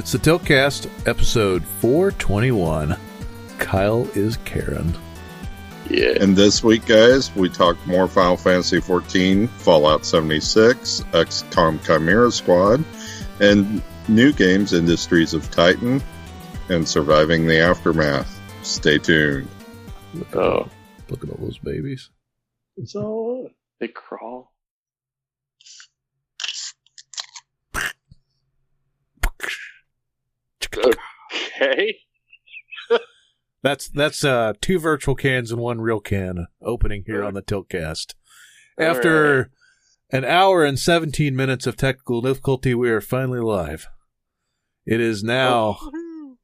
It's the Tiltcast, episode 421. Kyle is Karen. Yeah. And this week, guys, we talked more Final Fantasy XIV, Fallout 76, XCOM Chimera Squad, and new games Industries of Titan and Surviving the Aftermath. Stay tuned. Look at, Oh. look at all those babies. It's all they crawl. Okay. That's that's uh two virtual cans and one real can opening here on the Tiltcast. After an hour and 17 minutes of technical difficulty, we are finally live. It is now Oh.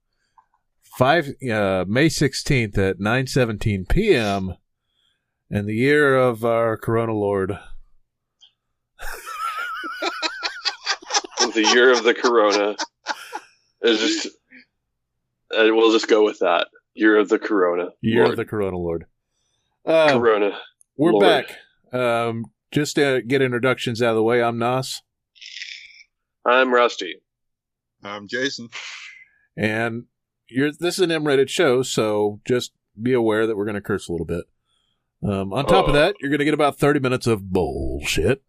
five uh, May sixteenth at nine seventeen p.m. and the year of our Corona Lord. the year of the corona. It's just. Uh, we'll just go with that. Year of the corona. Year Lord. of the Corona Lord. Uh, corona. we're Lord. back. Um, just to get introductions out of the way, I'm Nas, I'm Rusty. I'm Jason. and you're. This is an M-rated show, so just be aware that we're going to curse a little bit. Um, on top of Oh. that, you're going to get about 30 minutes of bullshit,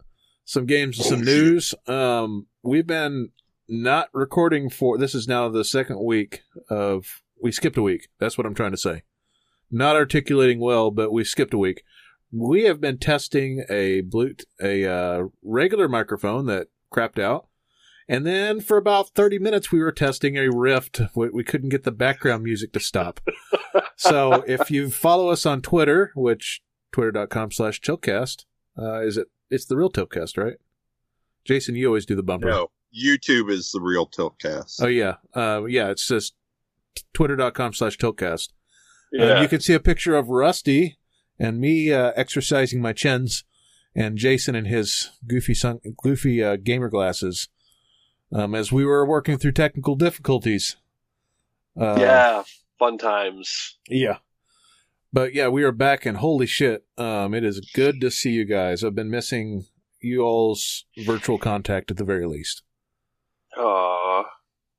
some games, and some Bullshit. news. Um, we've been not recording for. This is now the second week of. We skipped a week. That's what I'm trying to say. Not articulating well, but we skipped a week. We have been testing a blue, a uh, regular microphone that crapped out, and then for about 30 minutes we were testing a Rift. We, we couldn't get the background music to stop. so if you follow us on Twitter, which twitter.com slash tiltcast, uh, is it? It's the real tiltcast, right? Jason, you always do the bumper. No, YouTube is the real Tiltcast. Oh yeah, uh, yeah. It's just twitter.com slash tiltcast. Uh, you can see a picture of Rusty and me uh, exercising my chins, and Jason in his goofy sun- goofy uh, gamer glasses, um, as we were working through technical difficulties. Uh, yeah. Fun times. yeah. But yeah, we are back, and holy shit, um, it is good to see you guys. I've been missing you all's virtual contact at the very least. Aw.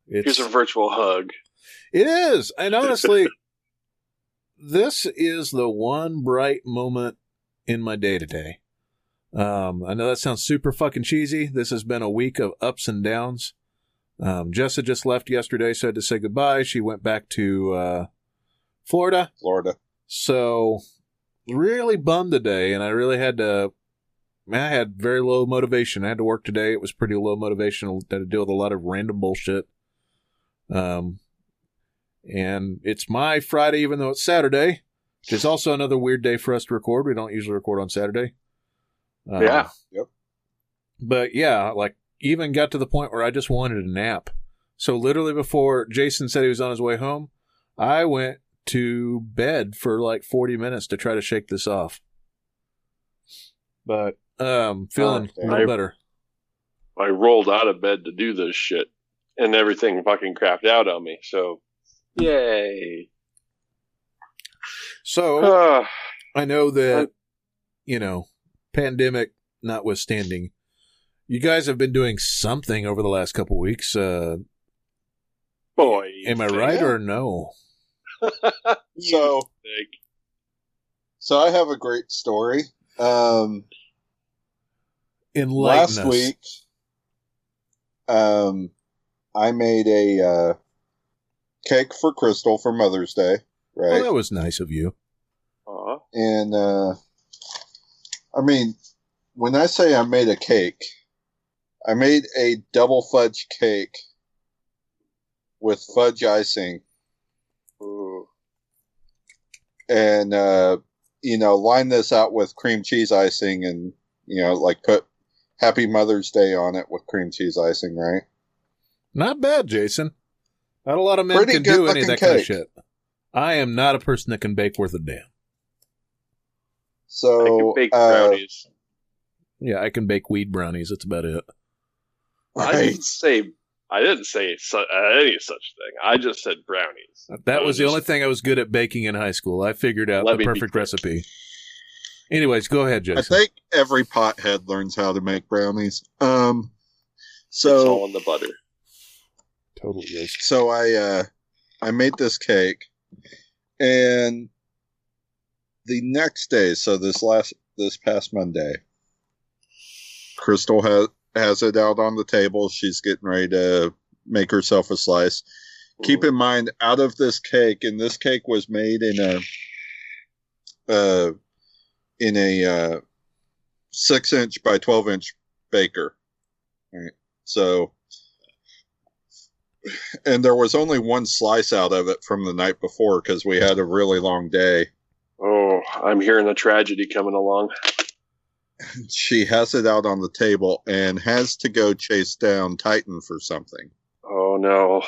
It's, Here's a virtual hug. It is. And honestly, this is the one bright moment in my day to day. Um, I know that sounds super fucking cheesy. This has been a week of ups and downs. Um, Jessa just left yesterday, so I had to say goodbye. She went back to uh, Florida. Florida. So really bummed today, and I really had to. Man, I had very low motivation. I had to work today. It was pretty low motivation. I had to deal with a lot of random bullshit. Um, and it's my Friday, even though it's Saturday, which is also another weird day for us to record. We don't usually record on Saturday. Uh, Yeah. But yeah, like even got to the point where I just wanted a nap. So literally before Jason said he was on his way home, I went to bed for like 40 minutes to try to shake this off. But um feeling Oh, a little I- better. I rolled out of bed to do this shit, and everything fucking crapped out on me. So, yay! So Ah, I know that you know, pandemic notwithstanding, you guys have been doing something over the last couple weeks. Uh boy, am I right Yeah. or no? So, so I have a great story. Um, Enlighten last us. week, um, I made a uh, cake for Crystal for Mother's Day, Well, right? that was nice of you. Aw. and uh, I mean, when I say I made a cake, I made a double fudge cake with fudge icing, Ooh. and uh, you know, line this out with cream cheese icing, and you know, like put Happy Mother's Day on it with cream cheese icing, right? Not bad, Jason. Not a lot of men Pretty can do any of good-looking that kind of shit. I am not a person that can bake worth a damn. So I can bake uh, brownies. Yeah, I can bake weed brownies. That's about it. I didn't say I didn't say su- uh, any such thing. I just said brownies. That I was the only thing I was good at baking in high school. I figured out the perfect clear. recipe. Anyways, go ahead, Jason. I think every pothead learns how to make brownies. Um, it's all so in the butter. Totally is. So I uh I made this cake and the next day, so this last this past Monday, Crystal has has it out on the table. She's getting ready to make herself a slice. Keep in mind, out of this cake, and this cake was made in a uh in a uh six inch by twelve inch baker. All right. So and there was only one slice out of it from the night before because we had a really long day. Oh, I'm hearing the tragedy coming along. She has it out on the table and has to go chase down Titan for something. Oh no.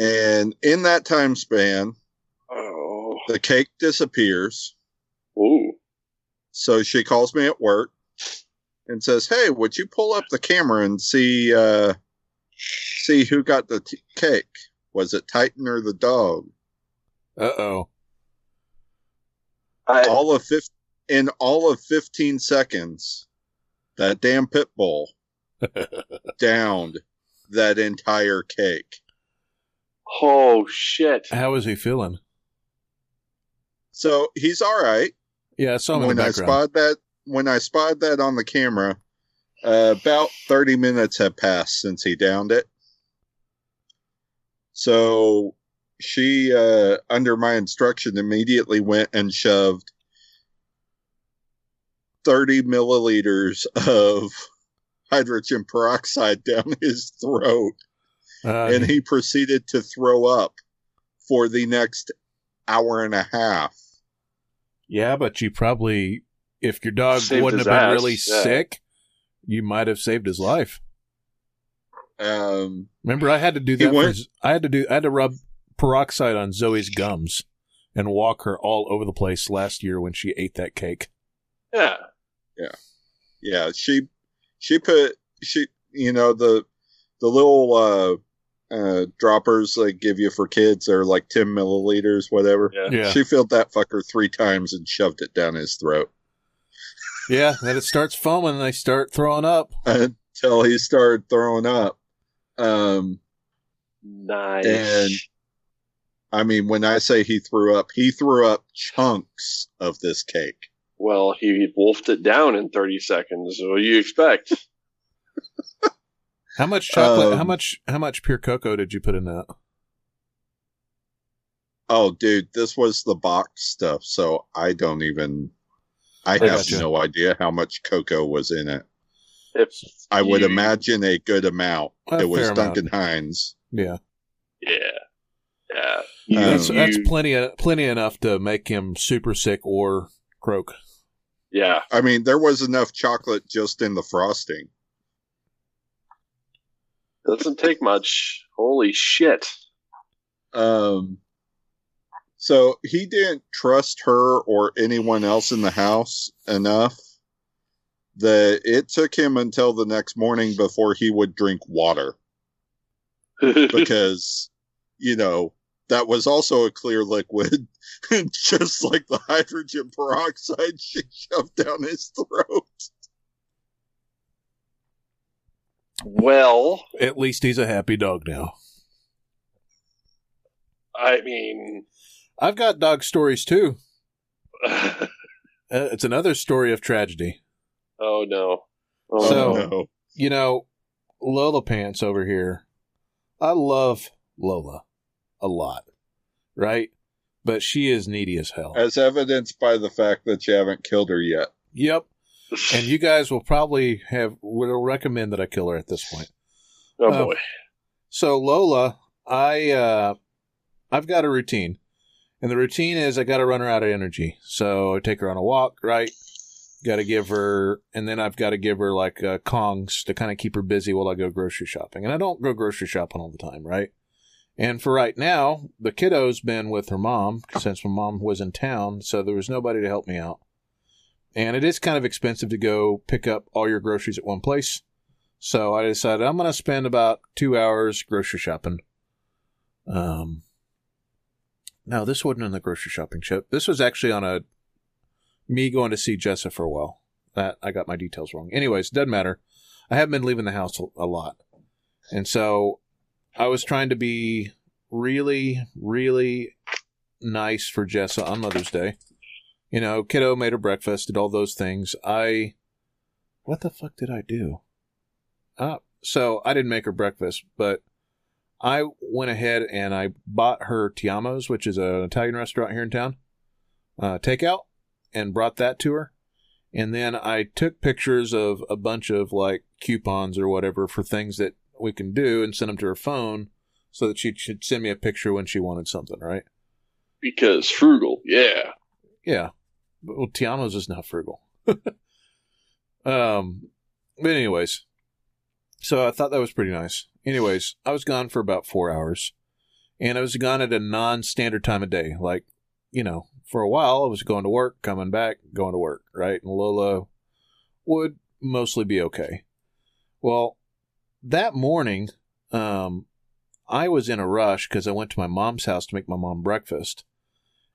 And in that time span, Oh. the cake disappears. Ooh. So she calls me at work and says, "Hey, would you pull up the camera and see uh, see who got the t- cake? Was it Titan or the dog?" Uh oh. I, all of 15, in all of 15 seconds that damn pit bull downed that entire cake oh shit. How is he feeling? so he's all right Yeah, I saw him when i spotted that when i spotted that on the camera uh, about 30 minutes have passed since he downed it. So she uh, under my instruction immediately went and shoved 30 milliliters of hydrogen peroxide down his throat. Uh, and he proceeded to throw up for the next hour and a half yeah, but you probably, if your dog Saved wouldn't have been really yeah. sick, you might have saved his life. um, Remember, I had to do that. For, I had to do. I had to rub peroxide on Zoe's gums and walk her all over the place last year when she ate that cake. Yeah, yeah. yeah she she put she you know the the little uh uh droppers they give you for kids are like 10 milliliters whatever Yeah. Yeah, she filled that fucker three times and shoved it down his throat yeah. Then it starts foaming, and they start throwing up. until he started throwing up um Nice. And- i mean when i say he threw up he threw up chunks of this cake well, he wolfed it down in 30 seconds. What do you expect? How much chocolate? Um, how much? How much pure cocoa did you put in that? oh dude this was the box stuff so i don't even i I have gotcha. no idea how much cocoa was in it If I would you- imagine a good amount. A it was fair amount. Duncan Hines. Yeah, Yeah. Yeah. Um, that's You- that's plenty of, plenty enough to make him super sick or croak. yeah. I mean, there was enough chocolate just in the frosting. Doesn't take much. Holy shit. Um, so he didn't trust her or anyone else in the house enough that it took him until the next morning before he would drink water because, you know, that was also a clear liquid, just like the hydrogen peroxide she shoved down his throat. Well, At least he's a happy dog now. I mean, I've got dog stories too. Uh, it's another story of tragedy. oh no. Oh So- no. no. You know, Lola Pants over here. I love Lola a lot, right? But she is needy as hell. as evidenced by the fact that you haven't killed her yet. Yep. And you guys will probably have will recommend that I kill her at this point. oh uh, boy. So Lola, I uh I've got a routine. And the routine is I got to run her out of energy. So I take her on a walk, right? Got to give her, and then I've got to give her like uh, Kongs to kind of keep her busy while I go grocery shopping. And I don't go grocery shopping all the time, right? And for right now, the kiddo's been with her mom since my mom was in town, so there was nobody to help me out. And it is kind of expensive to go pick up all your groceries at one place. So I decided I'm going to spend about two hours grocery shopping. Um, no, this wasn't on the grocery shopping trip. This was actually on a me going to see Jessa for a while. That I got my details wrong. Anyways, doesn't matter. I haven't been leaving the house a lot, and so I was trying to be really, really nice for Jessa on Mother's Day. You know, kiddo made her breakfast, did all those things. I, what the fuck did I do? Uh, so I didn't make her breakfast, but I went ahead and I bought her Tiamo's, which is an Italian restaurant here in town, uh, takeout, and brought that to her. And then I took pictures of a bunch of like coupons or whatever for things that we can do and sent them to her phone so that she should send me a picture when she wanted something, right? Because frugal, yeah. Yeah. Well, Tiamo's is not frugal. um, but anyways, so I thought that was pretty nice. Anyways, I was gone for about four hours, and I was gone at a non-standard time of day. Like, you know, for a while I was going to work, coming back, going to work, right? And Lola would mostly be okay. Well, that morning, um, I was in a rush because I went to my mom's house to make my mom breakfast,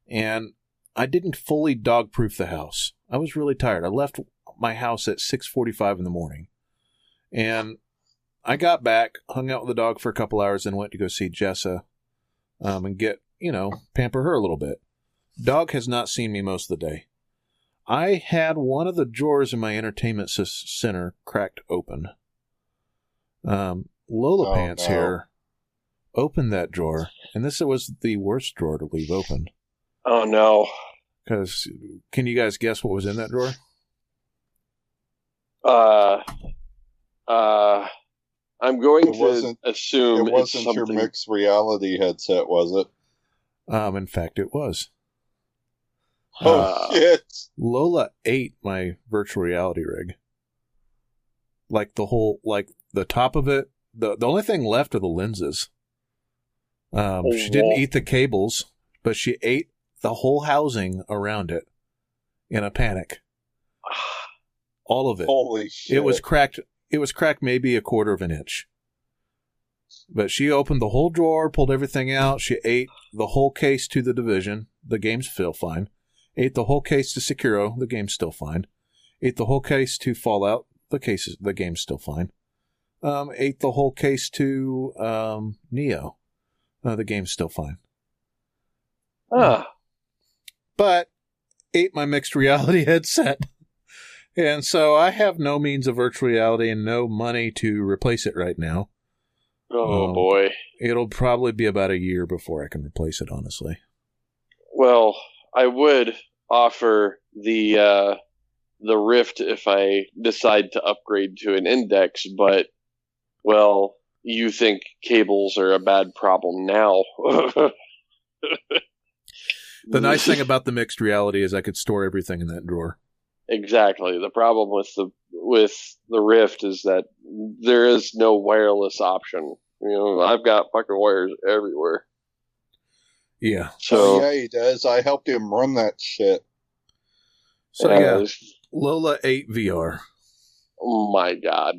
and I didn't fully dog-proof the house. I was really tired. I left my house at six forty-five in the morning, and I got back, hung out with the dog for a couple hours, and went to go see Jessa, um, and get you know pamper her a little bit. Dog has not seen me most of the day. I had one of the drawers in my entertainment center cracked open. Um, Lola Oh, Pants no. here opened that drawer, and this was the worst drawer to leave open. Oh no. Because can you guys guess what was in that drawer? Uh, uh, I'm going It to assume It wasn't it's your something. mixed reality headset, was it? Um, in fact, it was. Oh Uh, shit! Lola ate my virtual reality rig. Like the whole, like the top of it. The the only thing left are the lenses. Um, Oh, she didn't wow. eat the cables, but she ate the whole housing around it in a panic. All of it. Holy shit! It was cracked. It was cracked maybe a quarter of an inch. But she opened the whole drawer, pulled everything out. She ate the whole case to the division. The game's still fine. Ate the whole case to Sekiro. The game's still fine. Ate the whole case to Fallout. The case is, the game's still fine. Um, ate the whole case to um, Nioh. Uh, the game's still fine. ah, But ate my mixed reality headset. And so I have no means of virtual reality and no money to replace it right now. oh Um, boy. It'll probably be about a year before I can replace it, honestly. Well, I would offer the uh, the Rift if I decide to upgrade to an Index, but well, you think cables are a bad problem now. The nice thing about the mixed reality is I could store everything in that drawer. exactly the problem with the with the Rift is that there is no wireless option. You know, I've got fucking wires everywhere. Yeah. Oh, so oh, yeah, he does. I helped him run that shit. So yeah, Lola 8 VR. Oh my god.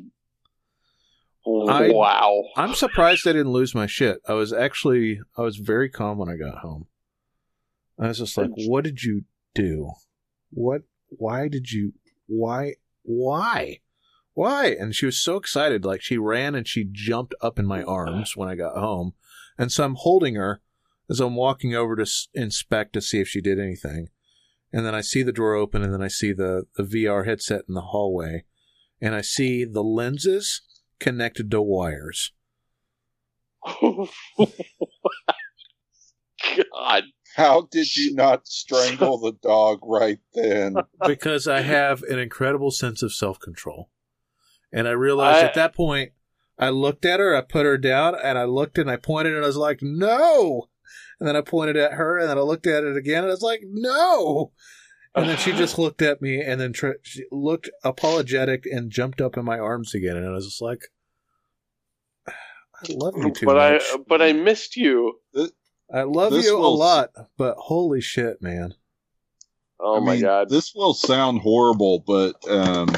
I- wow. I'm surprised I didn't lose my shit. I was actually I was very calm when I got home. I was just like, "What did you do? What? Why did you? Why? Why? Why?" And she was so excited, like she ran and she jumped up in my arms when I got home, and so I'm holding her as I'm walking over to inspect to see if she did anything, and then I see the drawer open, and then I see the the VR headset in the hallway, and I see the lenses connected to wires. God. How did you not strangle the dog right then? because I have an incredible sense of self control. And I realized I- at that point, I looked at her, I put her down, and I looked and I pointed and I was like, no. And then I pointed at her and then I looked at it again and I was like, no. And then she just looked at me and then tr- she looked apologetic and jumped up in my arms again. And I was just like, I love you too but much. I but I missed you. I love this you a lot, but holy shit, man. Oh I my mean, god. This will sound horrible, but um,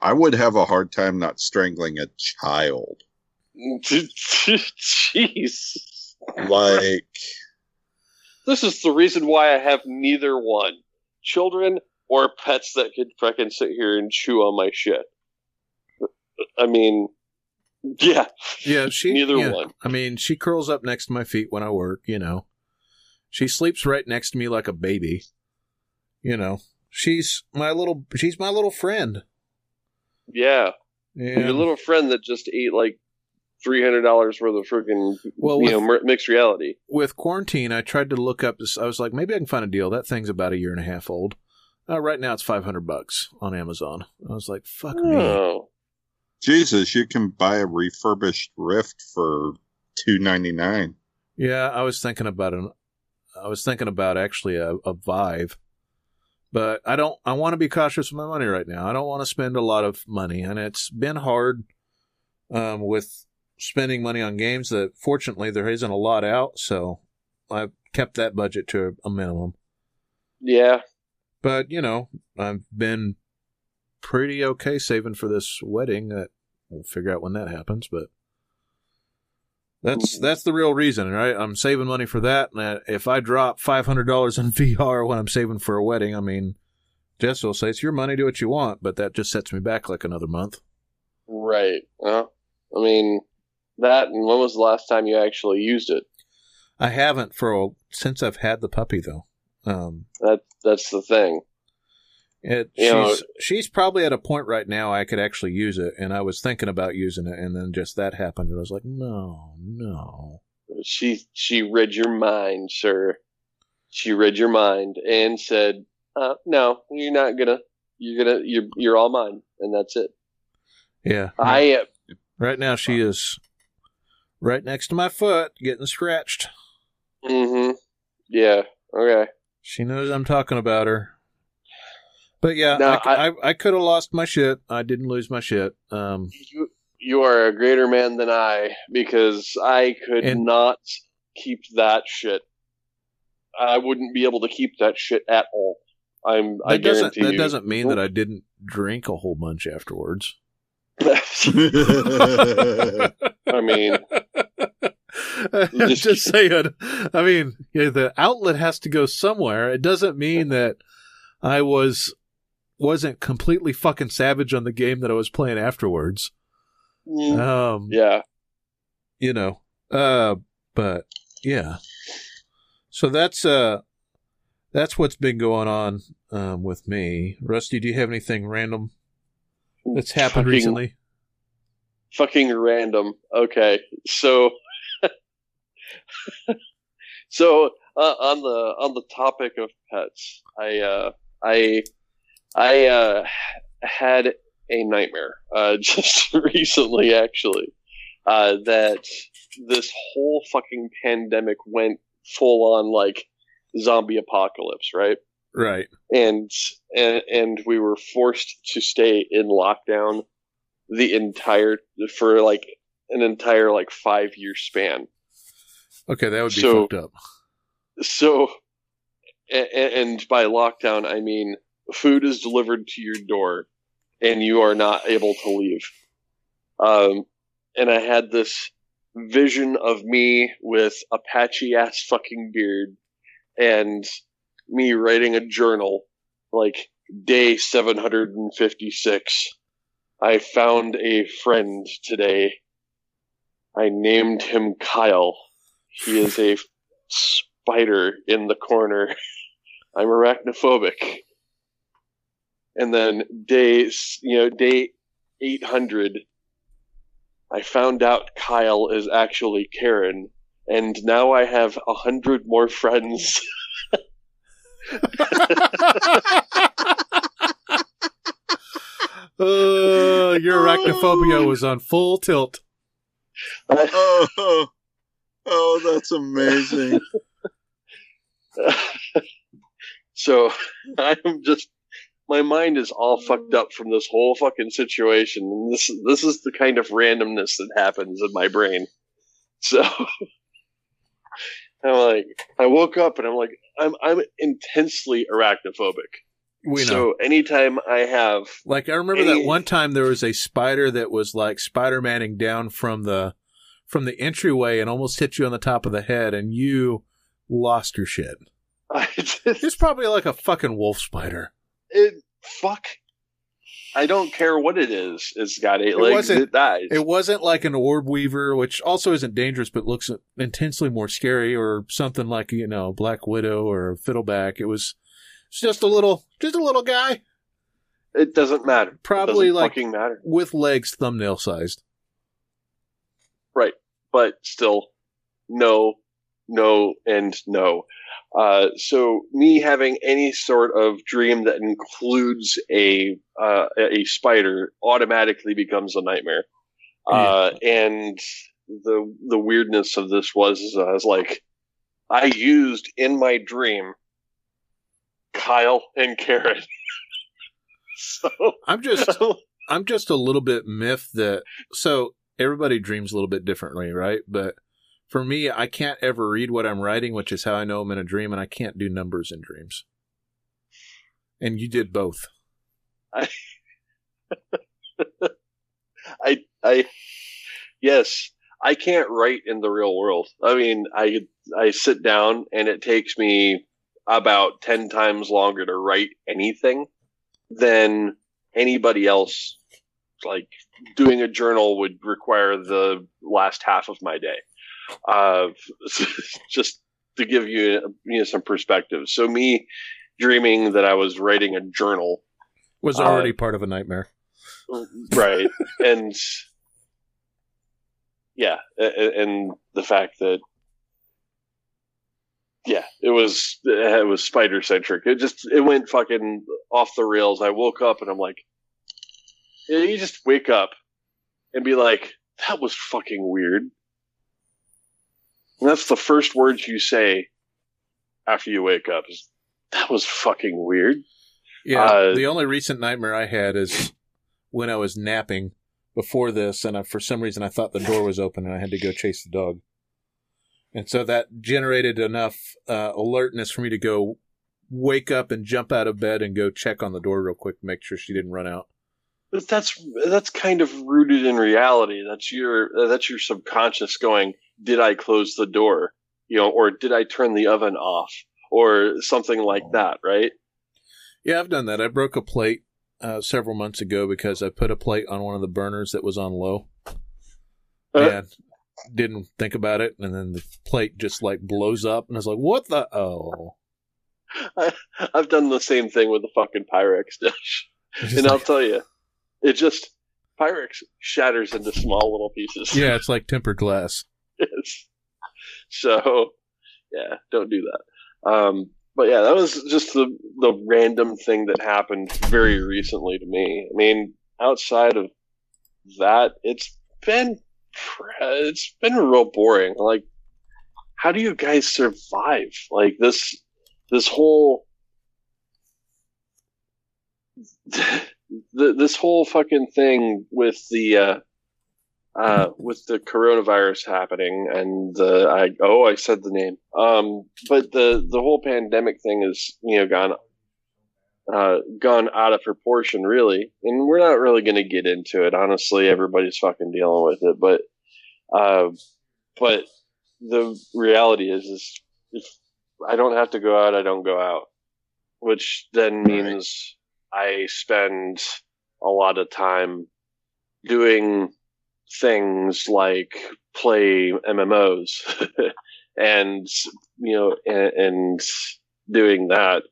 I would have a hard time not strangling a child. Jeez. Like, This is the reason why I have neither one. Children or pets that could fucking sit here and chew on my shit. I mean, Yeah, Yeah, she. neither yeah. one. I mean, she curls up next to my feet when I work. You know, she sleeps right next to me like a baby. You know, she's my little. She's my little friend. Yeah, Yeah. your little friend that just ate like three hundred dollars worth of freaking Well, you know mixed reality. with quarantine, I tried to look up this. I was like, maybe I can find a deal. That thing's about a year and a half old. Uh, right now, it's five hundred bucks on Amazon. I was like, fuck me. Jesus, you can buy a refurbished Rift for two ninety nine. Yeah, I was thinking about an. I was thinking about actually a, a Vive, but I don't. I want to be cautious with my money right now. I don't want to spend a lot of money, and it's been hard um, with spending money on games. That fortunately there isn't a lot out, so I've kept that budget to a minimum. yeah. But you know, I've been pretty okay saving for this wedding. That we'll figure out when that happens, but that's that's the real reason, right? I'm saving money for that. And if I drop five hundred dollars in VR when I'm saving for a wedding, I mean, Jess will say it's your money, do what you want, but that just sets me back like another month. Right. Uh, I mean, that and when was the last time you actually used it? I haven't for a, since I've had the puppy though. Um, That that's the thing. It, she's know- she's probably at a point right now I could actually use it, and I was thinking about using it, and then just that happened, and I was like, no, no. She she read your mind, sir. She read your mind and said, uh, "No, you're not gonna. You're gonna. You're you're all mine, and that's it." Yeah, I uh, right now she is right next to my foot, getting scratched. mm-hmm. Yeah. Okay. She knows I'm talking about her. But yeah, I, I, I could have lost my shit. I didn't lose my shit. Um, You you are a greater man than I because I could And- not keep that shit. I wouldn't be able to keep that shit at all. I'm. I that doesn't that you. doesn't mean that I didn't drink a whole bunch afterwards. I mean, I'm just saying. I mean, yeah, the outlet has to go somewhere. It doesn't mean that I was wasn't completely fucking savage on the game that I was playing afterwards. mm, Um, yeah. you know. Uh, but yeah. So that's uh, that's what's been going on um with me. Rusty, do you have anything random that's happened Fucking- recently? fucking random. Okay, so so uh, on the on the topic of pets, I uh, I I uh, had a nightmare uh, just recently, actually, uh, that this whole fucking pandemic went full on like zombie apocalypse, right? Right. and and and we were forced to stay in lockdown the entire for like an entire like five year span. Okay, that would be So- fucked up. So, and, and by lockdown I mean food is delivered to your door, and you are not able to leave. Um, and I had this vision of me with a patchy ass fucking beard, and me writing a journal like day 756 i found a friend today. I named him kyle. He is a spider in the corner. I'm arachnophobic and then day you know day 800 i found out kyle is actually karen and now i have a hundred more friends Oh, your arachnophobia oh. was on full tilt. oh, oh, that's amazing. so I'm just my mind is all fucked up from this whole fucking situation. And this this is the kind of randomness that happens in my brain. So I'm like I woke up and I'm like I'm I'm intensely arachnophobic. We know. So anytime I have Like I remember that one time there was a spider that was like Spider Manning down from the from the entryway and almost hit you on the top of the head, and you lost your shit. I just, It's probably like a fucking wolf spider. It fuck I don't care what it is. It's got eight It legs. wasn't- It dies. It wasn't like an orb weaver, which also isn't dangerous, but looks intensely more scary, or something like you know Black Widow or Fiddleback. It was it's just a little, just a little guy It doesn't matter. Probably doesn't like- fucking matter. with legs thumbnail sized. Right, but still no no and no. Uh, so me having any sort of dream that includes a uh, a spider automatically becomes a nightmare. Uh, and the the weirdness of this was is I was like I used in my dream Kyle and Karen. So I'm just, I'm just a little bit miffed that so everybody dreams a little bit differently, right? But for me, I can't ever read what I'm writing, which is how I know I'm in a dream, and I can't do numbers in dreams. And you did both. I I yes, I can't write in the real world. I mean, I I sit down and it takes me about 10 times longer to write anything than anybody else like doing a journal would require the last half of my day. Uh just to give you you know some perspective. So me dreaming that I was writing a journal Was Uh, already part of a nightmare. right and yeah and the fact that yeah it was it was spider centric it just it went fucking off the rails i woke up and i'm like you just wake up and be like that was fucking weird and that's the first words you say after you wake up is that was fucking weird Yeah. Uh, the only recent nightmare I had is when I was napping before this, and I, for some reason I thought the door was open and I had to go chase the dog. And so that generated enough uh, alertness for me to go wake up and jump out of bed and go check on the door real quick, make sure she didn't run out. But that's that's kind of rooted in reality. That's your that's your subconscious going, did I close the door? You know, or did I turn the oven off? Or something like that, right? Yeah, I've done that. I broke a plate uh, several months ago because I put a plate on one of the burners that was on low. Uh. and didn't think about it, and then the plate just like blows up, and I was like, "What the? Oh!" I, I've done the same thing with the fucking Pyrex dish. And I'll tell you, it just Pyrex shatters into small little pieces. yeah, it's like tempered glass. Yes. So, yeah, don't do that. Um, but yeah, that was just the the random thing that happened very recently to me. I mean, outside of that, it's been it's been real boring. Like, how do you guys survive? Like this this whole this whole fucking thing with the uh, uh, with the coronavirus happening and the I oh I said the name. Um but the the whole pandemic thing is you know gone uh gone out of proportion really. And we're not really going to get into it. Honestly everybody's fucking dealing with it. But uh but the reality is is if I don't have to go out I don't go out. Which then means I spend a lot of time doing things like play MMOs and you know and, and doing that.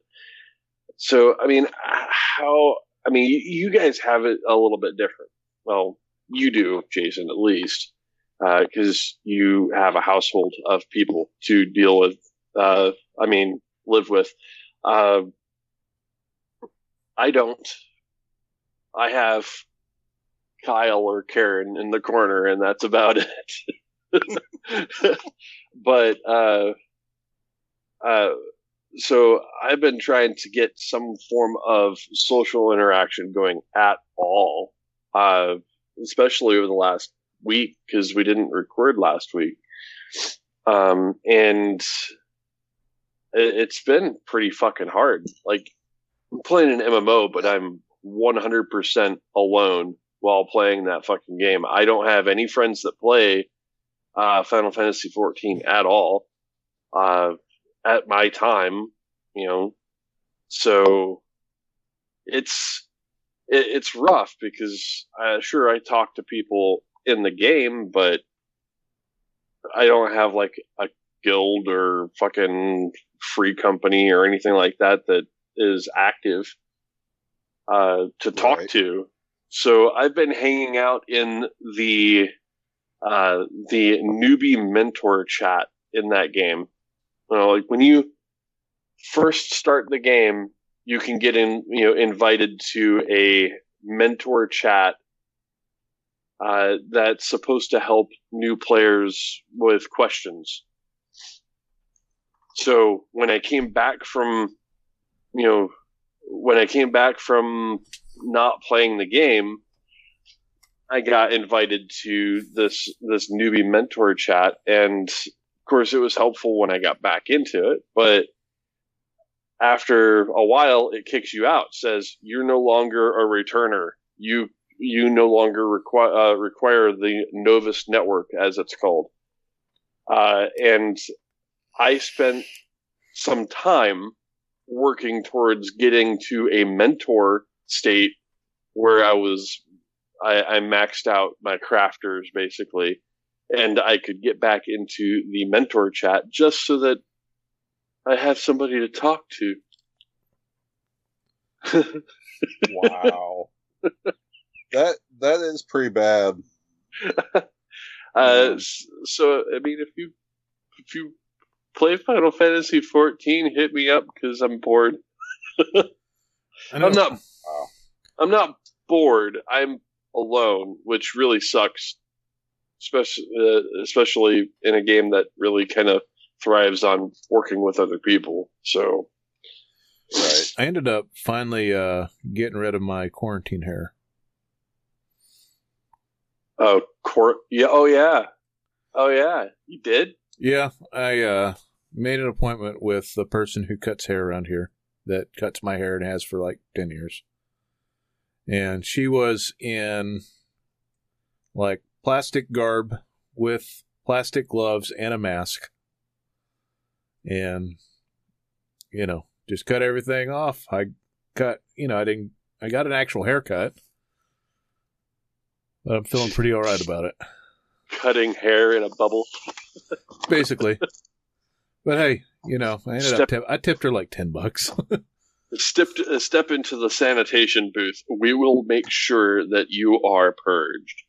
So I mean, how I mean, you, guys have it a little bit different. Well, you do, Jason, at least, because you have a household of people to deal with. Uh, I mean, live with. Uh, I don't. I have Kyle or Karen in the corner, and that's about it. but uh, uh, so I've been trying to get some form of social interaction going at all, uh, especially over the last week because we didn't record last week, um, and it, it's been pretty fucking hard. Like I'm playing an MMO, but I'm 100% alone while playing that fucking game. I don't have any friends that play uh, Final Fantasy 14 at all uh, at my time, you know. So it's it, it's rough because uh, sure I talk to people in the game, but I don't have like a guild or fucking free company or anything like that that is active uh, to talk Right. to. So I've been hanging out in the uh, the newbie mentor chat in that game. You know, like when you first start the game, you can get in, you know, invited to a mentor chat uh, that's supposed to help new players with questions. So when I came back from, you know, when I came back from not playing the game, I got invited to this this newbie mentor chat, and of course, it was helpful when I got back into it. But after a while, it kicks you out. Says you're no longer a returner. You you no longer require uh, require the Novice network, as it's called. Uh, and I spent some time working towards getting to a mentor state where I was I, I maxed out my crafters basically, and I could get back into the mentor chat just so that I have somebody to talk to. Wow. that that is pretty bad. Uh, so I mean, if you if you play Final Fantasy 14, hit me up because I'm bored. I know, I'm not. Wow. I'm not bored. I'm alone, which really sucks, especially uh, especially in a game that really kind of thrives on working with other people. So Right. I ended up finally uh, getting rid of my quarantine hair. Oh, court. Yeah. Oh, yeah. Oh, yeah. You did. Yeah, I uh, made an appointment with the person who cuts hair around here that cuts my hair and has for like 10 years. And she was in like plastic garb with plastic gloves and a mask. And, you know, just cut everything off. I cut, you know, I didn't, I got an actual haircut. But I'm feeling pretty all right about it. Cutting hair in a bubble. Basically. but hey, you know, I ended up Step- tip- I tipped her like ten bucks. Step uh, step into the sanitation booth. We will make sure that you are purged.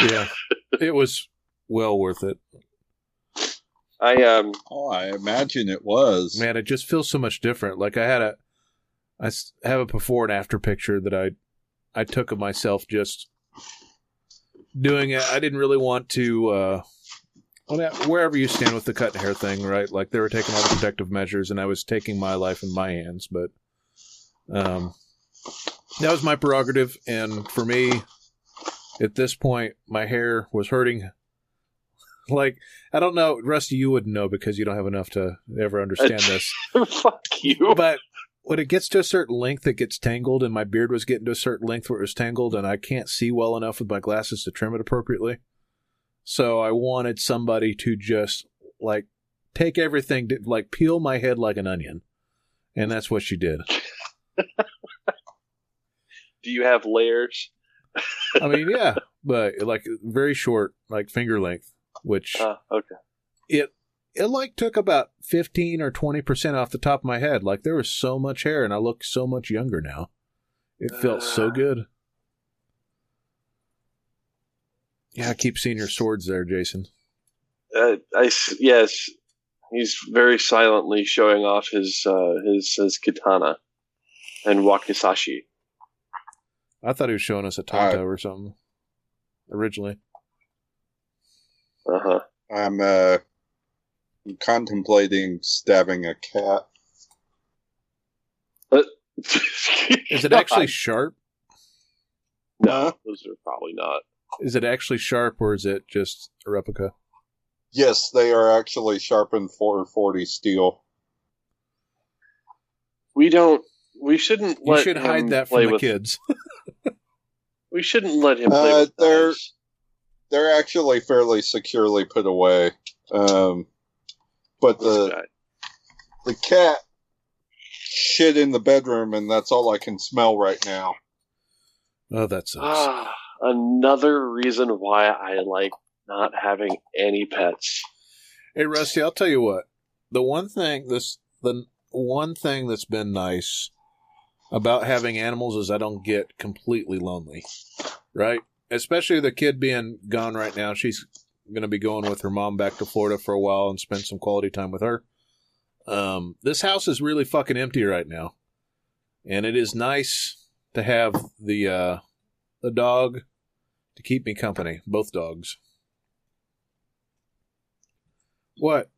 yeah, it was well worth it. I um Oh, I imagine it was. Man, it just feels so much different. Like I had a, I have a before and after picture that I, I took of myself just doing it. I didn't really want to. uh well, wherever you stand with the cut hair thing, right? Like they were taking all the protective measures, and I was taking my life in my hands. But um, that was my prerogative, and for me, at this point, my hair was hurting. Like I don't know, Rusty, you wouldn't know because you don't have enough to ever understand this. fuck you. But when it gets to a certain length, it gets tangled, and my beard was getting to a certain length where it was tangled, and I can't see well enough with my glasses to trim it appropriately. So I wanted somebody to just like take everything, to, like peel my head like an onion, and that's what she did. Do you have layers? I mean, yeah, but like very short, like finger length, which Uh, okay. it it like took about 15 or 20% off the top of my head like there was so much hair and i look so much younger now it felt so Ah. good yeah i keep seeing your swords there jason Uh, I s- yes, he's very silently showing off his uh, his his katana and wakizashi. i thought he was showing us a tanto Uh, or something originally Uh huh. I'm uh, contemplating stabbing a cat. is it actually sharp no? Those are probably not. Is it actually sharp or is it just a replica Yes, they are actually sharpened 440 steel. We don't. We shouldn't. you should him hide that play from the with, kids We shouldn't let him play Uh, with they're- knives. They're actually fairly securely put away. Um, but the the cat shit in the bedroom, and that's all I can smell right now. Oh, that sucks. Ah, another reason why I like not having any pets. Hey, Rusty, I'll tell you what. The one thing this the one thing that's been nice about having animals is I don't get completely lonely. Right? Especially the kid being gone right now. She's going to be going with her mom back to Florida for a while and spend some quality time with her. Um, this house is really fucking empty right now. And it is nice to have the uh the dog to keep me company, both dogs. What?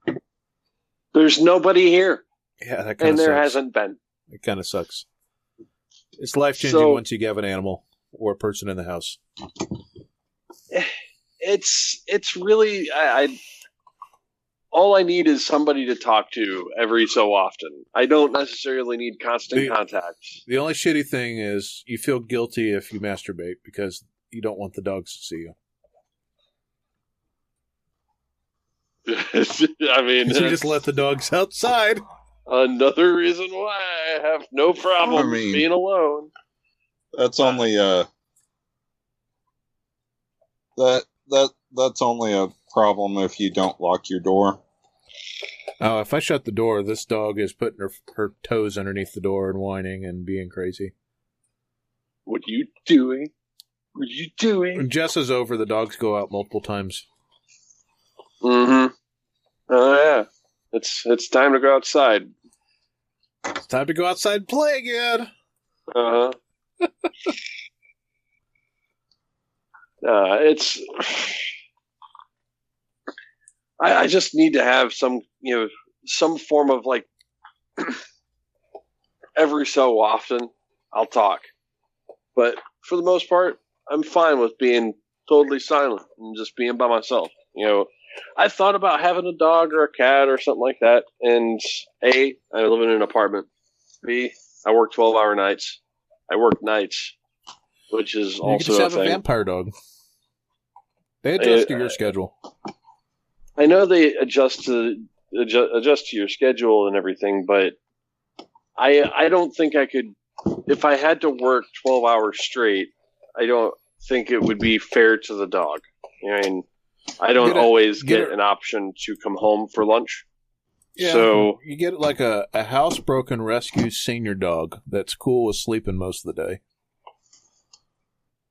There's nobody here, Yeah, that kind and there sucks. hasn't been. It kind of sucks. It's life changing So- once you have an animal or a person in the house. It's it's really I, I all I need is somebody to talk to every so often. I don't necessarily need constant The- contact. The only shitty thing is you feel guilty if you masturbate because you don't want the dogs to see you. I mean, you just let the dogs outside. another reason why I have no problem I mean- being alone. That's only uh that that that's only a problem if you don't lock your door. Oh, if I shut the door, this dog is putting her her toes underneath the door and whining and being crazy. What are you doing? What are you doing? When Jess is over, the dogs go out multiple times. Mm-hmm. Oh yeah, it's it's time to go outside. It's time to go outside and play again. Uh huh. uh, it's. I, I just need to have some, you know, some form of like. every so often, I'll talk, but for the most part, I'm fine with being totally silent and just being by myself. You know, I thought about having a dog or a cat or something like that, and a, I live in an apartment. B, I work twelve hour nights. I work nights, which is you could also just a have a vampire dog. They adjust to Uh, your schedule. I know they adjust to adjust, adjust to your schedule and everything, but I I don't think I could if I had to work twelve hours straight. I don't think it would be fair to the dog. I mean, I don't Get a- always get get, a- an option to come home for lunch. Yeah, So- you get like a, a housebroken rescue senior dog that's cool with sleeping most of the day.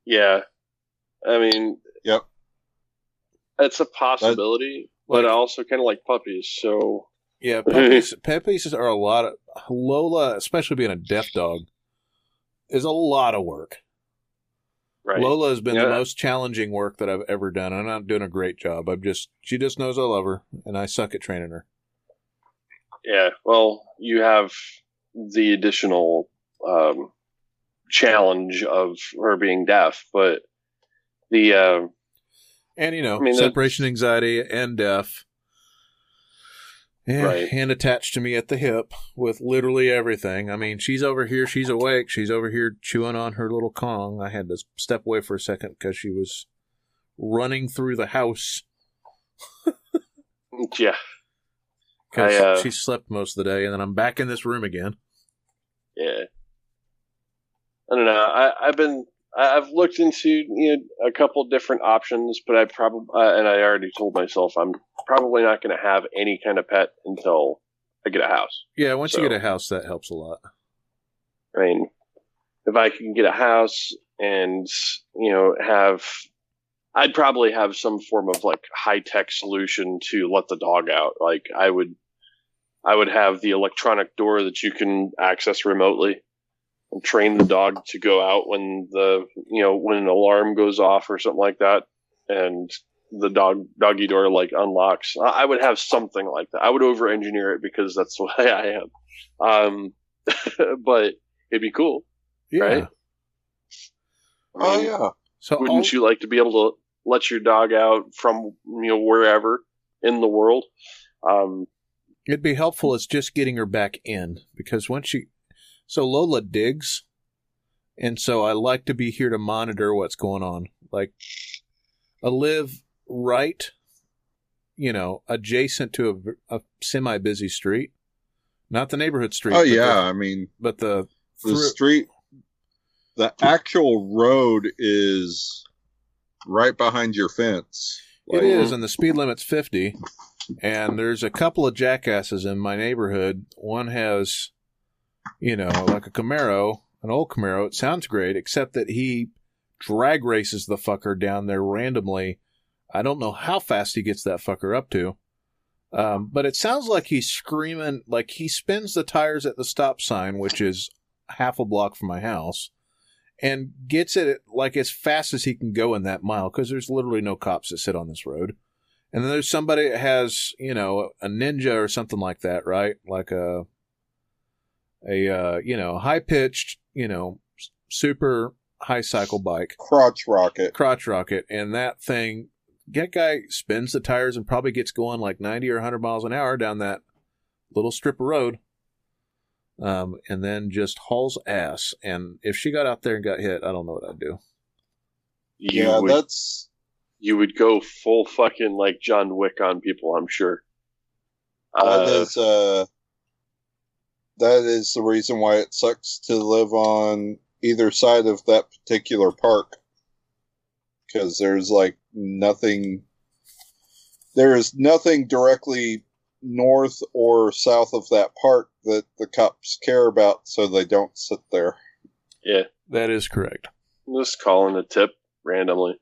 Yeah, I mean, Yep. that's a possibility, but I also kind of like puppies. So Yeah, puppies, puppies are a lot of Lola, especially being a deaf dog, is a lot of work. Right, Lola has been the most challenging work that I've ever done. I'm not doing a great job. I'm just she just knows I love her, and I suck at training her. Yeah, well, you have the additional um, challenge of her being deaf, but the uh, And you know, I mean, separation anxiety and deaf. And, Right. and attached to me at the hip with literally everything. I mean, she's over here, she's awake, she's over here chewing on her little Kong. I had to step away for a second because she was running through the house yeah, because uh, she slept most of the day, and then I'm back in this room again. yeah. I don't know. I, I've been I've looked into you know a couple different options, but I probably uh, and I already told myself I'm probably not going to have any kind of pet until I get a house. Yeah, once you get a house, that helps a lot. I mean, if I can get a house and you know have, I'd probably have some form of like high tech solution to let the dog out. Like I would, I would have the electronic door that you can access remotely, and train the dog to go out when the you know when an alarm goes off or something like that, and the dog doggy door like unlocks. I I would have something like that. I would over engineer it because that's the way I am. Um, but it'd be cool. Yeah. Right. Oh yeah. So Wouldn't all- you like to be able to let your dog out from you know wherever in the world? Um, It'd be helpful. It's just getting her back in because once she, so Lola digs, and so I like to be here to monitor what's going on. Like, I live right, you know, adjacent to a, a semi-busy street, not the neighborhood street. Oh yeah. the, I mean, but the the through- street the actual road is right behind your fence. It is, and the speed limit's 50. And there's a couple of jackasses in my neighborhood. One has, you know, like a Camaro, an old Camaro. It sounds great, except that he drag races the fucker down there randomly. I don't know how fast he gets that fucker up to. Um, but it sounds like he's screaming, like he spins the tires at the stop sign, which is half a block from my house, and gets it like as fast as he can go in that mile because there's literally no cops that sit on this road. And then there's somebody that has, you know, a ninja or something like that, right? Like a, a, uh, you know, high pitched, you know, super high cycle bike, crotch rocket. crotch rocket, and that thing, that guy spins the tires and probably gets going like 90 or 100 miles an hour down that little strip of road. Um, and then just hauls ass. And if she got out there and got hit, I don't know what I'd do. You yeah, would, that's you would go full fucking like John Wick on people, I'm sure. that Uh, is uh that is the reason why it sucks to live on either side of that particular park because there's like nothing there is nothing directly north or south of that park that the cops care about so they don't sit there yeah, That is correct. I'm just calling a tip randomly.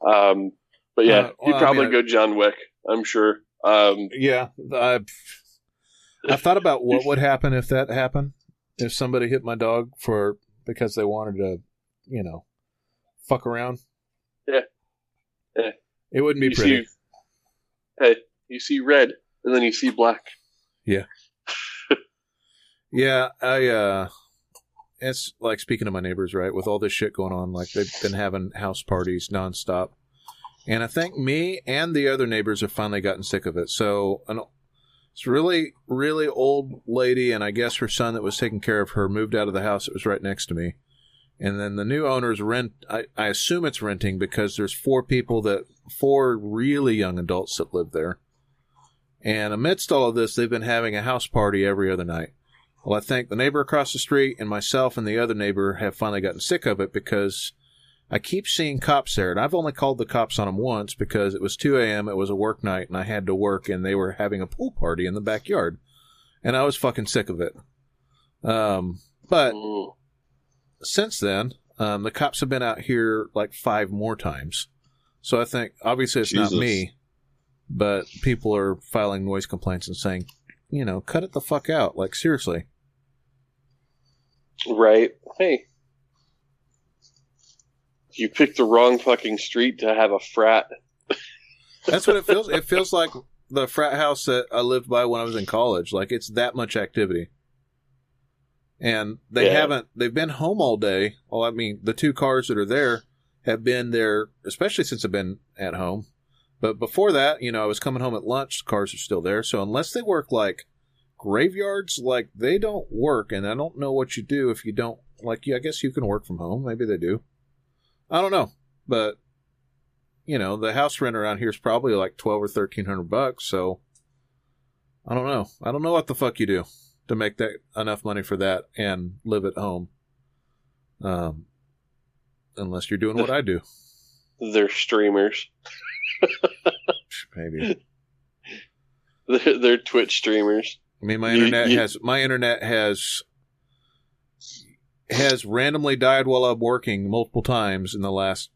Um, but yeah, Uh, well, you'd I probably mean, go John Wick, I'm sure. Um, Yeah, I've I've thought about what would happen if that happened. If somebody hit my dog for because they wanted to, you know, fuck around. Yeah. Yeah. It wouldn't be you pretty. see, hey, you see red, and then you see black. Yeah. yeah, I uh it's like speaking to my neighbors, right? With all this shit going on, like they've been having house parties nonstop. And I think me and the other neighbors have finally gotten sick of it. So an it's really, really old lady, and I guess her son that was taking care of her moved out of the house that was right next to me. And then the new owners rent. I, I assume it's renting because there's four people that four really young adults that live there. And amidst all of this, they've been having a house party every other night. Well, I think the neighbor across the street and myself and the other neighbor have finally gotten sick of it because I keep seeing cops there. And I've only called the cops on them once because it was 2 a.m., it was a work night, and I had to work, and they were having a pool party in the backyard. And I was fucking sick of it. Um, but since then, um, the cops have been out here like five more times. So I think obviously it's not me, but people are filing noise complaints and saying, you know, cut it the fuck out. Like seriously. Right. Hey. You picked the wrong fucking street to have a frat. That's what it feels. It feels like the frat house that I lived by when I was in college. Like it's that much activity. And they Yeah. haven't, they've been home all day. Well, I mean, the two cars that are there have been there, especially since I've been at home. But before that, you know, I was coming home at lunch, the cars are still there. So unless they work like graveyards, like they don't work. And I don't know what you do if you don't, like, yeah, I guess you can work from home. Maybe they do. I don't know. But you know, the house rent around here is probably like twelve or thirteen hundred bucks. So I don't know. I don't know what the fuck you do to make that enough money for that and live at home. Um, unless you're doing what I do, They're streamers. maybe. They're, they're Twitch streamers. I mean, my You- internet you- has my internet has has randomly died while I'm working multiple times in the last.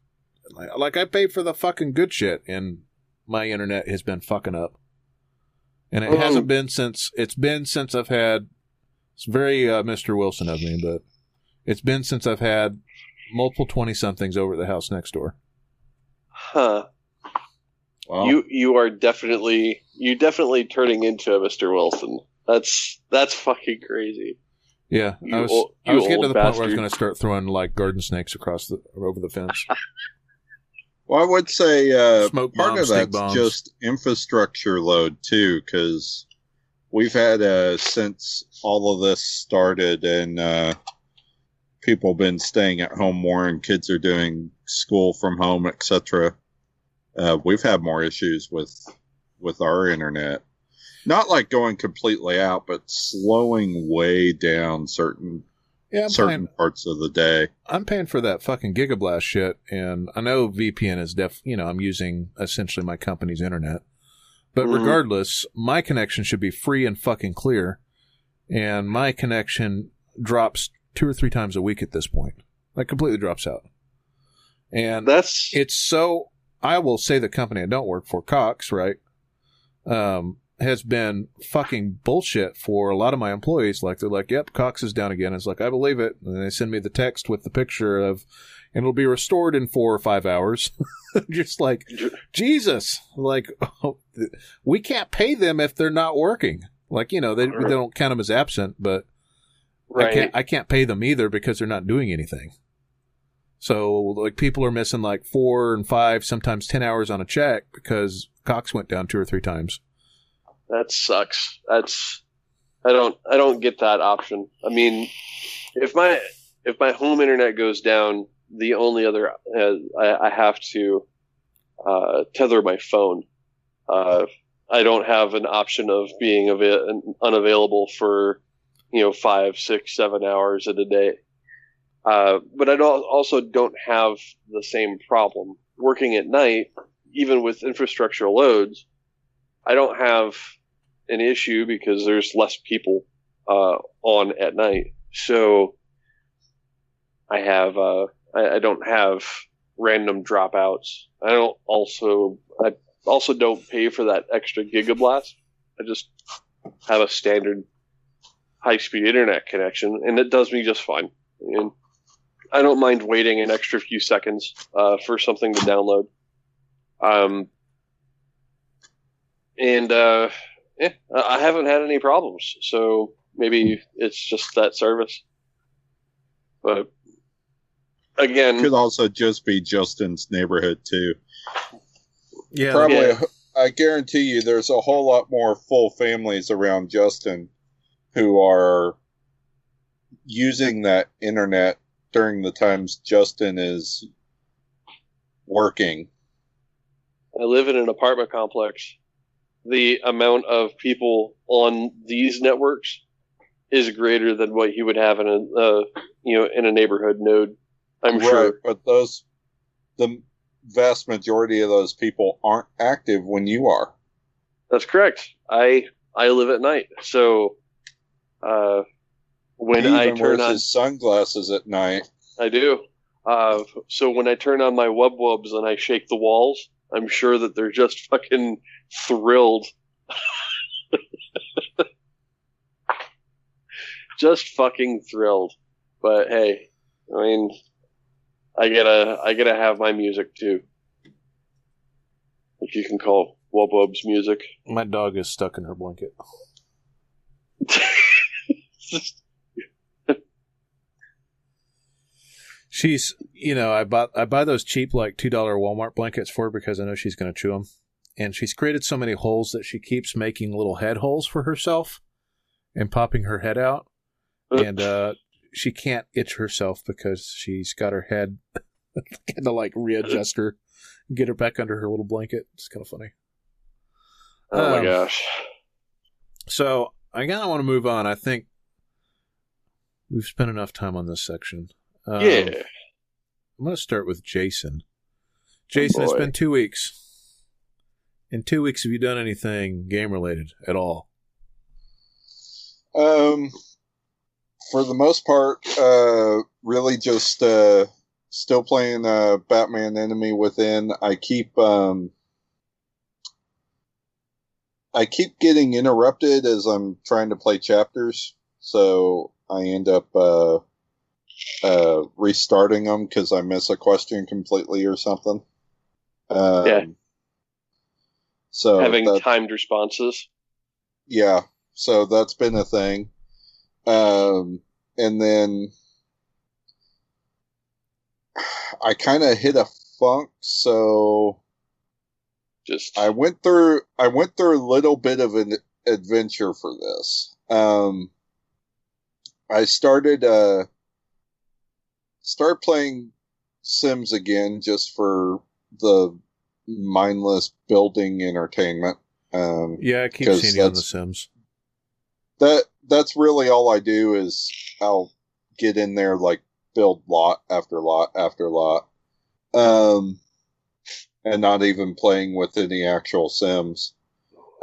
Like, like I paid for the fucking good shit, and my internet has been fucking up. And it Oh. hasn't been since it's been since I've had. It's very uh, Mr. Wilson of me, but it's been since I've had multiple twenty somethings over at the house next door. Huh. wow. You you are definitely you definitely turning into a Mr. Wilson. That's that's fucking crazy. Yeah, You I was ol- I was getting to old the point where I was going to start throwing like garden snakes across the over the fence. Well, I would say uh, Smoke part bombs, of that's bombs. just infrastructure load too, because we've had uh, since all of this started and uh, people been staying at home more, and kids are doing school from home, etc. Uh, we've had more issues with with our internet. Not like going completely out, but slowing way down certain Yeah, I'm certain paying, parts of the day. I'm paying for that fucking Gigablast shit, and I know VPN is def. You know, I'm using essentially my company's internet, but Mhm. regardless, my connection should be free and fucking clear, and my connection drops two or three times a week at this point. Like completely drops out, and That's it's so I will say the company I don't work for, Cox, right? Um, has been fucking bullshit for a lot of my employees. Like they're like, "Yep, Cox is down again." It's like I believe it, and they send me the text with the picture of, and it'll be restored in four or five hours. Just like Jesus, like oh, we can't pay them if they're not working. Like you know, they they don't count them as absent, but I can't I can't pay them either because they're not doing anything. So like people are missing like four and five, sometimes ten hours on a check because Cox went down two or three times. That sucks. That's I don't I don't get that option. I mean, if my if my home internet goes down, the only other uh, I, I have to uh, tether my phone. Uh, I don't have an option of being ava- unavailable for you know five, six, seven hours in a day. Uh, but I don't, also don't have the same problem working at night, even with infrastructure loads. I don't have an issue because there's less people uh, on at night. So I have uh, I, I don't have random dropouts. I don't also I also don't pay for that extra gigablast. I just have a standard high speed internet connection, and it does me just fine. And I don't mind waiting an extra few seconds uh, for something to download. Um, and uh, yeah, I I haven't had any problems. So maybe it's just that service. But again, Could also just be Justin's neighborhood too. Yeah, Probably, Yeah. I guarantee you, there's a whole lot more full families around Justin who are using that internet during the times Justin is working. I live in an apartment complex. The amount of people on these networks is greater than what you would have in a uh, you know in a neighborhood node. I'm right, sure. but those the vast majority of those people aren't active when you are. That's correct. I I live at night, so uh, when he I turn on, his sunglasses at night. I do. Uh, so when I turn on my wub wubs and I shake the walls, I'm sure that they're just fucking thrilled. just fucking thrilled. But hey, I mean, I gotta, I gotta have my music too. If you can call wub wubs music. my dog is stuck in her blanket. She's, you know, I bought I buy those cheap like two dollar Walmart blankets for her because I know she's going to chew them, and she's created so many holes that she keeps making little head holes for herself, and popping her head out, and uh, she can't itch herself because she's got her head kind of like readjust her, get her back under her little blanket. It's kind of funny. oh my Um, gosh. So I kind of want to move on. I think we've spent enough time on this section. Um, Yeah. I'm going to start with Jason. Jason, it's been two weeks. In two weeks, have you done anything game related at all? Um, for the most part, uh, really just uh, still playing uh, Batman Enemy Within. I keep um, I keep getting interrupted as I'm trying to play chapters, so I end up uh, uh, restarting them because I miss a question completely or something. Um, Yeah. So Having that- timed responses. yeah so that's been a thing um and then i kind of hit a funk so Just i went through i went through a little bit of an adventure for this um i started uh start playing sims again just for the mindless building entertainment um Yeah, I keep seeing you on The Sims. that that's really all I do is I'll get in there, like build lot after lot after lot, um, and not even playing with any actual sims,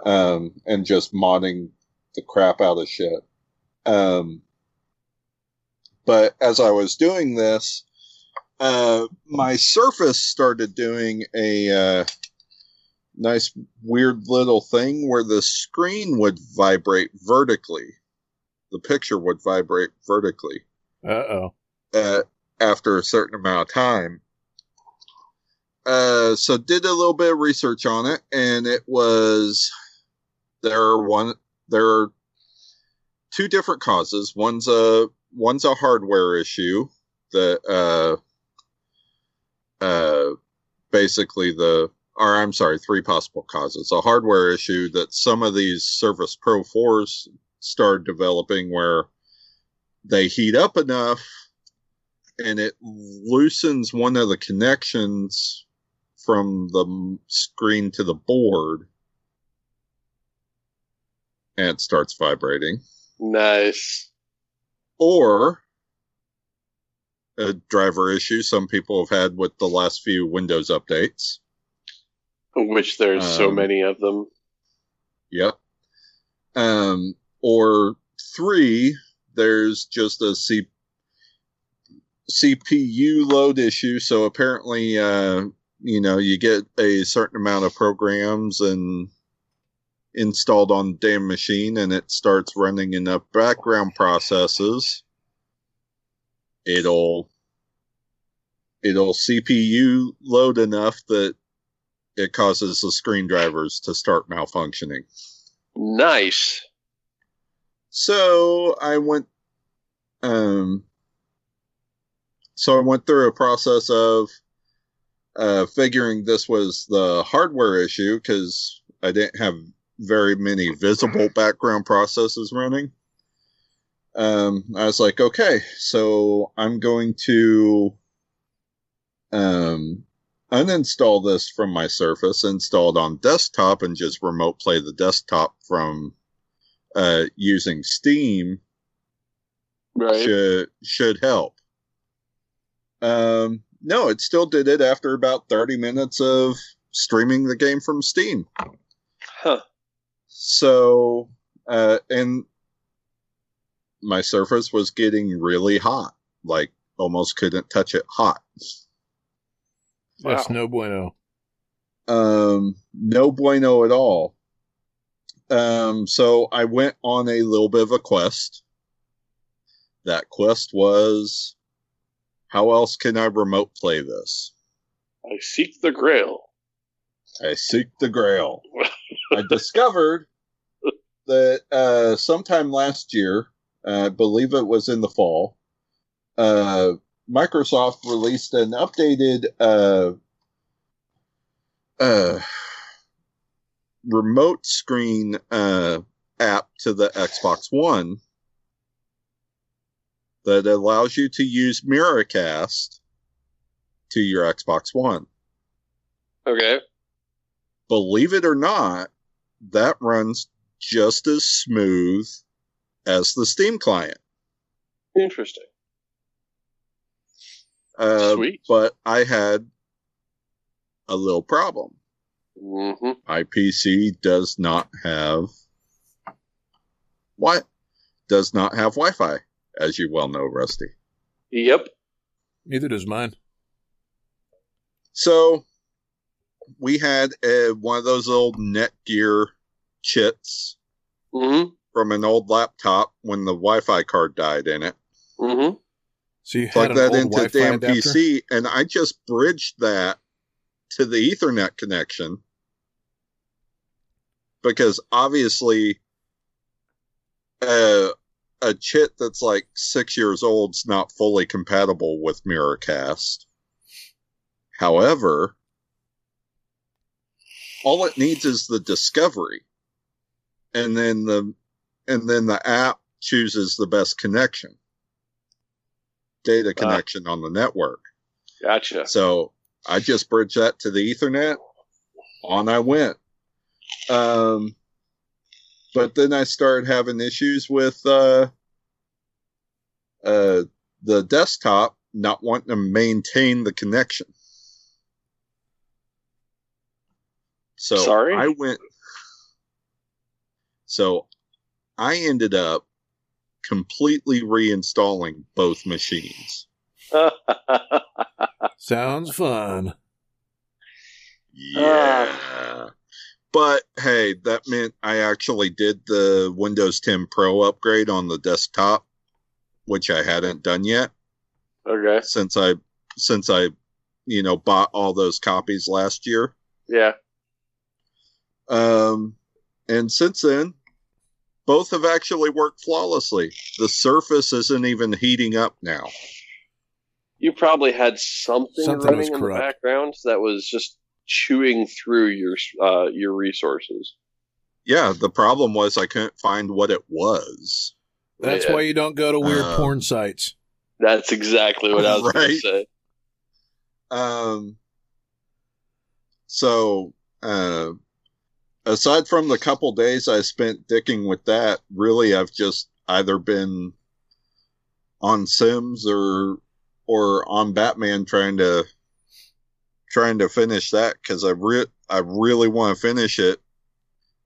um, and just modding the crap out of shit. Um, but as I was doing this, uh, my Surface started doing a uh, nice, weird little thing where the screen would vibrate vertically. The picture would vibrate vertically Uh oh. uh, after a certain amount of time. Uh, so did a little bit of research on it, and it was there are one there are two different causes. One's a one's a hardware issue that uh uh basically the or I'm sorry, three possible causes. A hardware issue that some of these Surface Pro 4s started developing where they heat up enough and it loosens one of the connections from the screen to the board and it starts vibrating Nice. or a driver issue some people have had with the last few windows updates Which there's so Um, many of them. Yep. Um, or three, there's just a C- CPU load issue. So apparently, uh, you know, you get a certain amount of programs and installed on the damn machine and it starts running enough background processes. It'll, it'll CPU load enough that it causes the screen drivers to start malfunctioning. Nice. So I went, um, so I went through a process of uh, figuring this was the hardware issue because I didn't have very many visible background processes running. Um, I was like, okay, so I'm going to um, uninstall this from my Surface, install it on desktop, and just remote play the desktop from uh, using Steam Right. should should help. Um, no, it still did it after about thirty minutes of streaming the game from Steam. Huh. So, uh, and my Surface was getting really hot, like almost couldn't touch it hot. That's Wow. no bueno. Um, no bueno at all. Um, so I went on a little bit of a quest. That quest was how else can I remote play this? I seek the grail. I seek the grail. I discovered that uh, sometime last year, I believe it was in the fall, uh, Microsoft released an updated uh, uh, remote screen uh, app to the Xbox One that allows you to use Miracast to your Xbox One Okay. believe it or not, that runs just as smooth as the Steam client. Interesting. Uh, Sweet. But I had a little problem. hmm My PC does not have what does not have Wi-Fi, as you well know, Rusty. Yep. Neither does mine. So we had a, one of those old Netgear chits hmm from an old laptop when the Wi-Fi card died in it. hmm So you had plug an that old into Wi-Fi damn adapter? PC, and I just bridged that to the Ethernet connection because obviously, uh, a chit that's like six years old is not fully compatible with Miracast. However, all it needs is the discovery, and then the and then the app chooses the best connection data Ah. connection on the network. Gotcha. So I just bridged that to the Ethernet. On I went. Um, but then I started having issues with uh, uh, the desktop not wanting to maintain the connection. So Sorry? I went. So I ended up completely reinstalling both machines. Sounds fun. Yeah. but hey, that meant I actually did the Windows 10 Pro upgrade on the desktop, which I hadn't done yet okay. since I since I you know bought all those copies last year. Yeah. Um and since then both have actually worked flawlessly. The surface isn't even heating up now. You probably had something, Something running was in the background that was just chewing through your uh, your resources. Yeah, the problem was I couldn't find what it was. That's Yeah. why you don't go to weird Um, porn sites. That's exactly what I was going to say. Um, so, uh, aside from the couple days I spent dicking with that, really, I've just either been on Sims or or on Batman trying to trying to finish that because I re- I really want to finish it.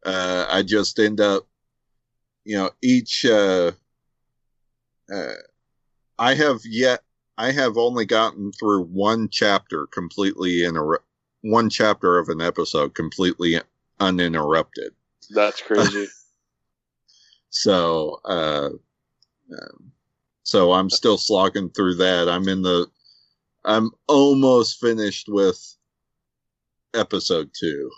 Uh, I just end up, you know, each. Uh, uh, I have yet I have only gotten through one chapter completely in a. one chapter of an episode completely uninterrupted. That's crazy. So, uh, um, so I'm still slogging through that. I'm in the, I'm almost finished with episode two.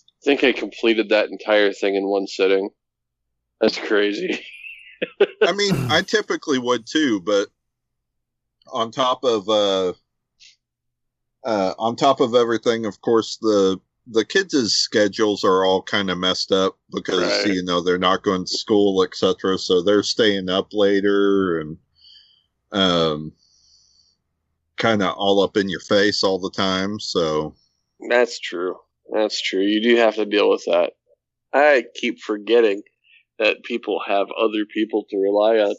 I think I completed that entire thing in one sitting. That's crazy. I mean, I typically would too, but on top of uh, uh, on top of everything, of course the the kids' schedules are all kind of messed up because Right. you know they're not going to school, etc. So they're staying up later and um, kind of all up in your face all the time. So That's true. That's true. You do have to deal with that. I keep forgetting that people have other people to rely on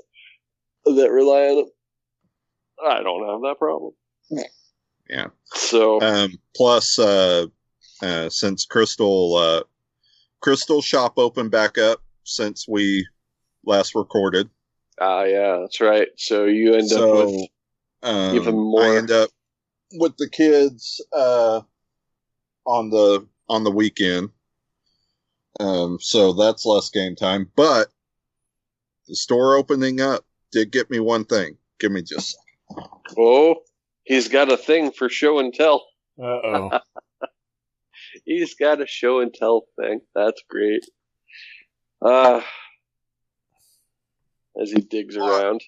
that rely on them. I don't have that problem. Yeah. So Um, plus, uh, uh, since Crystal, uh, Crystal shop opened back up since we last recorded. ah yeah, that's right. So you end so, up with um, even more- I end up with the kids, uh, on the, on the weekend. Um, so that's less game time, but the store opening up did get me one thing. Give me just, oh, he's got a thing for show and tell. Uh oh. He's got a show and tell thing. That's great. Uh as he digs around.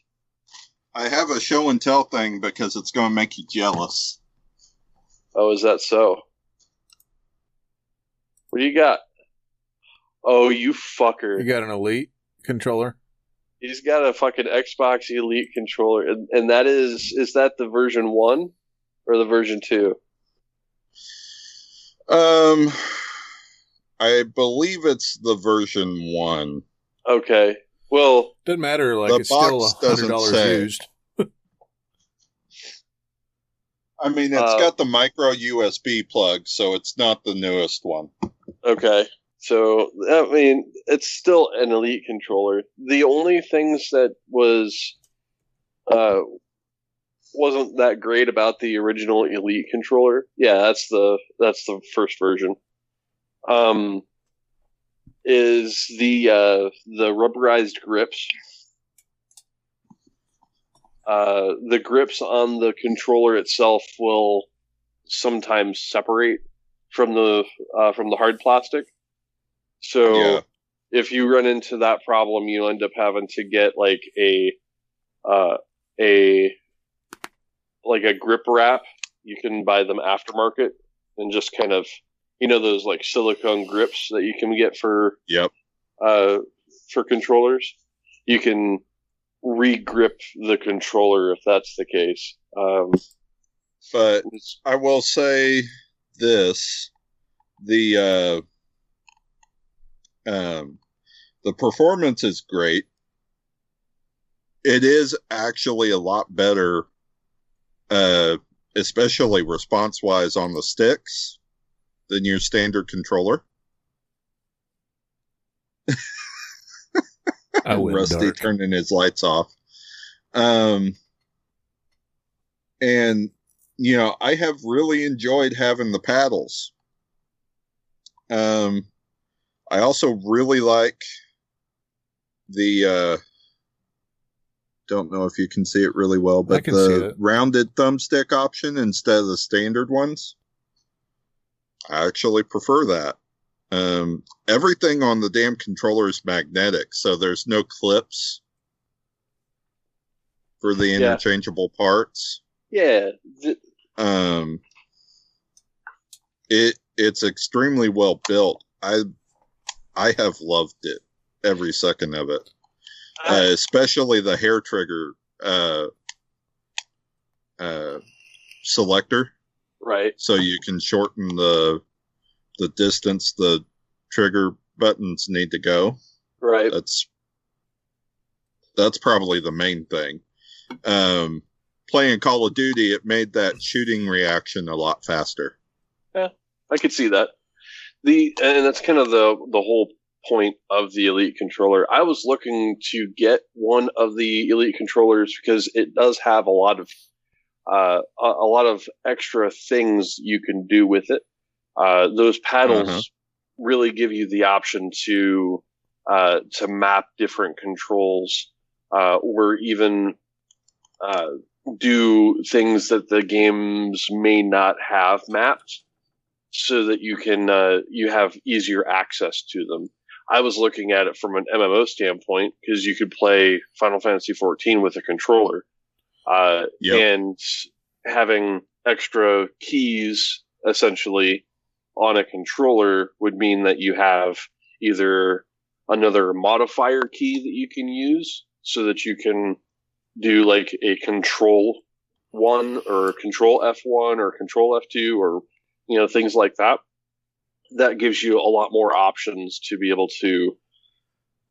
I have a show and tell thing because it's going to make you jealous. Oh, is that so? What do you got? Oh, you fucker. You got an elite controller? He's got a fucking Xbox Elite controller. And, and that is, is that the version 1 or the version 2? Um, I believe it's the version one. Okay. Well, Doesn't matter. Like The it's still box a hundred doesn't dollars say. used. I mean, it's Uh, got the micro USB plug, so it's not the newest one. Okay. So, I mean, it's still an elite controller. The only things that was, uh, wasn't that great about the original elite controller. Yeah, that's the, that's the first version. Um, is the, uh, the rubberized grips. Uh, the grips on the controller itself will sometimes separate from the uh, from the hard plastic. So Yeah. if you run into that problem, you end up having to get like a uh, a like a grip wrap. You can buy them aftermarket and just kind of you know those like silicone grips that you can get for Yep. uh, for controllers. You can re-grip the controller if that's the case. Um, But I will say this: the uh, um, the performance is great. it is actually a lot better, uh, especially response wise on the sticks than your standard controller. Rusty dark. turning his lights off. Um, and you know, I have really enjoyed having the paddles. Um, I also really like the. Uh, don't know if you can see it really well, but the it. rounded thumbstick option instead of the standard ones. I actually prefer that. Um, everything on the damn controller is magnetic, so there's no clips for the Yeah. interchangeable parts. Yeah, th- Um, it it's extremely well built. I I have loved it every second of it, uh, especially the hair trigger uh, uh, selector, right. so you can shorten the the distance the trigger buttons need to go. Right. That's that's probably the main thing. Um, playing Call of Duty, it made that shooting reaction a lot faster. Yeah, I could see that. The and that's kind of the the whole point of the Elite controller. I was looking to get one of the Elite controllers because it does have a lot of uh, a, a lot of extra things you can do with it. Uh, those paddles Uh-huh. really give you the option to uh, to map different controls uh, or even uh, do things that the games may not have mapped so that you can uh, you have easier access to them. I was looking at it from an MMO standpoint because you could play Final Fantasy XIV with a controller, uh, Yep. and having extra keys essentially on a controller would mean that you have either another modifier key that you can use so that you can do like a control one or control F1 or control F2 or you know things like that that gives you a lot more options to be able to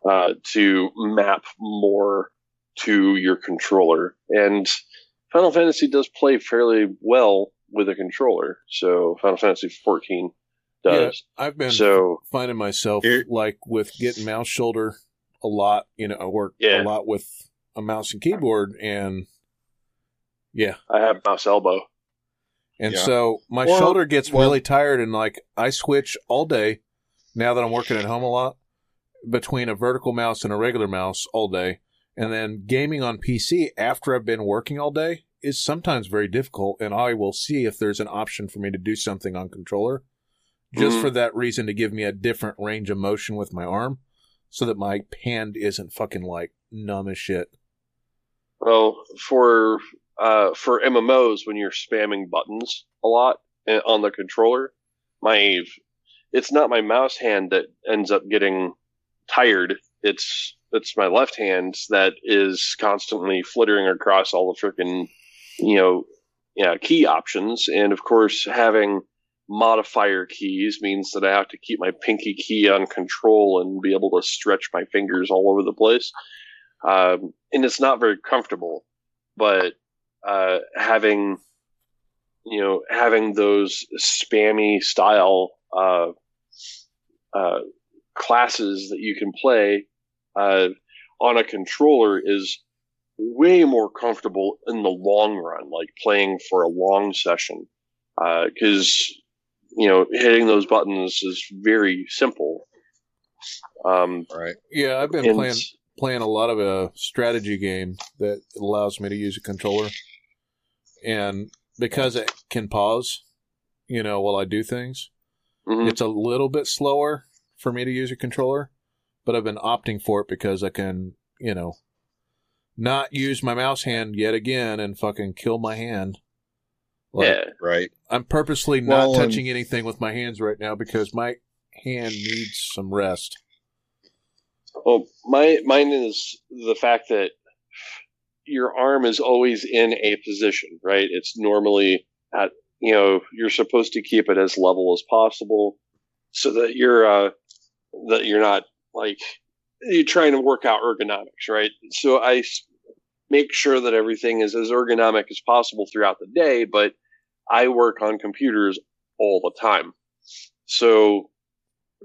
uh, to map more to your controller and Final Fantasy does play fairly well with a controller so Final Fantasy 14 does I've been so finding myself Here- like with getting mouse shoulder a lot. You know, I work Yeah. a lot with a mouse and keyboard, and yeah, I have mouse elbow and Yeah. so my Well- shoulder gets well- really tired, and like I switch all day now that I'm working at home a lot between a vertical mouse and a regular mouse all day, and then gaming on PC after I've been working all day is sometimes very difficult, and I will see if there's an option for me to do something on controller just Mhm. for that reason to give me a different range of motion with my arm so that my hand isn't fucking like numb as shit. Well, for uh, for MMOs, when you're spamming buttons a lot uh, on the controller, my it's not my mouse hand that ends up getting tired. It's it's my left hand that is constantly flittering across all the freaking you know yeah key options, and of course having modifier keys means that I have to keep my pinky key on control and be able to stretch my fingers all over the place. Um, and it's not very comfortable, but uh, having you know having those spammy style uh, uh, classes that you can play uh, on a controller is way more comfortable in the long run, like playing for a long session, because you know hitting those buttons is very simple. Um, Right. Yeah, I've been and- playing playing a lot of a strategy game that allows me to use a controller. And because it can pause, you know, while I do things, mhm. it's a little bit slower for me to use a controller, but I've been opting for it because I can, you know, not use my mouse hand yet again and fucking kill my hand. Like, yeah. Right. I'm purposely not Well, and- touching anything with my hands right now because my hand needs some rest. Well, my mine is the fact that your arm is always in a position, right? It's normally at you know you're supposed to keep it as level as possible, so that you're uh, that you're not like you're trying to work out ergonomics, right? So I make sure that everything is as ergonomic as possible throughout the day, but I work on computers all the time. So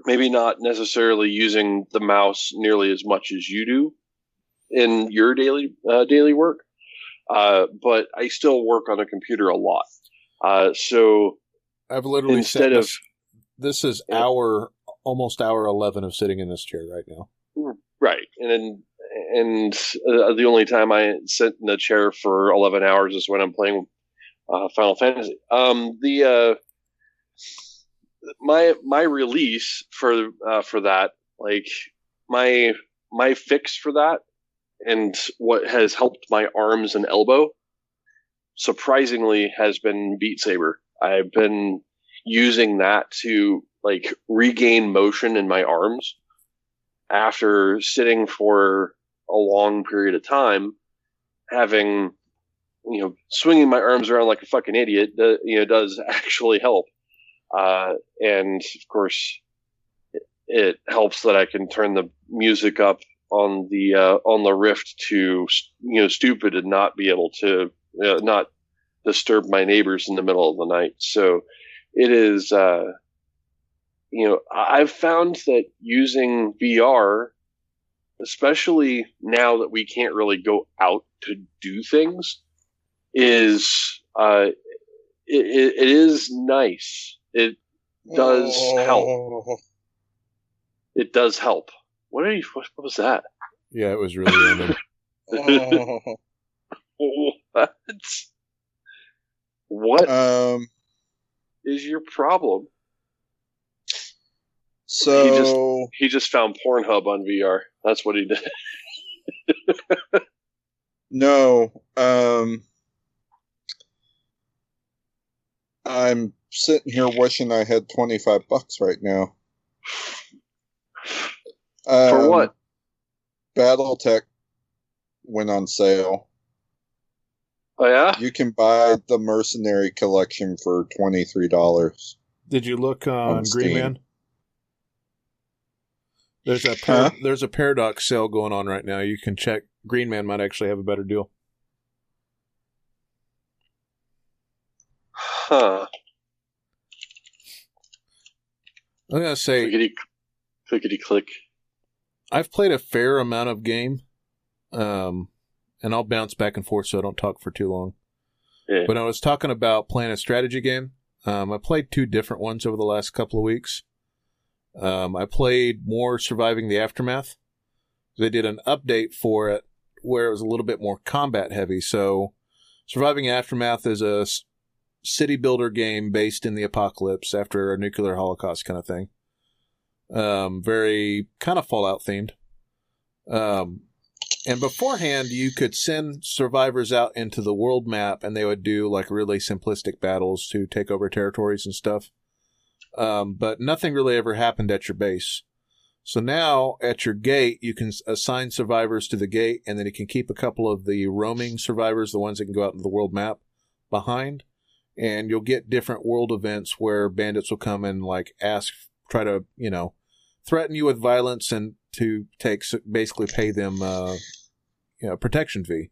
maybe not necessarily using the mouse nearly as much as you do in your daily uh, daily work, uh, but I still work on a computer a lot. Uh, so I've literally Instead said of- this, this is Yeah. hour almost hour eleven of sitting in this chair right now. right, and then and uh, the only time I sit in the chair for eleven hours is when I'm playing uh, Final Fantasy. Um, the uh, my my release for uh, for that like my my fix for that and what has helped my arms and elbow surprisingly has been Beat Saber. I've been using that to like regain motion in my arms after sitting for a long period of time having you know swinging my arms around like a fucking idiot you know does actually help uh, and of course it helps that I can turn the music up on the uh, on the Rift to you know stupid and not be able to uh, not disturb my neighbors in the middle of the night. So it is uh, you know I've found that using VR, especially now that we can't really go out to do things, is uh, it, it, it is nice. It does help. Oh. It does help. What are you? What, what was that? Yeah, it was really random. Oh. What? What is um. your problem? So he just, He just found Pornhub on VR. That's what he did. no. Um. I'm sitting here wishing I had twenty five bucks right now. For Um, what? BattleTech went on sale. Oh yeah. You can buy the Mercenary collection for twenty three dollars. Did you look on, On Green Man? There's a par- Huh? there's a paradox sale going on right now. You can check. Green Man might actually have a better deal. Huh. I'm gonna say Clickety, clickety click. I've played a fair amount of game, um, and I'll bounce back and forth so I don't talk for too long. Yeah. When I was talking about playing a strategy game, um, I played two different ones over the last couple of weeks. Um, I played more Surviving the Aftermath. They did an update for it where it was a little bit more combat heavy. So, Surviving Aftermath is a city builder game based in the apocalypse after a nuclear holocaust kind of thing. Um, very kind of Fallout themed. Um, and beforehand, you could send survivors out into the world map and they would do like really simplistic battles to take over territories and stuff. Um, but nothing really ever happened at your base. So now at your gate, you can assign survivors to the gate and then you can keep a couple of the roaming survivors, the ones that can go out into the world map behind. And you'll get different world events where bandits will come and like ask, try to, you know, threaten you with violence and to take, basically pay them, uh, you know, protection fee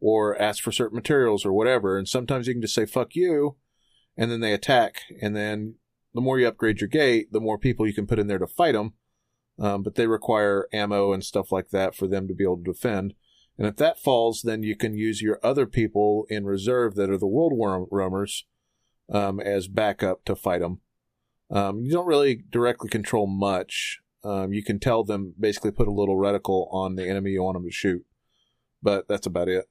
or ask for certain materials or whatever. And sometimes you can just say, fuck you. And then they attack. And then the more you upgrade your gate, the more people you can put in there to fight them. Um, but they require ammo and stuff like that for them to be able to defend. And if that falls, then you can use your other people in reserve that are the world roamers um, as backup to fight them. Um, you don't really directly control much. Um, you can tell them basically put a little reticle on the enemy you want them to shoot, but that's about it.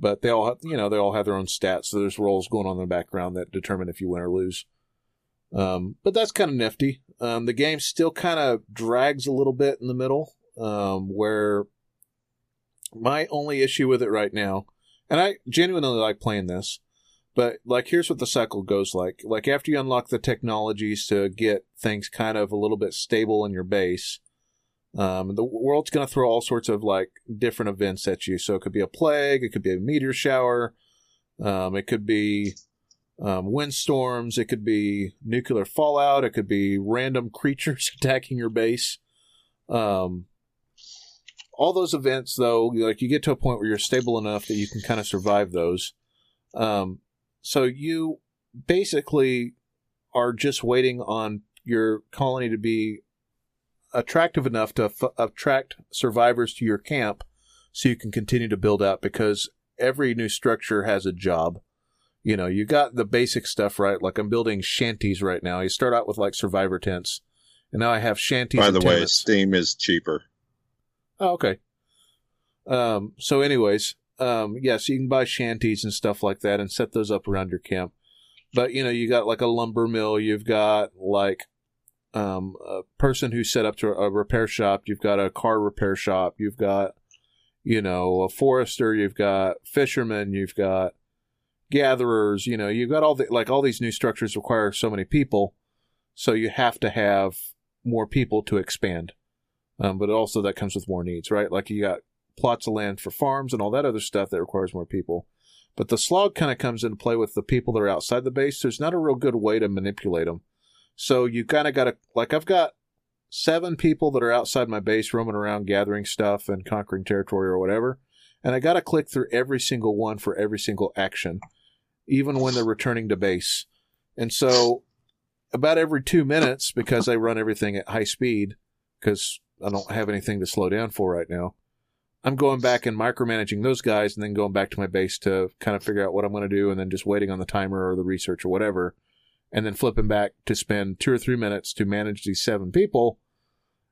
But they all, have, you know, they all have their own stats. So there's roles going on in the background that determine if you win or lose. Um, but that's kind of nifty. Um, the game still kind of drags a little bit in the middle, um, where my only issue with it right now, and I genuinely like playing this, but like here's what the cycle goes like. Like after you unlock the technologies to get things kind of a little bit stable in your base, um, the world's going to throw all sorts of like different events at you. So it could be a plague, it could be a meteor shower, um, it could be um, windstorms, it could be nuclear fallout, it could be random creatures attacking your base. Um, all those events though, like you get to a point where you're stable enough that you can kind of survive those. Um, so you basically are just waiting on your colony to be attractive enough to f- attract survivors to your camp so you can continue to build out because every new structure has a job. You know, you got the basic stuff right. Like I'm building shanties right now. You start out with like survivor tents, and now I have shanties. By the way, tenants. Steam is cheaper. Oh, okay. Um, so anyways, um, yes, yeah, so you can buy shanties and stuff like that and set those up around your camp. But you know, you got like a lumber mill, you've got like um, a person who set up to a repair shop, you've got a car repair shop, you've got you know a forester, you've got fishermen, you've got gatherers, you know, you've got all the like all these new structures require so many people, so you have to have more people to expand. Um, but also that comes with more needs, right? Like you got plots of land for farms and all that other stuff that requires more people. But the slog kind of comes into play with the people that are outside the base. There's not a real good way to manipulate them. So you kind of got to, like, I've got seven people that are outside my base roaming around gathering stuff and conquering territory or whatever. And I got to click through every single one for every single action, even when they're returning to base. And so about every two minutes, because I run everything at high speed, because I don't have anything to slow down for right now. I'm going back and micromanaging those guys and then going back to my base to kind of figure out what I'm going to do and then just waiting on the timer or the research or whatever. And then flipping back to spend two or three minutes to manage these seven people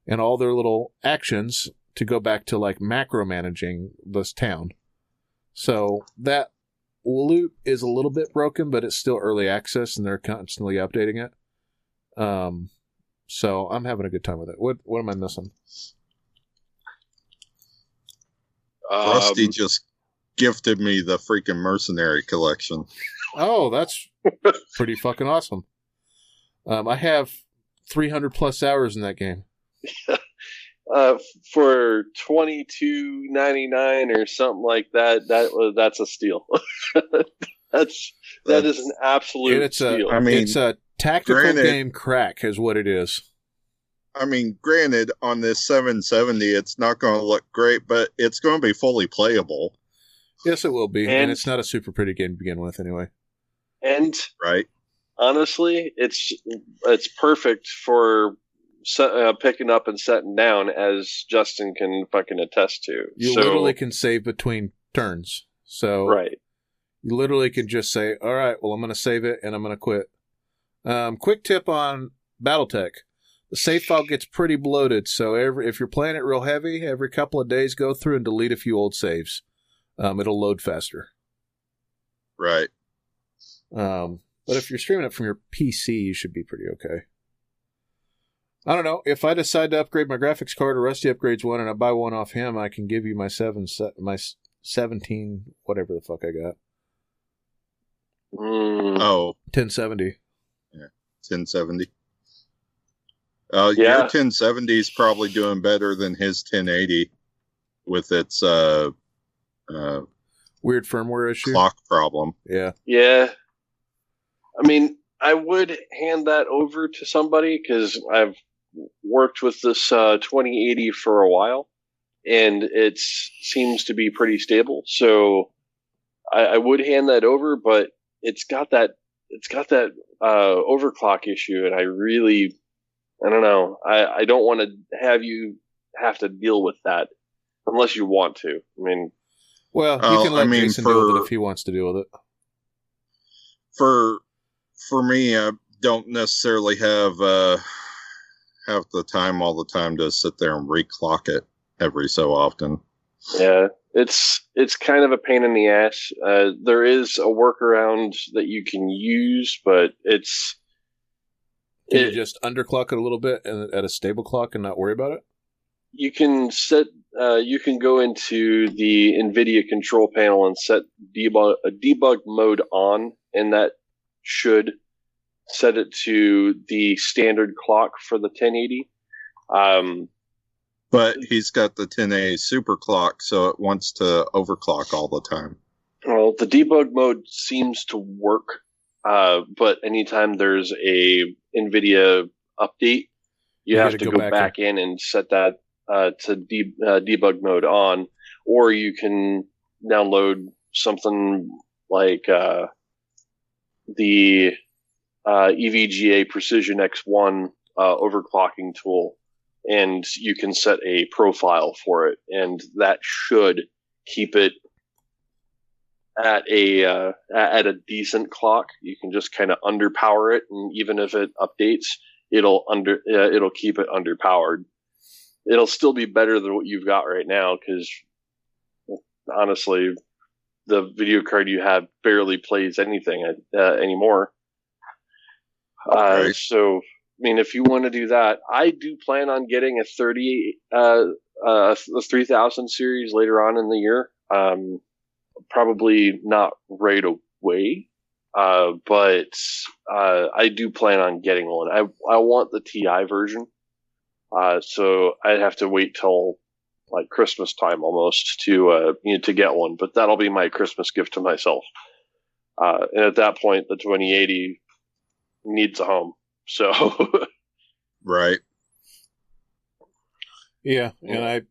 and all their little actions to go back to like macro managing this town. So that loop is a little bit broken, but it's still early access and they're constantly updating it. Um, so I'm having a good time with it. What what am I missing? Rusty Um, just gifted me the freaking mercenary collection. Oh, that's pretty fucking awesome. Um, I have 300 plus hours in that game. uh, for twenty two ninety nine or something like that. That was that's a steal. that's that is an absolute And it's a, steal. I mean, it's a tactical granted- game crack, is what it is. I mean, granted, on this 770, it's not going to look great, but it's going to be fully playable, Yes, it will be, and, And- it's not a super pretty game to begin with, anyway. and right? honestly, it's it's perfect for set, uh, picking up and setting down, as Justin can fucking attest to. You so, literally can save between turns, so right. you literally can just say, "All right, well, I'm going to save it and I'm going to quit." Um, quick tip on BattleTech: the save file gets pretty bloated, so every if you're playing it real heavy, every couple of days, go through and delete a few old saves. Um, it'll load faster. Right. Um, but if you're streaming it from your PC, you should be pretty okay. I don't know. If I decide to upgrade my graphics card or Rusty upgrades one and I buy one off him, I can give you my seven, se- my seventeen, whatever the fuck I got, Mm, Oh, ten seventy. 1070. Uh, Yeah. Your 1070 is probably doing better than his 1080 with its uh, uh, Weird firmware issue. clock problem. Yeah. Yeah. I mean, I would hand that over to somebody because I've worked with this uh, 2080 for a while, and it seems to be pretty stable. So I, I would hand that over, but it's got that it's got that uh, overclock issue, and I really I don't know. I, I don't want to have you have to deal with that unless you want to. I mean, Well, you can let I mean, Jason deal with it if he wants to deal with it. For for me, I don't necessarily have uh, have the time all the time to sit there and reclock it every so often. Yeah, it's it's kind of a pain in the ass. Uh, there is a workaround that you can use, but it's Can it, you just underclock it a little bit and at a stable clock and not worry about it? you can set uh, you can go into the NVIDIA control panel and set debug a debug mode on, and that should set it to the standard clock for the 1080. Um, But he's got the 10A super clock, so it wants to overclock all the time. Well, the debug mode seems to work, uh, but anytime there's a NVIDIA update, you, You have to go go, back back, in and set that uh, to de- uh, debug mode on, or you can download something like uh, the uh, EVGA Precision X1 uh, overclocking tool, and you can set a profile for it, and that should keep it at a uh, at a decent clock. You can just kind of underpower it, and even if it updates, it'll under uh, it'll keep it underpowered. It'll still be better than what you've got right now because honestly, the video card you have barely plays anything uh, anymore. Uh, Right. so, I mean, if you want to do that, I do plan on getting a 30, uh, uh, a 3000 series later on in the year. Um, probably not right away. Uh, but, uh, I do plan on getting one. I, I want the TI version. Uh, so I'd have to wait till like Christmas time almost to, uh, you know, to get one, but that'll be my Christmas gift to myself. Uh, and at that point, the 2080 needs a home. So, Right. Yeah, and I,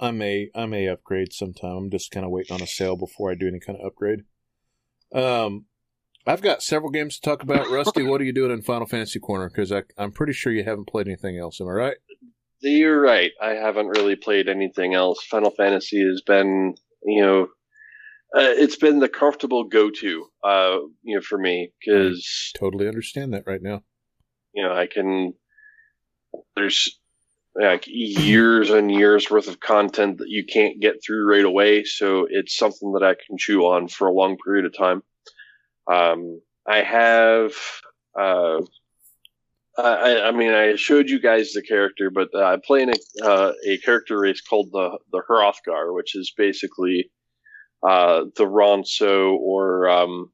I may, I may upgrade sometime. I'm just kind of waiting on a sale before I do any kind of upgrade. Um, I've got several games to talk about. Rusty, what are you doing in Final Fantasy Corner? Because I'm pretty sure you haven't played anything else. Am I right? you're right. I haven't really played anything else. Final Fantasy has been, you know, uh, it's been the comfortable go-to, uh, you know, for me because Totally understand that right now. you know I can. There's like years and years worth of content that you can't get through right away, so it's something that I can chew on for a long period of time. Um, I have. Uh, I, I mean, I showed you guys the character, but uh, I play in a, uh, a character race called the the Hrothgar, which is basically uh, the Ronso or um,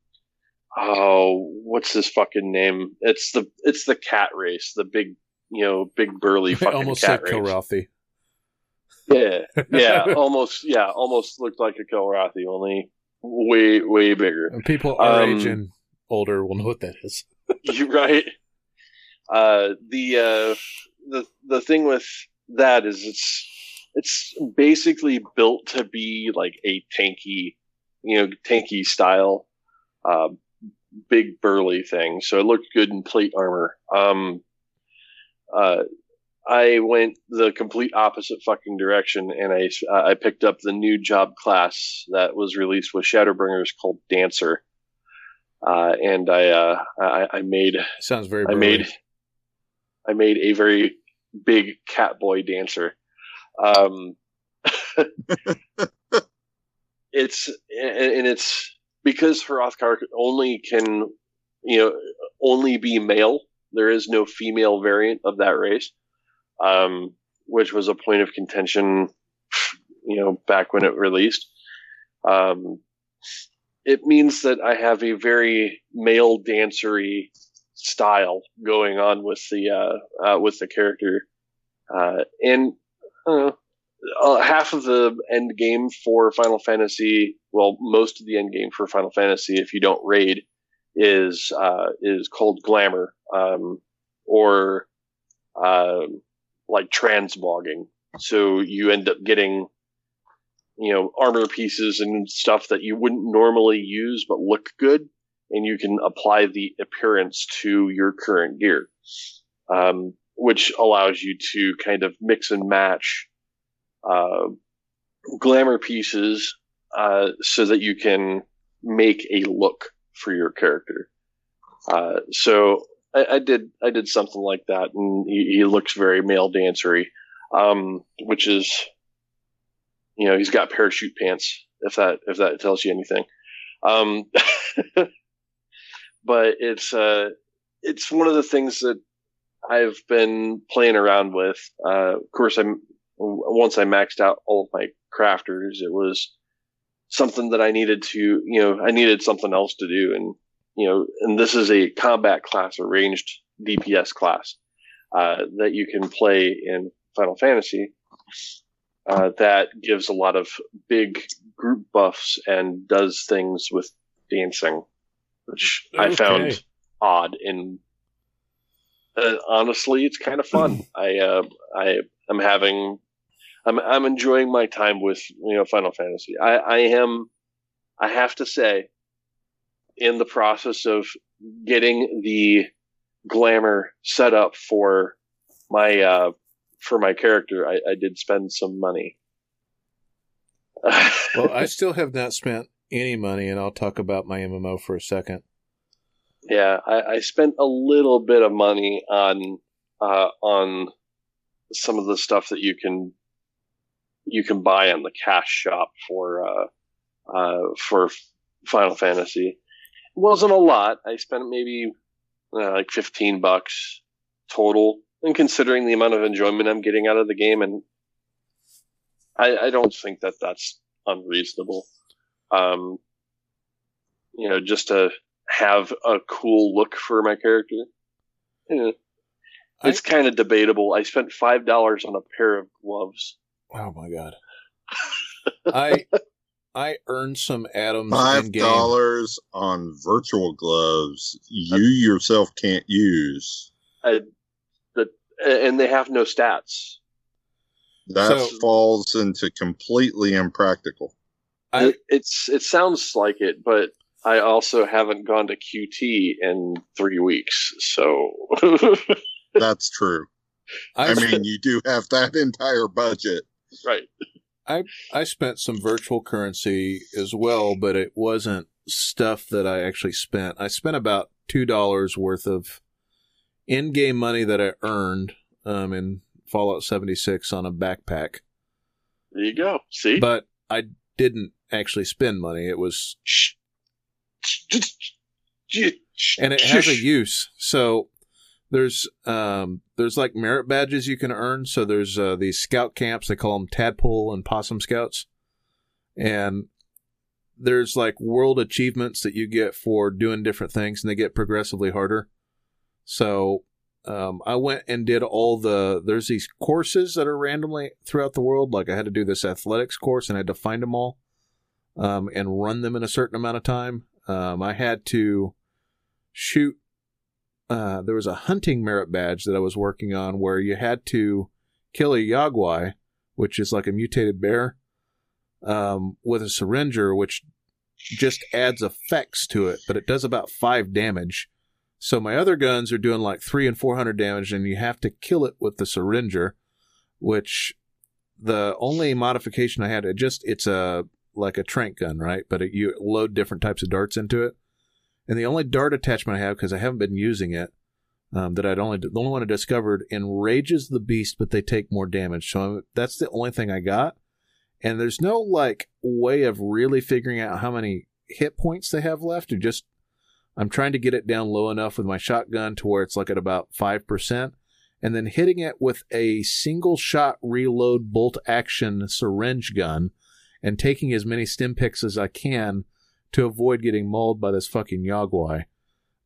oh, what's this fucking name? It's the it's the cat race, the big you know big burly fucking almost cat. Kilrathi. Yeah, yeah, almost yeah, almost looked like a Kilrathi, only way way bigger. And people our Um, age and older will know what that is. You're right. Uh, the uh, the the thing with that is it's it's basically built to be like a tanky, you know, tanky style, uh, big burly thing. So it looked good in plate armor. Um, uh, I went the complete opposite fucking direction, and I I picked up the new job class that was released with Shadowbringers called Dancer. Uh, and I, uh, I, I made Sounds very. I made I made a very big cat boy dancer. Um, it's and and it's because Hrothgar only can you know only be male. There is no female variant of that race, um, which was a point of contention. You know, back when it released. Um, it means that I have a very male dancery style going on with the uh, uh, with the character, uh, and uh, uh, half of the end game for Final Fantasy, well, most of the end game for Final Fantasy, if you don't raid, is uh, is called glamour, um, or uh, like transmogging. So you end up getting you know armor pieces and stuff that you wouldn't normally use but look good and you can apply the appearance to your current gear, um, which allows you to kind of mix and match uh, glamour pieces uh, so that you can make a look for your character. Uh, so I, I did I did something like that, and he, he looks very male dancery, um, which is you know he's got parachute pants if that if that tells you anything. Um, but it's uh, it's one of the things that I've been playing around with. Uh, of course, I'm once I maxed out all of my crafters, it was something that I needed to, you know, I needed something else to do, and you know, and this is a combat class, a ranged DPS class uh, that you can play in Final Fantasy. Uh, that gives a lot of big group buffs and does things with dancing, which I found odd and uh, honestly, it's kind of fun. I uh, I am having I'm I'm enjoying my time with you know Final Fantasy. I I am I have to say in the process of getting the glamour set up for my uh for my character, I, I did spend some money. well, I still have not spent any money, and I'll talk about my MMO for a second. Yeah, I, I spent a little bit of money on uh, on some of the stuff that you can you can buy in the cash shop for uh, uh, for Final Fantasy. It wasn't a lot. I spent maybe uh, like fifteen bucks total, and considering the amount of enjoyment I'm getting out of the game, and I, I don't think that that's unreasonable. Um, you know, just to have a cool look for my character. Yeah. It's kind of debatable. I spent five dollars on a pair of gloves. Oh my god! I I earned some atoms. Five dollars on virtual gloves you yourself can't use. I, the, and they have no stats. That so, falls into completely impractical. I, it's it sounds like it, but I also haven't gone to QT in three weeks, so that's true. I, I mean, you do have that entire budget, right? I I spent some virtual currency as well, but it wasn't stuff that I actually spent. I spent about two dollars worth of in-game money that I earned um, in Fallout 76 on a backpack. There you go. See, but I didn't actually spend money. It was, and it has a use. So there's um there's like merit badges you can earn. So there's uh, these scout camps. They call them tadpole and possum scouts, and there's like world achievements that you get for doing different things, and they get progressively harder. So um, I went and did all the. There's these courses that are randomly throughout the world. Like I had to do this athletics course, and I had to find them all um, and run them in a certain amount of time. Um, I had to shoot. Uh, there was a hunting merit badge that I was working on where you had to kill a Yao Guai, which is like a mutated bear, um, with a syringer, which just adds effects to it, but it does about five damage. So my other guns are doing like three and four hundred damage, and you have to kill it with the syringer, which the only modification I had it just it's a like a trank gun, right? But it, you load different types of darts into it. And the only dart attachment I have because I haven't been using it um, that I'd only the only one I discovered enrages the beast, but they take more damage. So I'm, that's the only thing I got. And there's no like way of really figuring out how many hit points they have left. Or just I'm trying to get it down low enough with my shotgun to where it's like at about five percent, and then hitting it with a single shot reload bolt action syringe gun and taking as many stimpaks as I can to avoid getting mauled by this fucking Yao Guai.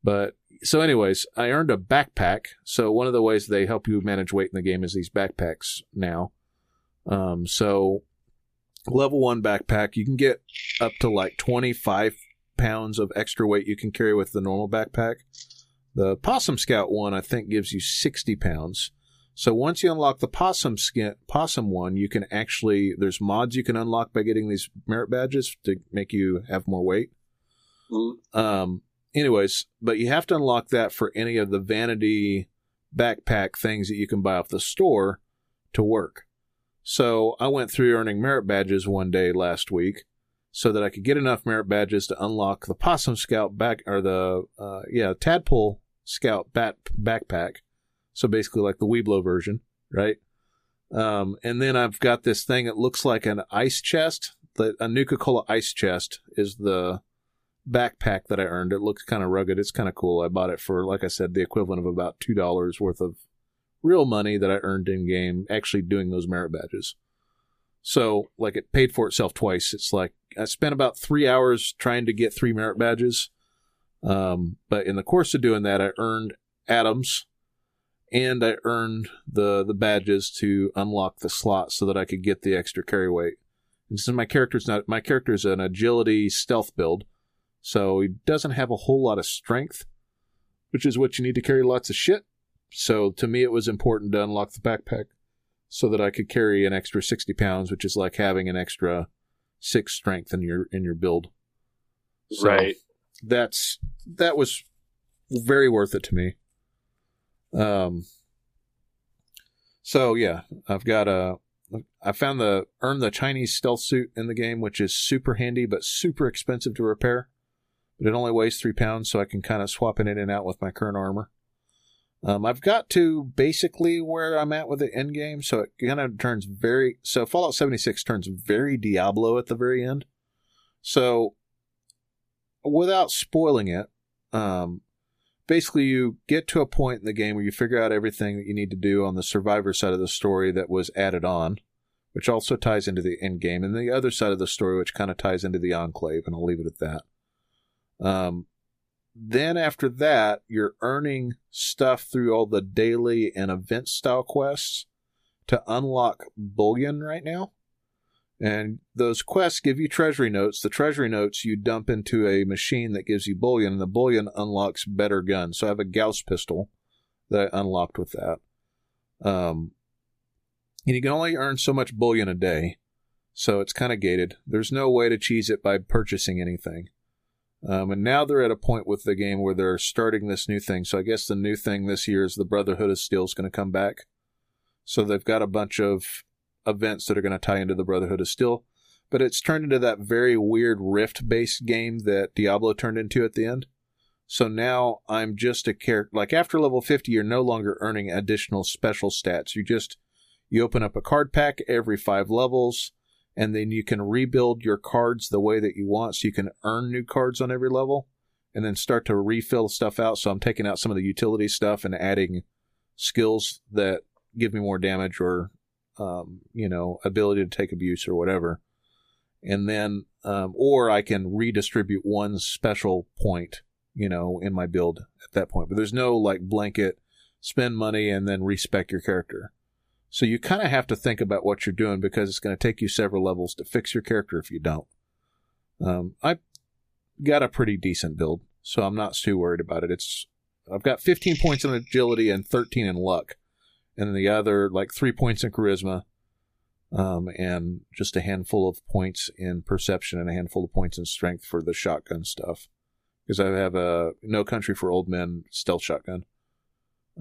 But so, anyways, I earned a backpack. So one of the ways they help you manage weight in the game is these backpacks now. Um, so level one backpack, you can get up to like 25 pounds of extra weight you can carry with the normal backpack. The Possum Scout one, I think, gives you 60 pounds. So once you unlock the possum skin, possum one, you can actually there's mods you can unlock by getting these merit badges to make you have more weight. Mm-hmm. Um. Anyways, but you have to unlock that for any of the vanity backpack things that you can buy off the store to work. So I went through earning merit badges one day last week so that I could get enough merit badges to unlock the Possum Scout back or the uh, yeah Tadpole Scout bat backpack so basically, like the Webelos version, right? Um, and then I've got this thing that looks like an ice chest. The a Nuka Cola ice chest is the backpack that I earned. It looks kind of rugged. It's kind of cool. I bought it for, like I said, the equivalent of about two dollars worth of real money that I earned in game, actually doing those merit badges. So, like, it paid for itself twice. It's like I spent about three hours trying to get three merit badges. Um, but in the course of doing that, I earned atoms and I earned the the badges to unlock the slot so that I could get the extra carry weight. And since my character's not my character's an agility stealth build, so he doesn't have a whole lot of strength, which is what you need to carry lots of shit. So to me, it was important to unlock the backpack so that I could carry an extra 60 pounds, which is like having an extra six strength in your in your build. So right. That's that was very worth it to me. Um. So yeah, I've got a. I found the earn the Chinese stealth suit in the game, which is super handy but super expensive to repair. But it only weighs three pounds, so I can kind of swap it in and out with my current armor. Um, I've got to basically where I'm at with the end game, so it kind of turns very. So Fallout 76 turns very Diablo at the very end. So, without spoiling it, um, basically you get to a point in the game where you figure out everything that you need to do on the survivor side of the story that was added on, which also ties into the end game, and the other side of the story, which kind of ties into the enclave, and I'll leave it at that. Um, then after that, you're earning stuff through all the daily and event style quests to unlock bullion right now. And those quests give you treasury notes. The treasury notes you dump into a machine that gives you bullion, and the bullion unlocks better guns. So I have a Gauss pistol that I unlocked with that. Um, and you can only earn so much bullion a day. So it's kind of gated. There's no way to cheese it by purchasing anything. Um, and now they're at a point with the game where they're starting this new thing. So I guess the new thing this year is the Brotherhood of Steel is going to come back. So they've got a bunch of events that are going to tie into the Brotherhood of Steel. But it's turned into that very weird Rift based game that Diablo turned into at the end. So now I'm just a character. Like after level 50, you're no longer earning additional special stats. You just, you open up a card pack every five levels and then you can rebuild your cards the way that you want so you can earn new cards on every level and then start to refill stuff out so i'm taking out some of the utility stuff and adding skills that give me more damage or um, you know ability to take abuse or whatever and then um, or i can redistribute one special point you know in my build at that point but there's no like blanket spend money and then respec your character so you kind of have to think about what you're doing because it's going to take you several levels to fix your character if you don't. Um, I got a pretty decent build, so I'm not too worried about it. It's I've got 15 points in agility and 13 in luck, and then the other like three points in charisma, um, and just a handful of points in perception and a handful of points in strength for the shotgun stuff. Because I have a No Country for Old Men stealth shotgun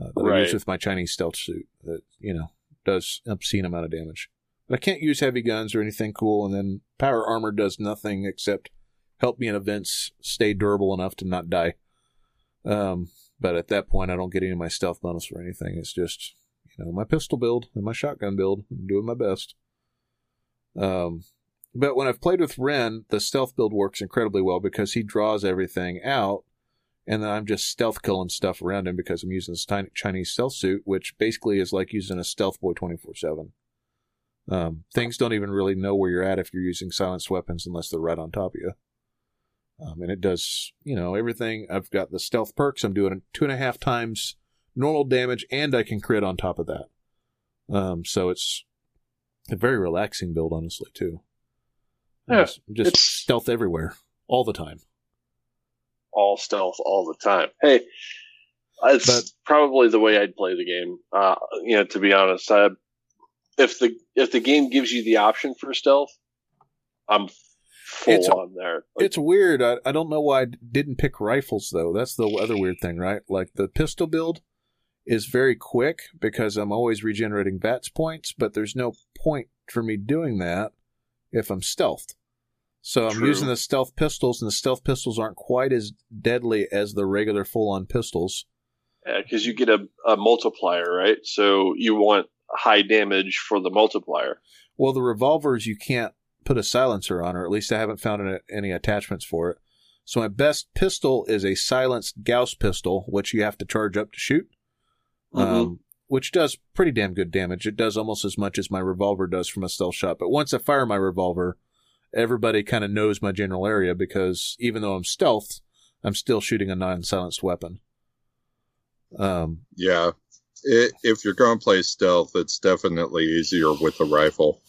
uh, that I use with my Chinese stealth suit. That you know does obscene amount of damage. But I can't use heavy guns or anything cool, and then power armor does nothing except help me in events stay durable enough to not die. Um, but at that point, I don't get any of my stealth bonus or anything. It's just know my pistol build and my shotgun build. I'm doing my best. Um, but when I've played with Ren, the stealth build works incredibly well because he draws everything out, and then I'm just stealth killing stuff around him because I'm using this tiny Chinese stealth suit, which basically is like using a stealth boy 24 7. Um, things don't even really know where you're at if you're using silenced weapons unless they're right on top of you. Um, and it does, you know, everything. I've got the stealth perks. I'm doing two and a half times normal damage, and I can crit on top of that. Um, so it's a very relaxing build, honestly, too. Yeah, just, just stealth everywhere, all the time. all stealth all the time. Hey, it's But- probably the way I'd play the game. Uh, you know, to be honest, I, if the if the game gives you the option for stealth, I'm full It's- on there. Like, It's weird. I, I don't know why I didn't pick rifles though. That's the other weird thing, right? Like the pistol build is very quick because I'm always regenerating VATS points, but there's no point for me doing that if I'm stealthed. So I'm True. using the stealth pistols, and the stealth pistols aren't quite as deadly as the regular full-on pistols. because you get a, a multiplier, right? So you want high damage for the multiplier. Well, the revolvers you can't put a silencer on, or at least I haven't found any, any attachments for it. So my best pistol is a silenced Gauss pistol, which you have to charge up to shoot, um, which does pretty damn good damage. It does almost as much as my revolver does from a stealth shot. But once I fire my revolver, everybody kind of knows my general area because even though I'm stealthed, I'm still shooting a non-silenced weapon. Um, Yeah. i if you're going to play stealth, it's definitely easier with a rifle.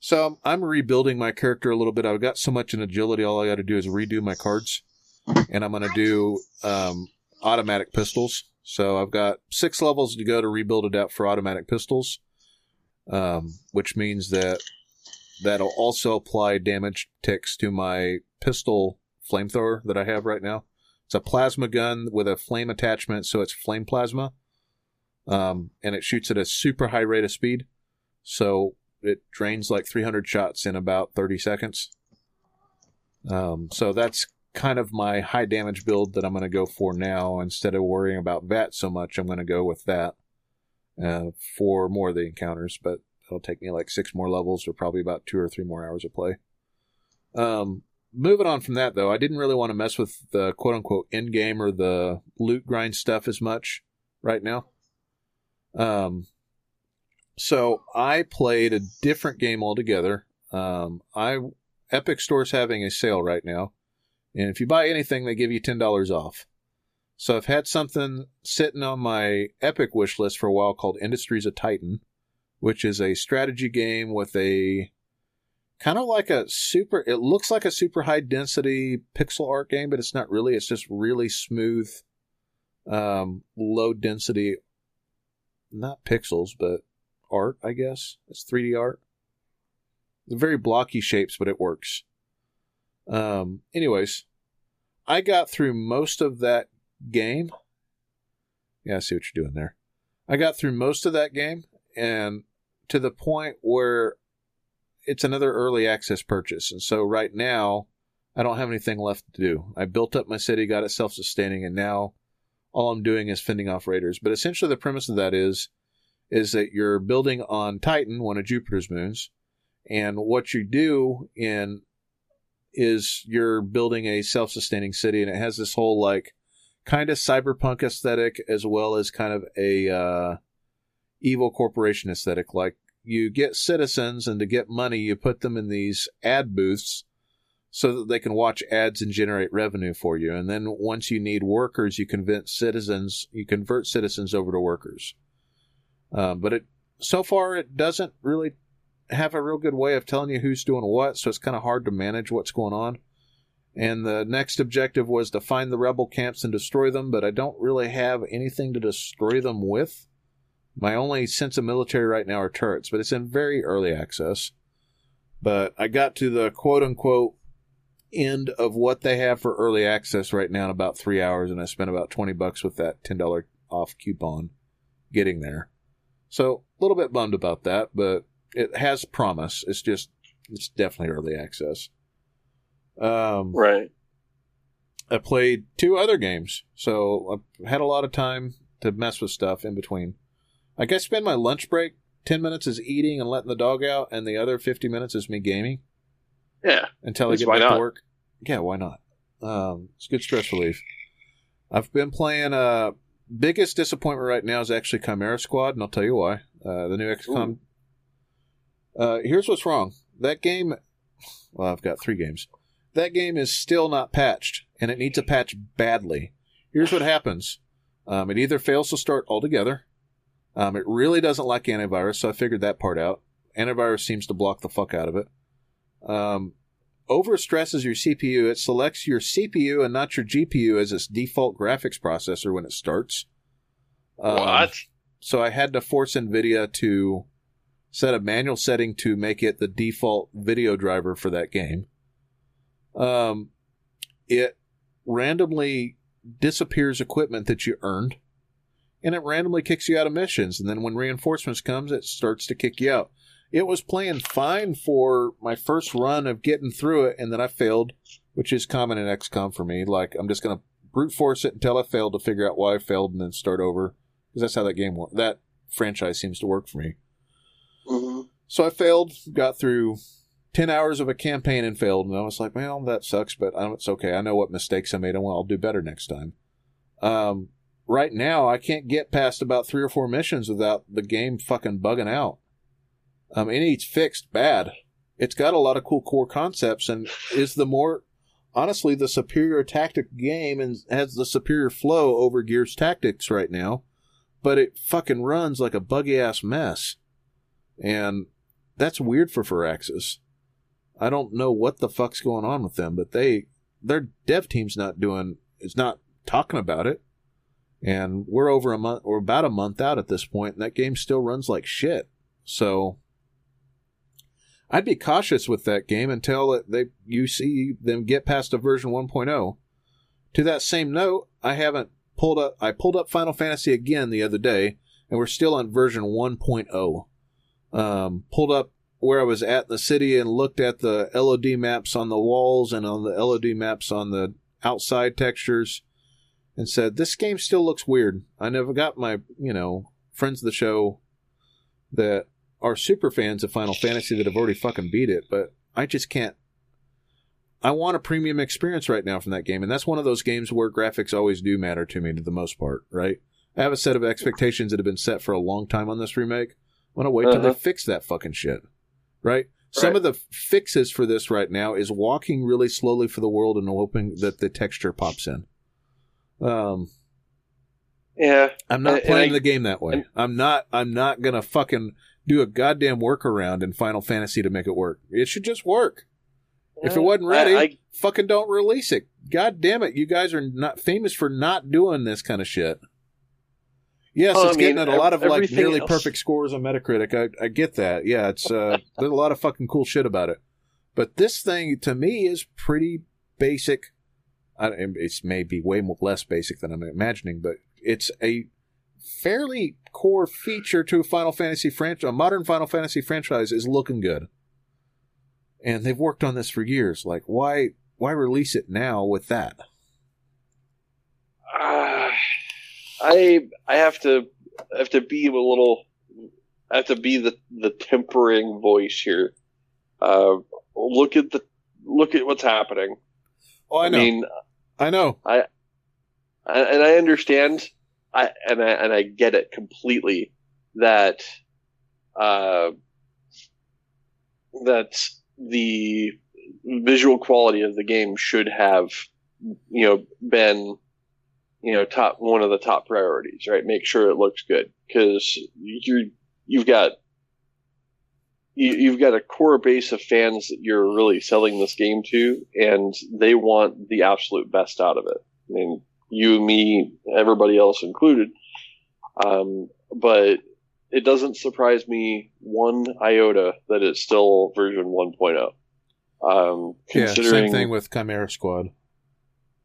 So um, I'm rebuilding my character a little bit. I've got so much in agility. All I got to do is redo my cards, and I'm going to do um, automatic pistols. So I've got six levels to go to rebuild it out for automatic pistols, um, which means that that'll also apply damage ticks to my pistol flamethrower that I have right now. It's a plasma gun with a flame attachment, so it's flame plasma, um, and it shoots at a super high rate of speed. So it drains like 300 shots in about 30 seconds. Um, so that's kind of my high damage build that I'm going to go for now. Instead of worrying about VAT so much, I'm going to go with that uh, for more of the encounters. But it'll take me like six more levels or probably about two or three more hours of play. Um, moving on from that, though, I didn't really want to mess with the quote unquote end game or the loot grind stuff as much right now. Um, so I played a different game altogether. Um, I Epic Store's having a sale right now, and if you buy anything, they give you ten dollars off. So I've had something sitting on my Epic wish list for a while called Industries of Titan, which is a strategy game with a kind of like a super. It looks like a super high density pixel art game, but it's not really. It's just really smooth, um, low density, not pixels, but art, I guess. It's 3D art. They're very blocky shapes, but it works. Um, anyways, I got through most of that game. Yeah, I see what you're doing there. I got through most of that game and to the point where it's another early access purchase. And so right now, I don't have anything left to do. I built up my city, got it self sustaining, and now all I'm doing is fending off raiders. But essentially, the premise of that is is that you're building on Titan, one of Jupiter's moons, and what you do in is you're building a self-sustaining city, and it has this whole like kind of cyberpunk aesthetic as well as kind of a uh, evil corporation aesthetic. Like you get citizens, and to get money, you put them in these ad booths so that they can watch ads and generate revenue for you. And then once you need workers, you convince citizens, you convert citizens over to workers. Um, but it so far it doesn't really have a real good way of telling you who's doing what, so it's kind of hard to manage what's going on. And the next objective was to find the rebel camps and destroy them, but I don't really have anything to destroy them with. My only sense of military right now are turrets, but it's in very early access. But I got to the quote unquote end of what they have for early access right now in about three hours, and I spent about 20 bucks with that $10 off coupon getting there. So a little bit bummed about that, but it has promise. It's just it's definitely early access. Um, Right. I played two other games, so I had a lot of time to mess with stuff in between. I guess spend my lunch break. Ten minutes is eating and letting the dog out, and the other fifty minutes is me gaming Yeah. until I get back to work. Yeah, why not? Um, it's good stress relief. I've been playing. Uh, biggest disappointment right now is actually Chimera Squad, and I'll tell you why. Uh, the new XCOM. Uh, here's what's wrong. That game. Well, I've got three games. That game is still not patched, and it needs a patch badly. Here's what happens. Um, it either fails to start altogether. Um, it really doesn't like antivirus, so I figured that part out. Antivirus seems to block the fuck out of it um, overstresses your CPU. It selects your CPU and not your GPU as its default graphics processor when it starts. Um, what? So I had to force NVIDIA to set a manual setting to make it the default video driver for that game. Um, it randomly disappears equipment that you earned, and it randomly kicks you out of missions. And then when reinforcements comes, it starts to kick you out. It was playing fine for my first run of getting through it, and then I failed, which is common in XCOM for me. Like I'm just gonna brute force it until I failed to figure out why I failed, and then start over because that's how that game. That franchise seems to work for me. Hmm So I failed, got through 10 hours of a campaign and failed. And I was like, well, that sucks, but it's okay. I know what mistakes I made and well, I'll do better next time. Um, right now, I can't get past about three or four missions without the game fucking bugging out. Um, it needs fixed bad. It's got a lot of cool core concepts and is the more, honestly, the superior tactic game and has the superior flow over Gears Tactics right now. But it fucking runs like a buggy ass mess. And that's weird for Firaxis. I don't know what the fuck's going on with them, but they their dev team's not doing it's not talking about it. And we're over a month or about a month out at this point, and that game still runs like shit. So I'd be cautious with that game until they you see them get past a version 1.0. To that same note, I haven't pulled up I pulled up Final Fantasy again the other day and we're still on version 1.0. Um, pulled up where I was at in the city and looked at the LOD maps on the walls and on the LOD maps on the outside textures and said, This game still looks weird. I never got my, you know, friends of the show that are super fans of Final Fantasy that have already fucking beat it, but I just can't. I want a premium experience right now from that game, and that's one of those games where graphics always do matter to me to the most part, right? I have a set of expectations that have been set for a long time on this remake. I want to wait uh-huh. till they uh-huh. fix that fucking shit, right? Some right. of the fixes for this right now is walking really slowly for the world and hoping that the texture pops in. Um, yeah, I'm not and, playing and I, the game that way. And, I'm not. I'm not gonna fucking do a goddamn workaround in Final Fantasy to make it work. It should just work. if it wasn't ready, I, I, fucking don't release it. God damn it, you guys are not famous for not doing this kind of shit. Yes, well, it's I mean, getting at a lot of like nearly else. perfect scores on Metacritic. I, I get that. Yeah, it's uh, there's a lot of fucking cool shit about it. But this thing to me is pretty basic. I, it's maybe way more, less basic than I'm imagining, but it's a fairly core feature to a Final Fantasy franchise. A modern Final Fantasy franchise is looking good, and they've worked on this for years. Like, why why release it now with that? Uh, I I have to I have to be a little I have to be the the tempering voice here. Uh, look at the look at what's happening. Oh, I know. I mean, I know. I, I and I understand. I and I and I get it completely that uh, that the visual quality of the game should have you know been you know, top one of the top priorities, right? Make sure it looks good because you you've got you, you've got a core base of fans that you're really selling this game to, and they want the absolute best out of it. I mean, you, me, everybody else included. Um, but it doesn't surprise me one iota that it's still version 1.0. Um, yeah, same thing with Chimera Squad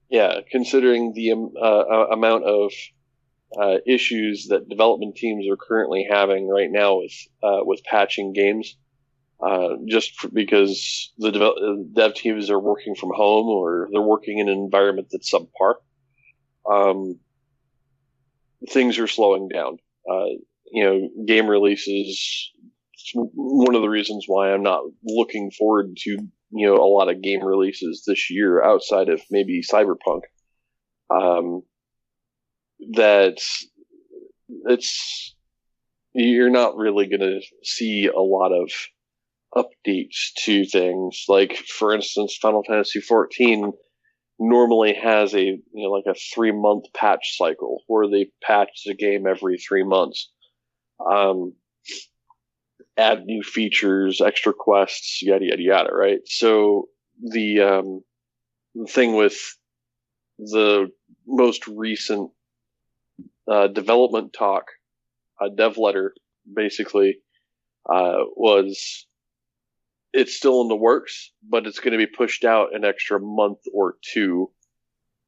yeah, considering the um, uh, uh, amount of uh, issues that development teams are currently having right now with uh, with patching games, uh, just because the dev-, dev teams are working from home or they're working in an environment that's subpar. Um, things are slowing down. Uh, you know, game releases. One of the reasons why I'm not looking forward to you know a lot of game releases this year outside of maybe Cyberpunk. Um, that it's you're not really going to see a lot of updates to things. Like for instance, Final Fantasy 14 normally has a you know like a three month patch cycle where they patch the game every three months. Um, add new features, extra quests, yada yada yada. Right. So the um, the thing with the most recent uh, development talk, a dev letter, basically, uh, was it's still in the works, but it's going to be pushed out an extra month or two,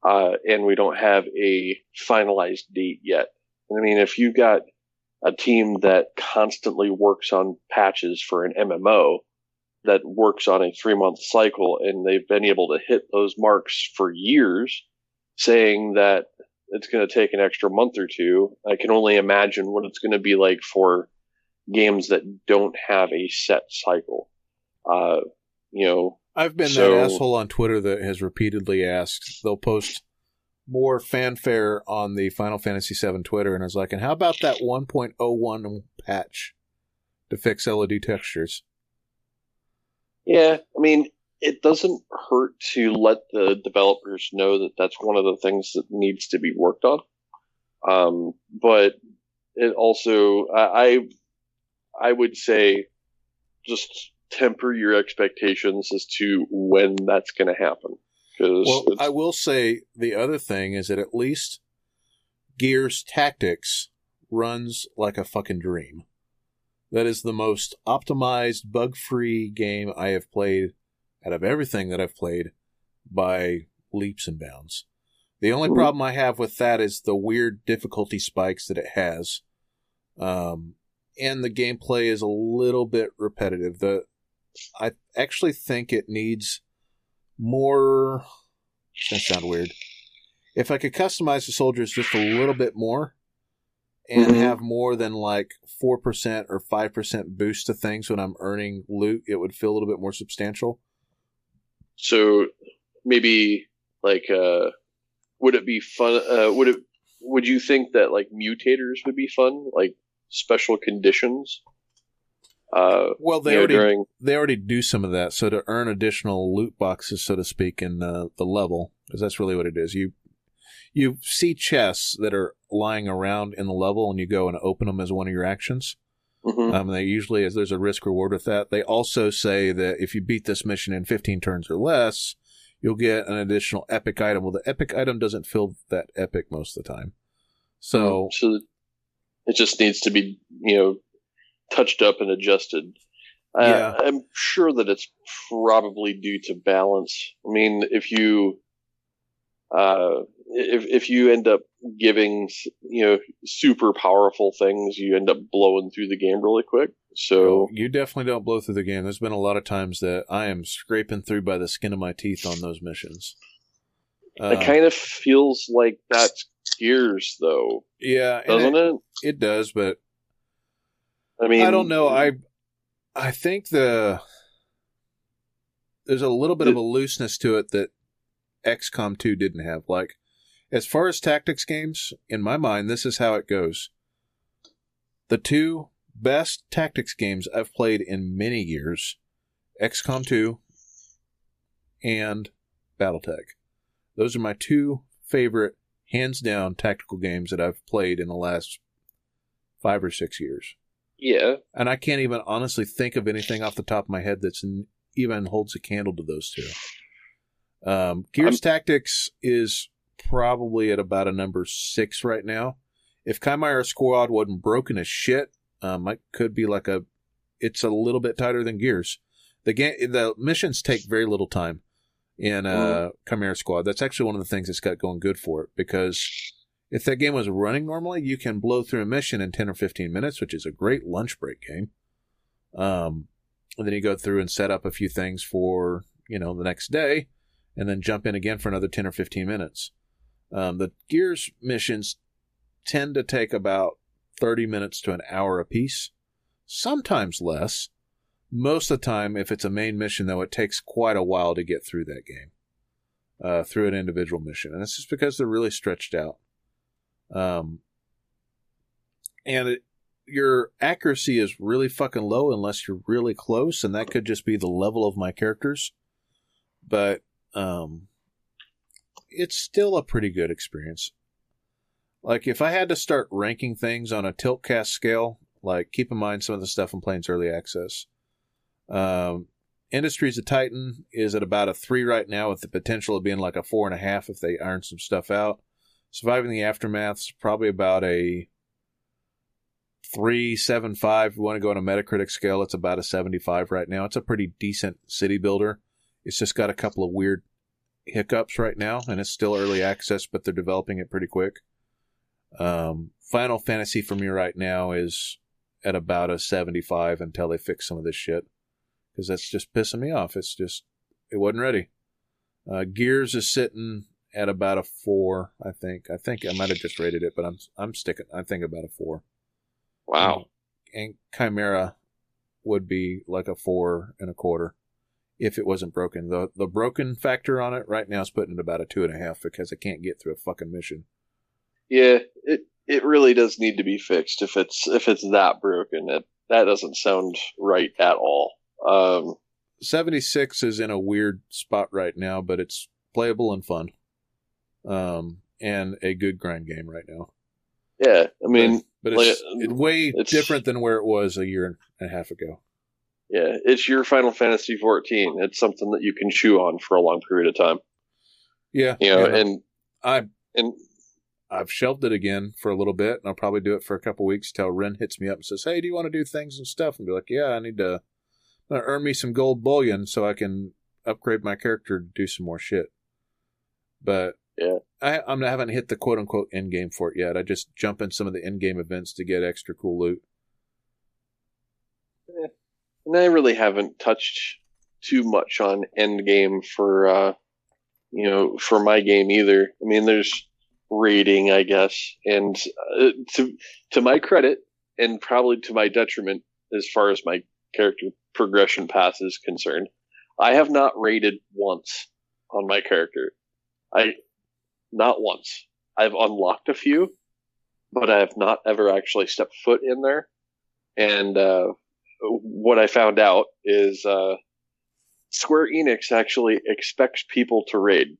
uh, and we don't have a finalized date yet. I mean, if you got a team that constantly works on patches for an MMO that works on a three month cycle and they've been able to hit those marks for years saying that it's going to take an extra month or two. I can only imagine what it's going to be like for games that don't have a set cycle. Uh, you know, I've been so, that asshole on Twitter that has repeatedly asked. They'll post more fanfare on the Final Fantasy VII Twitter, and I was like, "And how about that 1.01 patch to fix LOD textures?" Yeah, I mean, it doesn't hurt to let the developers know that that's one of the things that needs to be worked on. Um, but it also, I, I would say, just temper your expectations as to when that's going to happen. Well, I will say the other thing is that at least Gears Tactics runs like a fucking dream. That is the most optimized, bug free game I have played out of everything that I've played by leaps and bounds. The only problem I have with that is the weird difficulty spikes that it has. Um, and the gameplay is a little bit repetitive. The I actually think it needs more. Gonna sound weird. If I could customize the soldiers just a little bit more, and Mhm. have more than like four percent or five percent boost to things when I'm earning loot, it would feel a little bit more substantial. So maybe like uh would it be fun uh would it would you think that like mutators would be fun? Like special conditions? Uh Well, they you know, already during they already do some of that. So to earn additional loot boxes, so to speak, in uh, the level, because that's really what it is. You you see chests that are lying around in the level, and you go and open them as one of your actions. Mhm. Um, they usually, as there's a risk reward with that. They also say that if you beat this mission in 15 turns or less, you'll get an additional epic item. Well, the epic item doesn't feel that epic most of the time. So so it just needs to be, you know, touched up and adjusted. Uh, Yeah. I'm sure that it's probably due to balance. I mean, if you uh, if if you end up giving you know super powerful things, you end up blowing through the game really quick. So you definitely don't blow through the game. There's been a lot of times that I am scraping through by the skin of my teeth on those missions. Uh, it kind of feels like that's Gears, though, yeah, doesn't it, it? it does, but I mean, I don't know. I I think the there's a little bit of a looseness to it that XCOM 2 didn't have. Like as far as tactics games, in my mind, this is how it goes. The two best tactics games I've played in many years, XCOM 2 and BattleTech. Those are my two favorite hands down tactical games that I've played in the last 5 or 6 years yeah, and I can't even honestly think of anything off the top of my head that's n- even holds a candle to those two. Um, Gears Tactics is probably at about a number six right now. If Chimera Squad wasn't broken as shit, um, it could be like a. It's a little bit tighter than Gears. The game, the missions take very little time in uh, Chimera Squad. That's actually one of the things that's got going good for it because if that game was running normally, you can blow through a mission in 10 or 15 minutes, which is a great lunch break game. Um, and then you go through and set up a few things for, you know, the next day and then jump in again for another 10 or 15 minutes. Um, the Gears missions tend to take about 30 minutes to an hour apiece, sometimes less. Most of the time, if it's a main mission, though, it takes quite a while to get through that game, uh, through an individual mission. And it's just because they're really stretched out. Um, and it, your accuracy is really fucking low unless you're really close, and that could just be the level of my characters. But um, it's still a pretty good experience. Like if I had to start ranking things on a tilt cast scale, like keep in mind some of the stuff I'm playing's early access. Um, Industries of Titan is at about a three right now, with the potential of being like a four and a half if they iron some stuff out. Surviving the Aftermath's probably about a three seven five. If you want to go on a Metacritic scale, it's about a seventy five right now. It's a pretty decent city builder. It's just got a couple of weird hiccups right now, and it's still early access, but they're developing it pretty quick. Um, Final Fantasy for me right now is at about a seventy five until they fix some of this shit because that's just pissing me off. It's just it wasn't ready. Uh, Gears is sitting at about a four, I think. I think I might have just rated it, but I'm I'm sticking. I think about a four. wow. And Chimera would be like a four and a quarter if it wasn't broken. the The broken factor on it right now is putting it about a two and a half because I can't get through a fucking mission. Yeah, it it really does need to be fixed if it's if it's that broken. It that doesn't sound right at all. Um, 76 is in a weird spot right now, but it's playable and fun. Um, and a good grind game right now. yeah, I mean, but like, it's, it's way it's- different than where it was a year and a half ago. yeah, it's your Final Fantasy 14. It's something that you can chew on for a long period of time. Yeah, You know, yeah. and I and I've shelved it again for a little bit, and I'll probably do it for a couple weeks till Ren hits me up and says, "Hey, do you want to do things and stuff?" And be like, "Yeah, I need to earn me some gold bullion so I can upgrade my character to do some more shit." But Yeah. I, I'm, I haven't hit the quote unquote end game for it yet. I just jump in some of the end game events to get extra cool loot. and I really haven't touched too much on Endgame for uh, you know for my game either. I mean, there's raiding, I guess, and uh, to to my credit, and probably to my detriment as far as my character progression path is concerned, I have not raided once on my character. I not once. I've unlocked a few, but I have not ever actually stepped foot in there. And uh, what I found out is uh, Square Enix actually expects people to raid.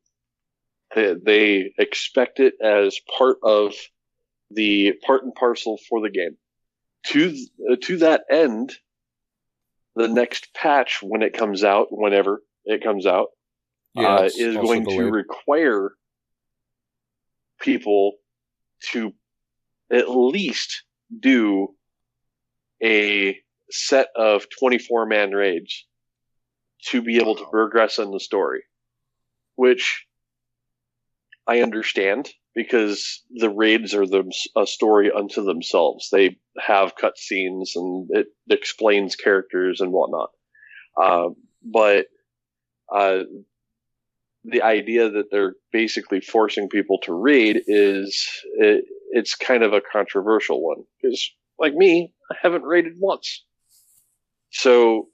They, they expect it as part of the part and parcel for the game. To uh, to that end, the next patch when it comes out, whenever it comes out, uh, is going to require people to at least do a set of 24 man raids to be able to progress in the story, which I understand because the raids are them a story unto themselves. They have cutscenes and it explains characters and whatnot. Uh, but uh, the idea that they're basically forcing people to read is it, it's kind of a controversial one because, like me, I haven't raided once. So,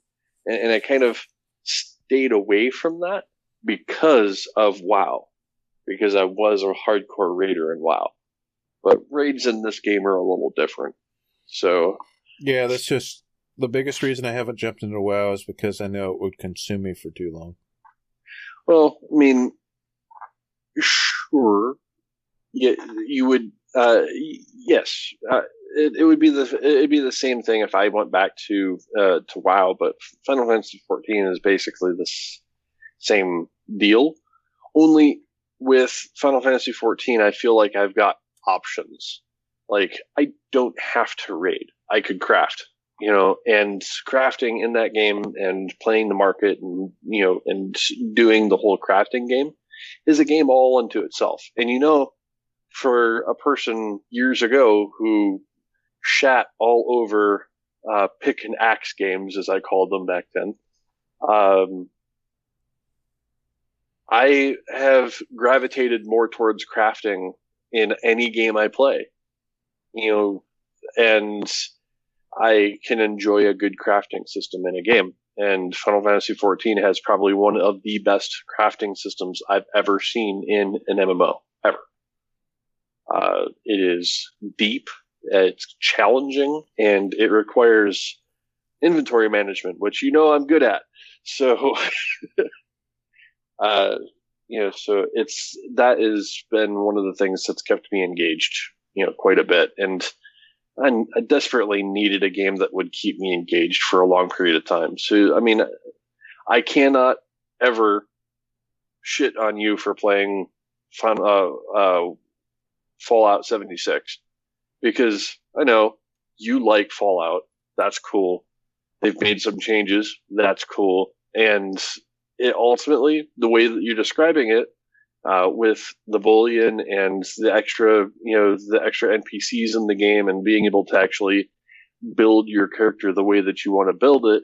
and, and I kind of stayed away from that because of WoW, because I was a hardcore raider in WoW. But raids in this game are a little different. So, Yeah, that's just the biggest reason I haven't jumped into WoW is because I know it would consume me for too long. Well, I mean, sure, yeah, you would. Uh, yes, uh, it, it would be the it'd be the same thing if I went back to uh, to WoW, but Final Fantasy XIV is basically this same deal. Only with Final Fantasy XIV, I feel like I've got options. Like I don't have to raid. I could craft you know, and crafting in that game and playing the market and, you know, and doing the whole crafting game is a game all unto itself. And you know, for a person years ago who shat all over, uh, pick and axe games, as I called them back then, um, I have gravitated more towards crafting in any game I play, you know, and I can enjoy a good crafting system in a game. And Final Fantasy XIV has probably one of the best crafting systems I've ever seen in an MMO ever. Uh, it is deep, it's challenging, and it requires inventory management, which you know I'm good at. So, uh, you know, so it's that has been one of the things that's kept me engaged, you know, quite a bit. And I, I desperately needed a game that would keep me engaged for a long period of time. So, I mean, I cannot ever shit on you for playing fun, uh, uh, Fallout 76 because I know you like Fallout. That's cool. They've made some changes. That's cool. And it ultimately, the way that you're describing it, uh, with the bullion and the extra, you know, the extra NPCs in the game and being able to actually build your character the way that you want to build it,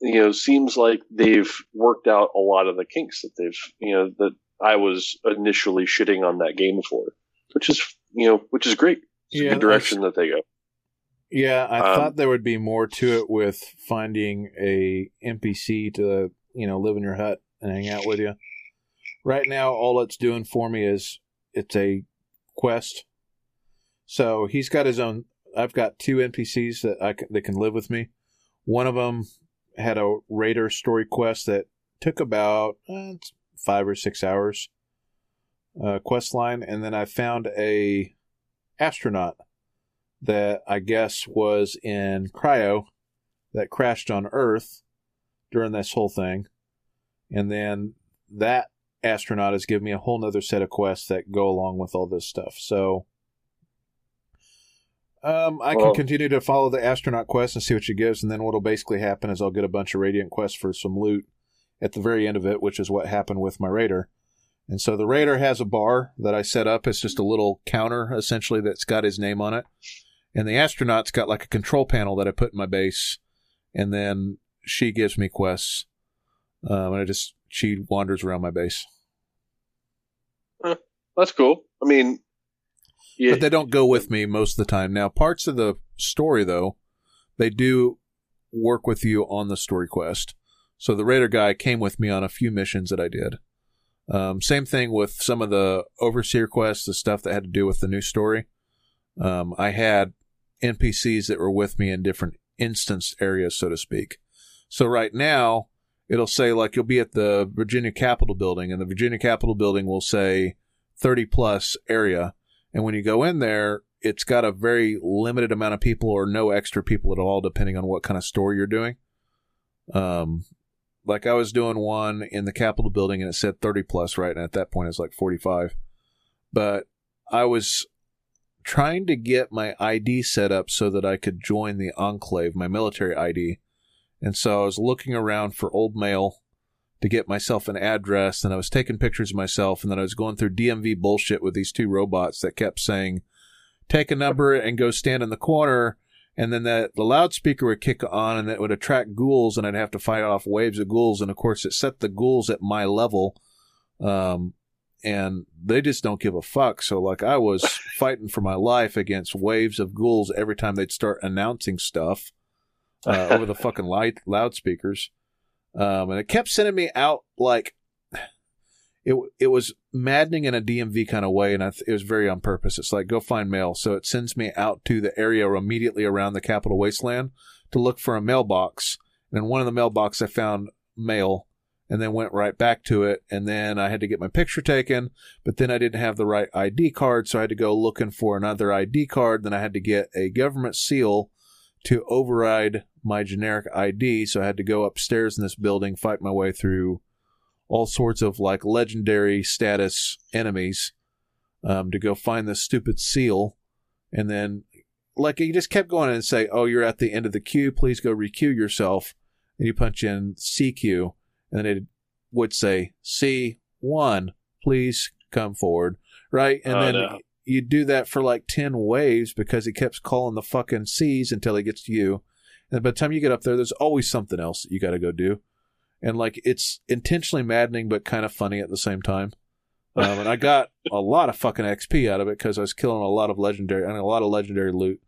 you know, seems like they've worked out a lot of the kinks that they've, you know, that I was initially shitting on that game for, which is, you know, which is great. It's a Yeah, good direction that they go. Yeah, I Um, thought there would be more to it with finding a NPC to you know live in your hut and hang out with you. Right now, all it's doing for me is it's a quest. So he's got his own. I've got two NPCs that I can, that can live with me. One of them had a raider story quest that took about uh, five or six hours uh, quest line, and then I found a astronaut that I guess was in cryo that crashed on Earth during this whole thing. And then that astronaut has given me a whole nother set of quests that go along with all this stuff. So um, I Well- can continue to follow the astronaut quest and see what she gives, and then what'll basically happen is I'll get a bunch of radiant quests for some loot at the very end of it, which is what happened with my raider. And so the raider has a bar that I set up. It's just a little counter essentially that's got his name on it. And the astronaut's got like a control panel that I put in my base, and then she gives me quests. Um, and I just she wanders around my base, That's cool. I mean, yeah, but they don't go with me most of the time. Now, parts of the story though, they do work with you on the story quest. So the raider guy came with me on a few missions that I did. Um, same thing with some of the overseer quests, the stuff that had to do with the new story. Um, I had NPCs that were with me in different instance areas, so to speak. So right now, it'll say like you'll be at the Virginia Capitol building, and the Virginia Capitol building will say 30 plus area. And when you go in there, it's got a very limited amount of people or no extra people at all, depending on what kind of store you're doing. Um, like I was doing one in the Capitol building and it said 30 plus, right? And at that point, it's like 45. But I was trying to get my ID set up so that I could join the Enclave, my military ID. And so I was looking around for old mail to get myself an address, and I was taking pictures of myself, and then I was going through DMV bullshit with these two robots that kept saying, take a number and go stand in the corner. And then that the loudspeaker would kick on and it would attract ghouls and I'd have to fight off waves of ghouls. And of course it set the ghouls at my level. Um, and they just don't give a fuck. So like I was fighting for my life against waves of ghouls every time they'd start announcing stuff, uh, over the fucking light loudspeakers. Um, and it kept sending me out like it it was maddening in a DMV kind of way, and th- it was very on purpose. It's like go find mail, so it sends me out to the area immediately around the Capitol Wasteland to look for a mailbox. And in one of the mailbox, I found mail, and then went right back to it. And then I had to get my picture taken, but then I didn't have the right ID card, so I had to go looking for another ID card. Then I had to get a government seal to override my generic ID, so I had to go upstairs in this building, fight my way through all sorts of like legendary status enemies um, to go find this stupid seal, and then like you just kept going and say, "Oh, you're at the end of the queue. Please go requeue yourself." And you punch in CQ, and then it would say C one. Please come forward, right? And Oh, then no. you do that for like ten waves because he keeps calling the fucking C's until he gets to you. And by the time you get up there, there's always something else that you got to go do and like it's intentionally maddening but kind of funny at the same time. Um, and I got a lot of fucking XP out of it because I was killing a lot of legendary and a lot of legendary loot.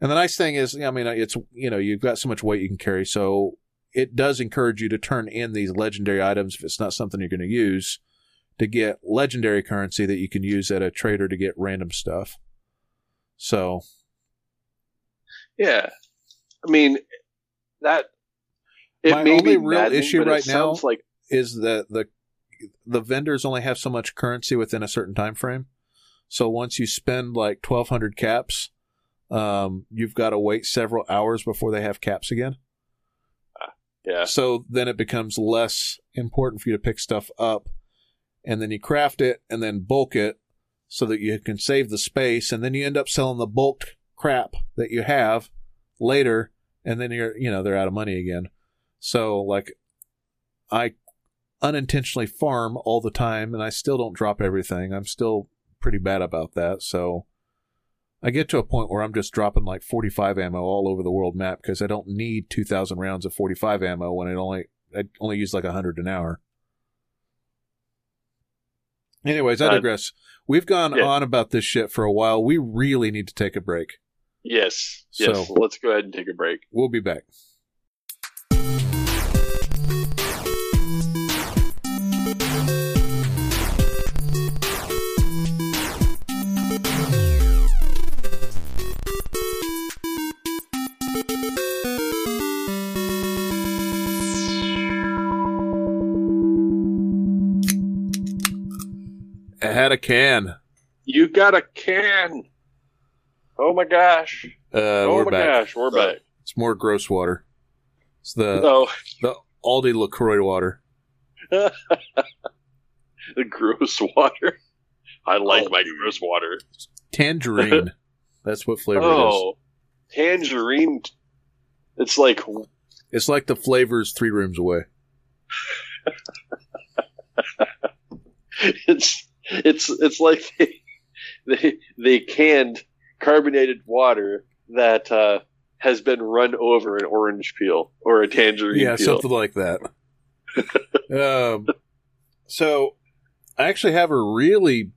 And the nice thing is, I mean, it's you know you've got so much weight you can carry, so it does encourage you to turn in these legendary items if it's not something you're going to use to get legendary currency that you can use at a trader to get random stuff. So yeah. I mean, that it My may only be real maddening, issue right now- like is that the the vendors only have so much currency within a certain time frame. So once you spend like twelve hundred caps, um, you've got to wait several hours before they have caps again. yeah. So then it becomes less important for you to pick stuff up, and then you craft it and then bulk it so that you can save the space, and then you end up selling the bulked crap that you have later, and then you're you know they're out of money again. So like, I unintentionally farm all the time, and I still don't drop everything. I'm still pretty bad about that. So. I get to a point where I'm just dropping like 45 ammo all over the world map because I don't need 2,000 rounds of 45 ammo when it only I only use like 100 an hour. Anyways, I digress. We've gone yeah. on about this shit for a while. We really need to take a break. Yes. Yes. So- Let's go ahead and take a break. We'll be back. I had a can. You got a can. Oh my gosh. Uh, oh we're my back. gosh. We're back. It's more gross water. It's the Oh, the Aldi Lacroix water. the gross water. I like Oh, my gross water. Tangerine. That's what flavor it is. Oh, tangerine. It's like It's like the flavors three rooms away. it's it's it's like they they, they canned carbonated water that uh, has been run over an orange peel or a tangerine Yeah, peel. something like that. um, so I actually have a really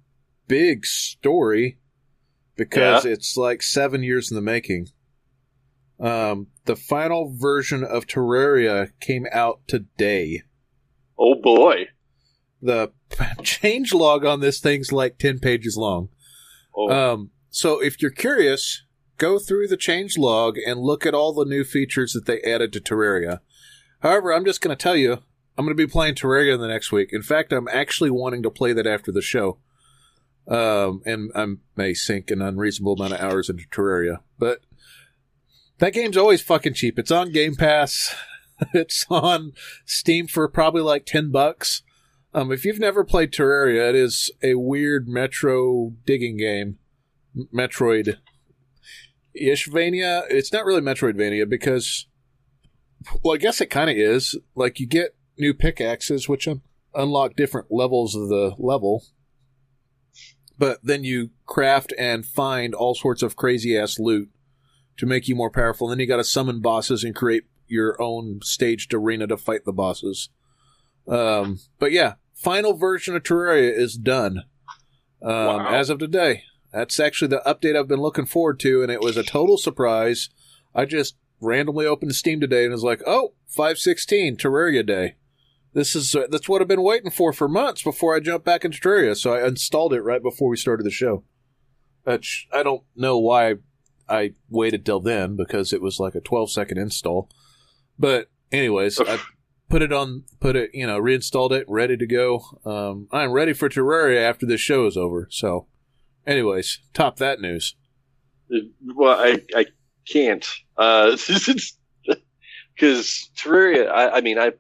big story because it's like seven years in the making. Um, the final version of Terraria came out today. Oh boy! The change log on this thing's like 10 pages long. Oh, Um, so if you're curious, go through the change log and look at all the new features that they added to Terraria. However, I'm just going to tell you, I'm going to be playing Terraria the next week. In fact, I'm actually wanting to play that after the show. Um, and I may sink an unreasonable amount of hours into Terraria, but that game's always fucking cheap. It's on Game Pass. it's on Steam for probably like 10 bucks. Um, if you've never played Terraria, it is a weird Metro digging game. Metroid Ishvania. It's not really Metroidvania because, well, I guess it kind of is. Like you get new pickaxes, which un- unlock different levels of the level, but then you craft and find all sorts of crazy ass loot to make you more powerful. then you got to summon bosses and create your own staged arena to fight the bosses. Um, but yeah, final version of Terraria is done um, Wow. as of today. That's actually the update I've been looking forward to, and it was a total surprise. I just randomly opened Steam today and was like, "Oh, 516 Terraria Day." This is uh, that's what I've been waiting for for months before I jump back into Terraria. So I installed it right before we started the show. Which I don't know why I waited till then because it was like a 12 second install. But anyways, I put it on, put it, you know, reinstalled it, ready to go. Um, I'm ready for Terraria after this show is over. So, anyways, top that news. well, I I can't uh, because Terraria. I, I mean, I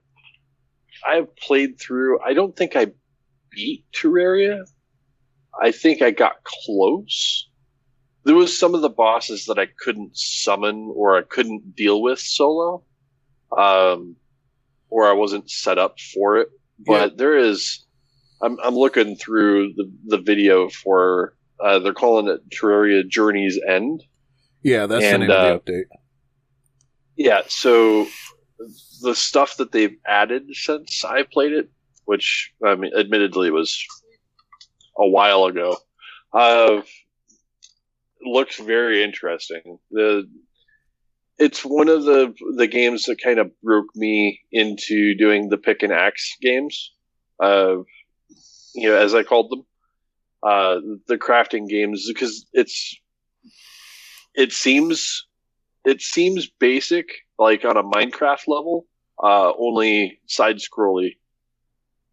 I've played through. I don't think I beat Terraria. I think I got close. There was some of the bosses that I couldn't summon or I couldn't deal with solo, um, or I wasn't set up for it. But there is, I'm I'm looking through the the video for uh, they're calling it Terraria Journey's End. Yeah, that's And, the name uh, of the update. Yeah, so the stuff that they've added since I played it, which I mean, admittedly was a while ago, uh, looks very interesting. The it's one of the the games that kind of broke me into doing the pick and axe games, uh, you know, as I called them, uh, the crafting games because it's it seems it seems basic, like on a Minecraft level, uh, only side scrolly.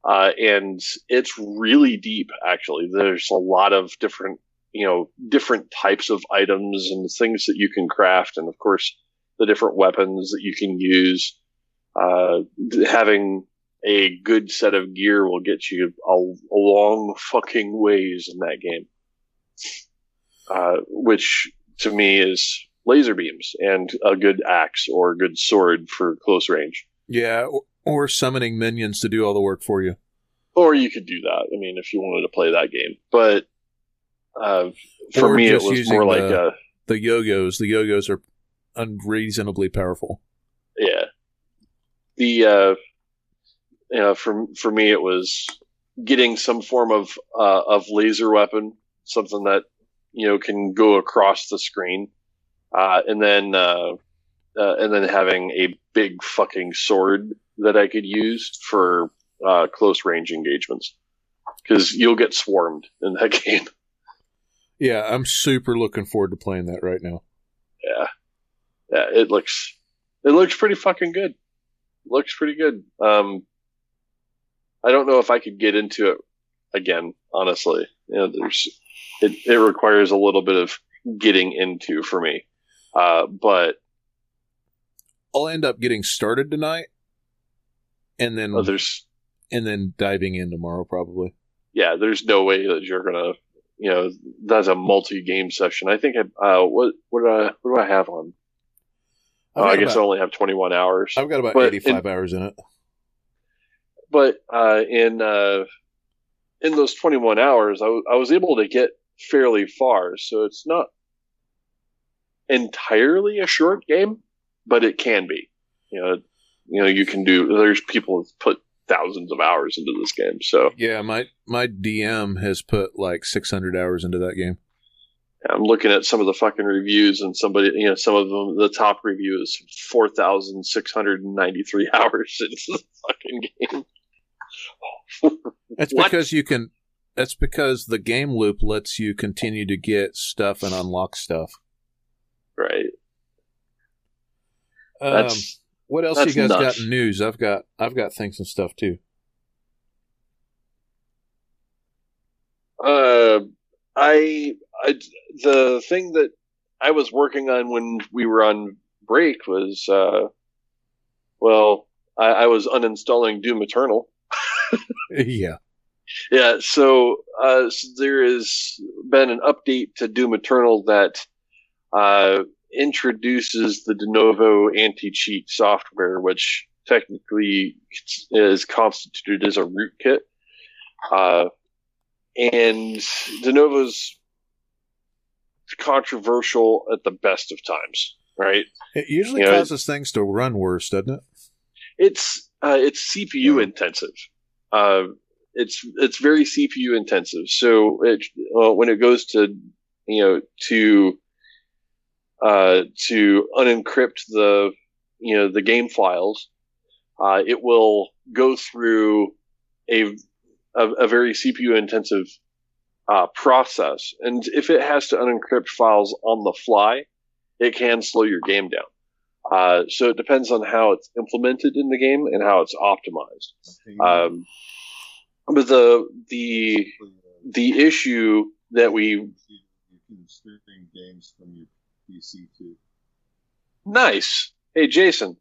Uh, and it's really deep, actually. There's a lot of different, you know, different types of items and things that you can craft. And of course, the different weapons that you can use. Uh, having a good set of gear will get you a, a long fucking ways in that game. Uh, which to me is laser beams and a good axe or a good sword for close range. Yeah, or, or summoning minions to do all the work for you. Or you could do that. I mean, if you wanted to play that game, but uh, for Or me, it was more like the- a The yo-yos, the yo-yos are unreasonably powerful. yeah. The uh, you know, for for me, it was getting some form of uh, of laser weapon, something that you know can go across the screen, uh, and then uh, uh, and then having a big fucking sword that I could use for uh, close range engagements, because you'll get swarmed in that game. Yeah, I'm super looking forward to playing that right now. yeah, yeah, it looks it looks pretty fucking good. Looks pretty good. Um, I don't know if I could get into it again. Honestly, you know, there's it. It requires a little bit of getting into for me. Uh, but I'll end up getting started tonight, and then uh, there's and then diving in tomorrow probably. yeah, there's no way that you're gonna, you know, that's a multi-game session. I think I, uh, what what do I what do I have on? Oh, I guess I only have 21 hours. I've got about but 85 hours in it. But uh, in uh, in those 21 hours, I, w- I was able to get fairly far. So it's not entirely a short game, but it can be. You know, you know, you can do. There's people that put thousands of hours into this game. So Yeah, my my DM has put like 600 hours into that game. I'm looking at some of the fucking reviews, and somebody, you know, some of them, the top review is 4,693 hours into the fucking game. That's What? because you can. That's because the game loop lets you continue to get stuff and unlock stuff. Right. Um, what else you guys nuts. got in news? I've got I've got things and stuff too. Uh, I, I, the thing that I was working on when we were on break was, uh, well, I, I was uninstalling Doom Eternal. Yeah. Yeah, so, uh, so there has been an update to Doom Eternal that, uh, introduces the Denuvo anti-cheat software, which technically is constituted as a rootkit. Uh, and Denuvo's controversial at the best of times, right? It usually You know, causes things to run worse, doesn't it? It's uh, it's CPU intensive. Uh, it's it's very CPU intensive. So it uh, when it goes to you know to uh, to unencrypt the you know the game files, uh, it will go through a a, a very CPU intensive uh, process, and if it has to unencrypt files on the fly, it can slow your game down. Uh, so it depends on how it's implemented in the game and how it's optimized. Um, but the the the issue that we you can stream games from your PC too. nice. Hey Jason,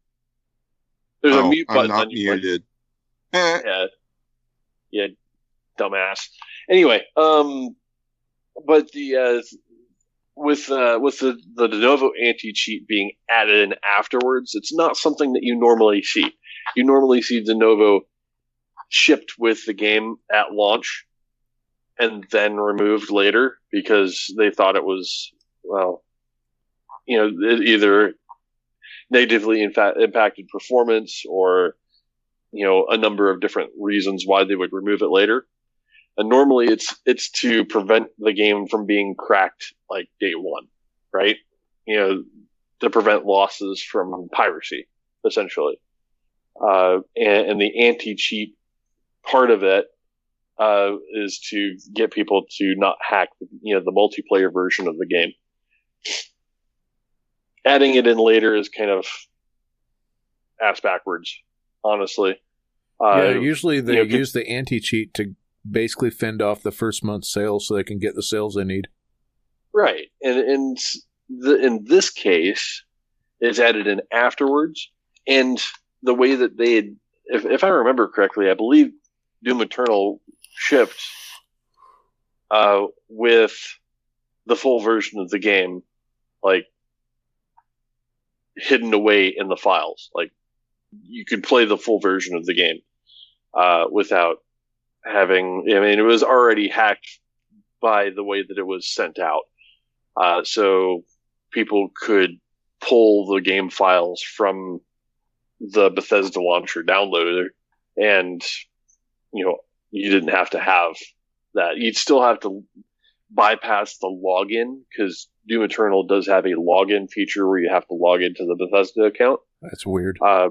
there's a Oh, mute I'm button not on your muted. Eh, Yeah, yeah, dumbass. Anyway, um, but the uh, with uh, with the the Denuvo anti cheat being added in afterwards, it's not something that you normally see. You normally see Denuvo shipped with the game at launch and then removed later because they thought it was well, you know, it either negatively in fact impacted performance or you know a number of different reasons why they would remove it later and normally it's it's to prevent the game from being cracked like day one right? You know to prevent losses from piracy essentially. Uh, and, and the anti-cheat part of it uh, is to get people to not hack you know the multiplayer version of the game. Adding it in later is kind of ass backwards honestly. Uh, yeah. Usually they you know, use the anti cheat to basically fend off the first month's sales so they can get the sales they need. Right, and and the, in this case, it's added in afterwards, and the way that they had, if if I remember correctly, I believe Doom Eternal shipped uh, with the full version of the game, like hidden away in the files. Like you could play the full version of the game uh, without having. I mean, it was already hacked by the way that it was sent out. Uh, so people could pull the game files from the Bethesda launcher downloader, and you know you didn't have to have that. You'd still have to bypass the login because Doom Eternal does have a login feature where you have to log into the Bethesda account That's weird. uh,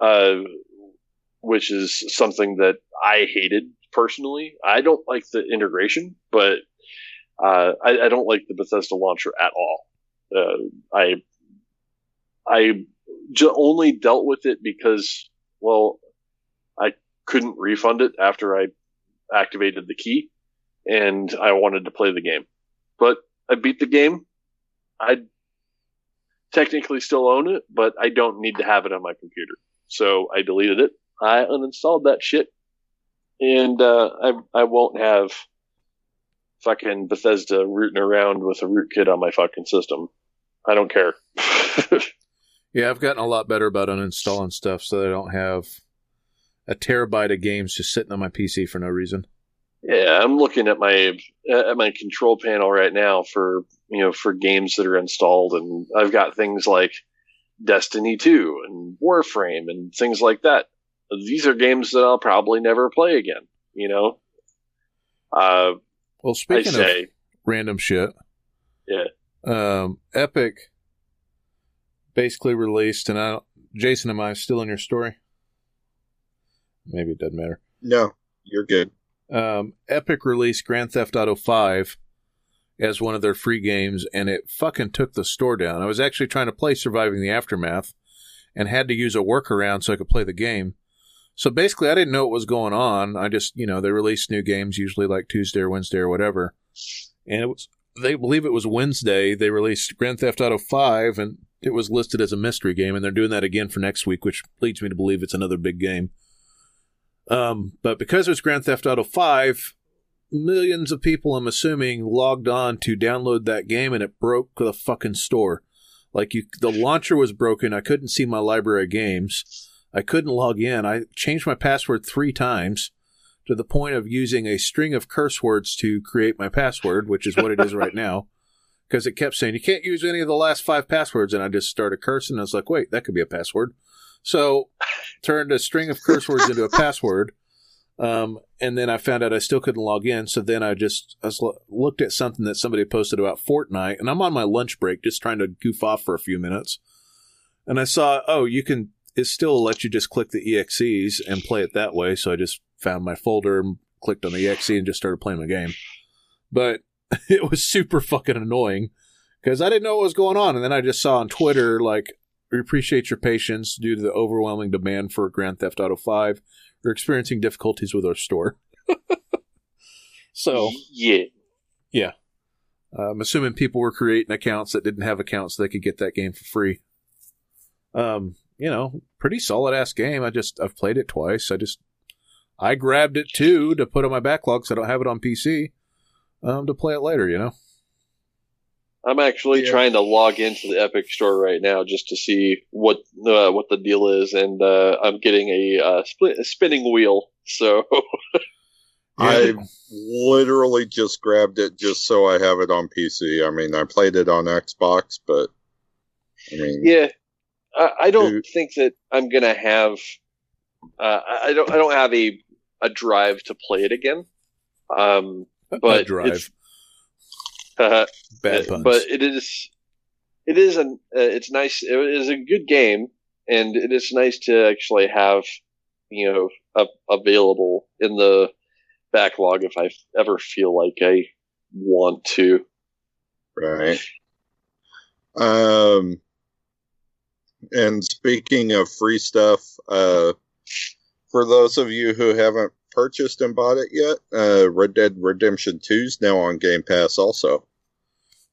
uh, which is something that I hated personally. I don't like the integration, but uh, I, I don't like the Bethesda launcher at all. Uh, I I j- only dealt with it because, well, I couldn't refund it after I activated the key, and I wanted to play the game. But I beat the game. I technically still own it, but I don't need to have it on my computer. So I deleted it. I uninstalled that shit. and uh, I I won't have fucking Bethesda rooting around with a rootkit on my fucking system. I don't care. Yeah, I've gotten a lot better about uninstalling stuff so that I don't have a terabyte of games just sitting on my PC for no reason. yeah, I'm looking at my at my control panel right now for you know for games that are installed, and I've got things like Destiny 2 and Warframe and things like that. These are games that I'll probably never play again. You know, uh, Well, I speaking of random shit, Yeah. um, Epic basically released, and I don't, Jason, am I still in your story? Maybe it doesn't matter. No, you're good. um, Epic released Grand Theft Auto 5 as one of their free games, and it fucking took the store down. I was actually trying to play Surviving the Aftermath and had to use a workaround so I could play the game. So basically, I didn't know what was going on. I just, you know, they release new games usually like Tuesday or Wednesday or whatever. And it was, they believe it was Wednesday. They released Grand Theft Auto 5 and it was listed as a mystery game. And they're doing that again for next week, which leads me to believe it's another big game. Um, but because it was Grand Theft Auto 5, millions of people, I'm assuming, logged on to download that game and it broke the fucking store. Like you, the launcher was broken. I couldn't see my library of games. I couldn't log in. I changed my password three times to the point of using a string of curse words to create my password, which is what it is right now. Because it kept saying you can't use any of the last five passwords, and I just started cursing. I was like, wait, that could be a password. So turned a string of curse words into a password. Um, and then I found out I still couldn't log in. So then I just I looked at something that somebody posted about Fortnite, and I'm on my lunch break just trying to goof off for a few minutes. And I saw, oh, you can, it still lets you just click the EXEs and play it that way. So I just found my folder and clicked on the EXE and just started playing my game. But it was super fucking annoying because I didn't know what was going on. And then I just saw on Twitter, like, we appreciate your patience due to the overwhelming demand for Grand Theft Auto 5. We're experiencing difficulties with our store. so yeah, uh, I'm assuming people were creating accounts that didn't have accounts so they could get that game for free. Um, you know, pretty solid ass game. I just I've played it twice. I just I grabbed it too to put on my backlog because I don't have it on PC. Um, to play it later, you know. I'm actually Yeah. trying to log into the Epic Store right now just to see what uh, what the deal is, and uh, I'm getting a, uh, split, a spinning wheel. So I literally just grabbed it just so I have it on PC. I mean, I played it on Xbox, but I mean, yeah, I, I don't Dude. think that I'm gonna have. Uh, I don't. I don't have a a drive to play it again. Um, A but drive, it's- uh, bad puns. but it is. It is an. Uh, it's nice. It is a good game, and it is nice to actually have, you know, a, available in the backlog if I ever feel like I want to. right. Um, and speaking of free stuff, uh, for those of you who haven't purchased and bought it yet, uh, Red Dead Redemption 2 is now on Game Pass also.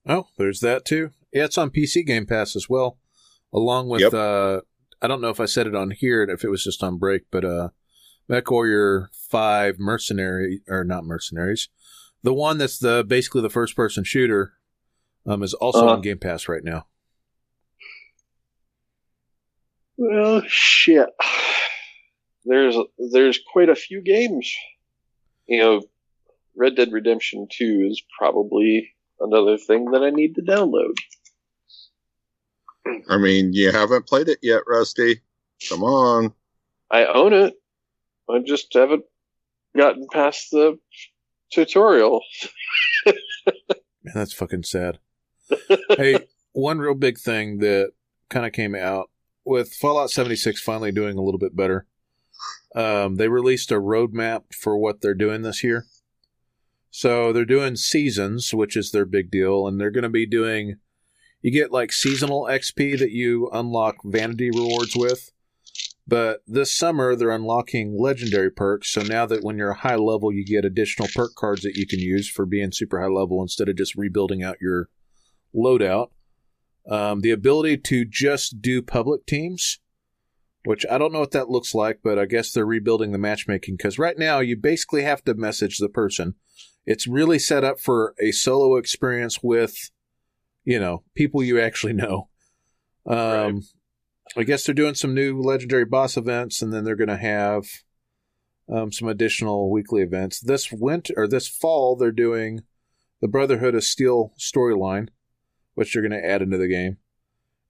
oh, there's that too. Yeah, it's on PC Game Pass as well, along with. Yep. uh I don't know if I said it on here, and if it was just on break, but uh Mech Warrior Five Mercenary or not Mercenaries, the one that's the basically the first person shooter, um, is also Uh-huh. on Game Pass right now. Well, shit. There's there's quite a few games. You know, Red Dead Redemption 2 is probably another thing that I need to download. I mean, you haven't played it yet, Rusty. Come on. I own it. I just haven't gotten past the tutorial. Man, that's fucking sad. hey, one real big thing that kind of came out with Fallout 76 finally doing a little bit better. Um, they released a roadmap for what they're doing this year. So they're doing seasons, which is their big deal, and they're going to be doing. You get like seasonal XP that you unlock vanity rewards with. But this summer, they're unlocking legendary perks. So now that when you're high level, you get additional perk cards that you can use for being super high level instead of just rebuilding out your loadout. Um, the ability to just do public teams, which I don't know what that looks like, but I guess they're rebuilding the matchmaking because right now you basically have to message the person. It's really set up for a solo experience with, you know, people you actually know. Um, right. I guess they're doing some new legendary boss events, and then they're going to have um, some additional weekly events. This winter or this fall, they're doing the Brotherhood of Steel storyline, which they're going to add into the game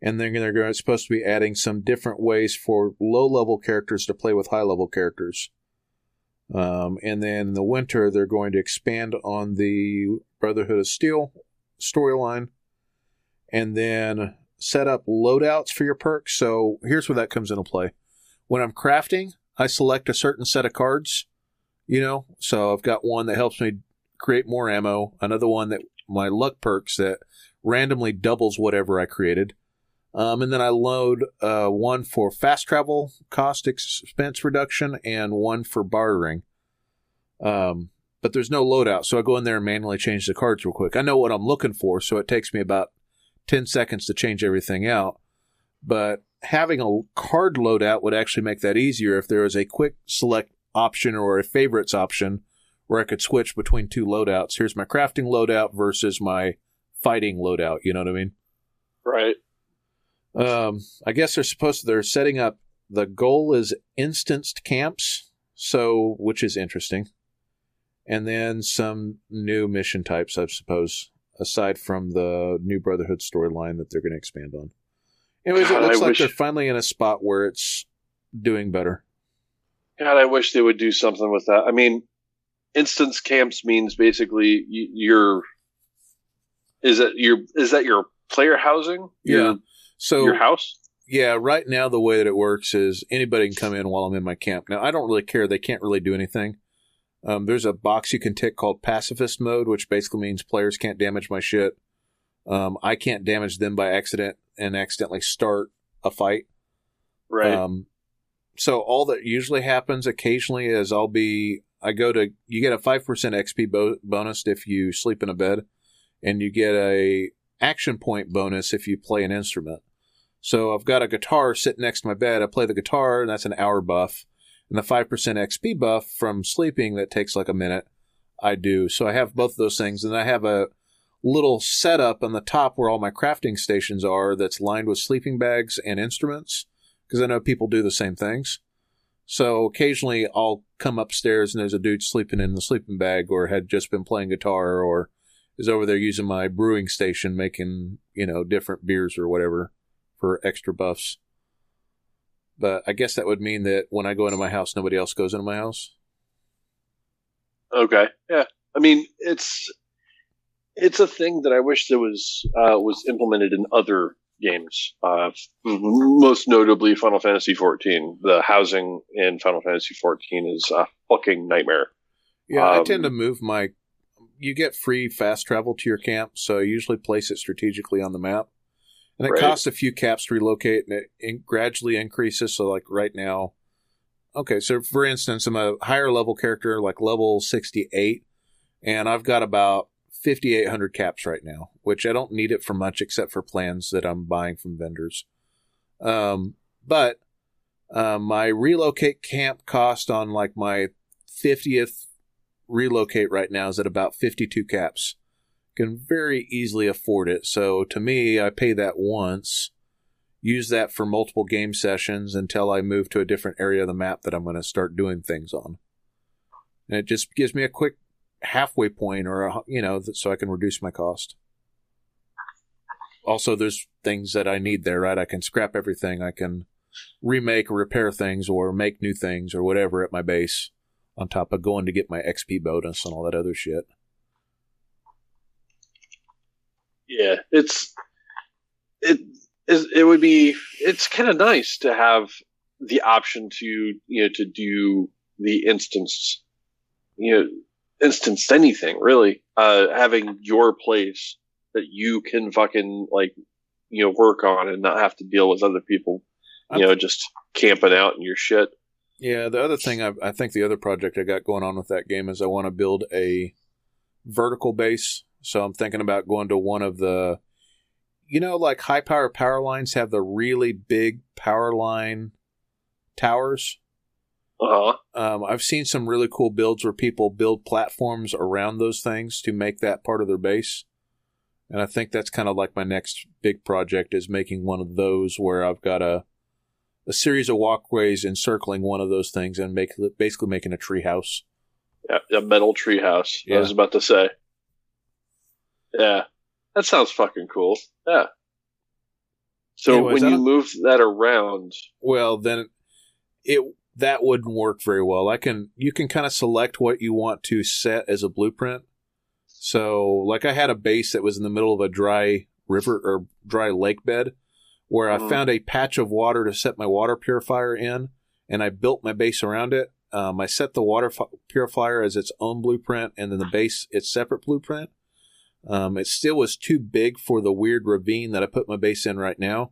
and then they're going, to, supposed to be adding some different ways for low level characters to play with high level characters. Um, and then in the winter, they're going to expand on the Brotherhood of Steel storyline and then set up loadouts for your perks. So here's where that comes into play. When I'm crafting, I select a certain set of cards, you know, so I've got one that helps me create more ammo, another one that my luck perks that randomly doubles whatever I created. Um, and then I load uh, one for fast travel cost expense reduction and one for bartering. Um, but there's no loadout, so I go in there and manually change the cards real quick. I know what I'm looking for, so it takes me about 10 seconds to change everything out. But having a card loadout would actually make that easier if there was a quick select option or a favorites option where I could switch between two loadouts. Here's my crafting loadout versus my fighting loadout. You know what I mean? Right. Um, I guess they're supposed to, they're setting up, the goal is instanced camps, so, which is interesting. And then some new mission types, I suppose, aside from the new Brotherhood storyline that they're going to expand on. Anyways, God, it looks I like wish... they're finally in a spot where it's doing better. God, I wish they would do something with that. I mean, instance camps means basically you're is that your is that your player housing? Yeah. So your house? Yeah, right now the way that it works is anybody can come in while I'm in my camp. Now I don't really care; they can't really do anything. Um, there's a box you can tick called pacifist mode, which basically means players can't damage my shit. Um, I can't damage them by accident and accidentally start a fight. Right. Um, so all that usually happens occasionally is I'll be I go to you get a five percent XP bo- bonus if you sleep in a bed, and you get a action point bonus if you play an instrument. So I've got a guitar sitting next to my bed. I play the guitar, and that's an hour buff. And the 5% XP buff from sleeping that takes like a minute, I do. So I have both of those things. And I have a little setup on the top where all my crafting stations are that's lined with sleeping bags and instruments because I know people do the same things. So occasionally I'll come upstairs and there's a dude sleeping in the sleeping bag or had just been playing guitar or is over there using my brewing station making, you know, different beers or whatever for extra buffs. But I guess that would mean that when I go into my house, nobody else goes into my house. Okay. Yeah. I mean, it's it's a thing that I wish that was uh, was implemented in other games. Uh, most notably, Final Fantasy XIV. The housing in Final Fantasy XIV is a fucking nightmare. Yeah, um, I tend to move my. You get free fast travel to your camp, so I usually place it strategically on the map. And it right. costs a few caps to relocate and it in- gradually increases. So, like right now, okay, so for instance, I'm a higher level character, like level 68, and I've got about 5,800 caps right now, which I don't need it for much except for plans that I'm buying from vendors. Um, but uh, my relocate camp cost on like my 50th relocate right now is at about 52 caps can very easily afford it. So to me, I pay that once, use that for multiple game sessions until I move to a different area of the map that I'm going to start doing things on. And it just gives me a quick halfway point or, a, you know, so I can reduce my cost. Also, there's things that I need there, right? I can scrap everything. I can remake or repair things or make new things or whatever at my base on top of going to get my XP bonus and all that other shit. yeah, it's it is it would be it's kind of nice to have the option to you know to do the instance you know instance anything really uh having your place that you can fucking like you know work on and not have to deal with other people you know just camping out in your shit yeah the other thing I, I think the other project i got going on with that game is i want to build a vertical base so I'm thinking about going to one of the, you know, like high power power lines have the really big power line towers. Uh huh. Um, I've seen some really cool builds where people build platforms around those things to make that part of their base. And I think that's kind of like my next big project is making one of those where I've got a a series of walkways encircling one of those things and make basically making a tree house. Yeah, a metal treehouse. Yeah. I was about to say. Yeah, that sounds fucking cool. Yeah. So Anyways, when you move that around, Well, then it that wouldn't work very well. I can you can kind of select what you want to set as a blueprint. So, like I had a base that was in the middle of a dry river or dry lake bed where I Mhm. found a patch of water to set my water purifier in and I built my base around it. Um, I set the water fi- purifier as its own blueprint and then the base its separate blueprint. Um, it still was too big for the weird ravine that I put my base in right now.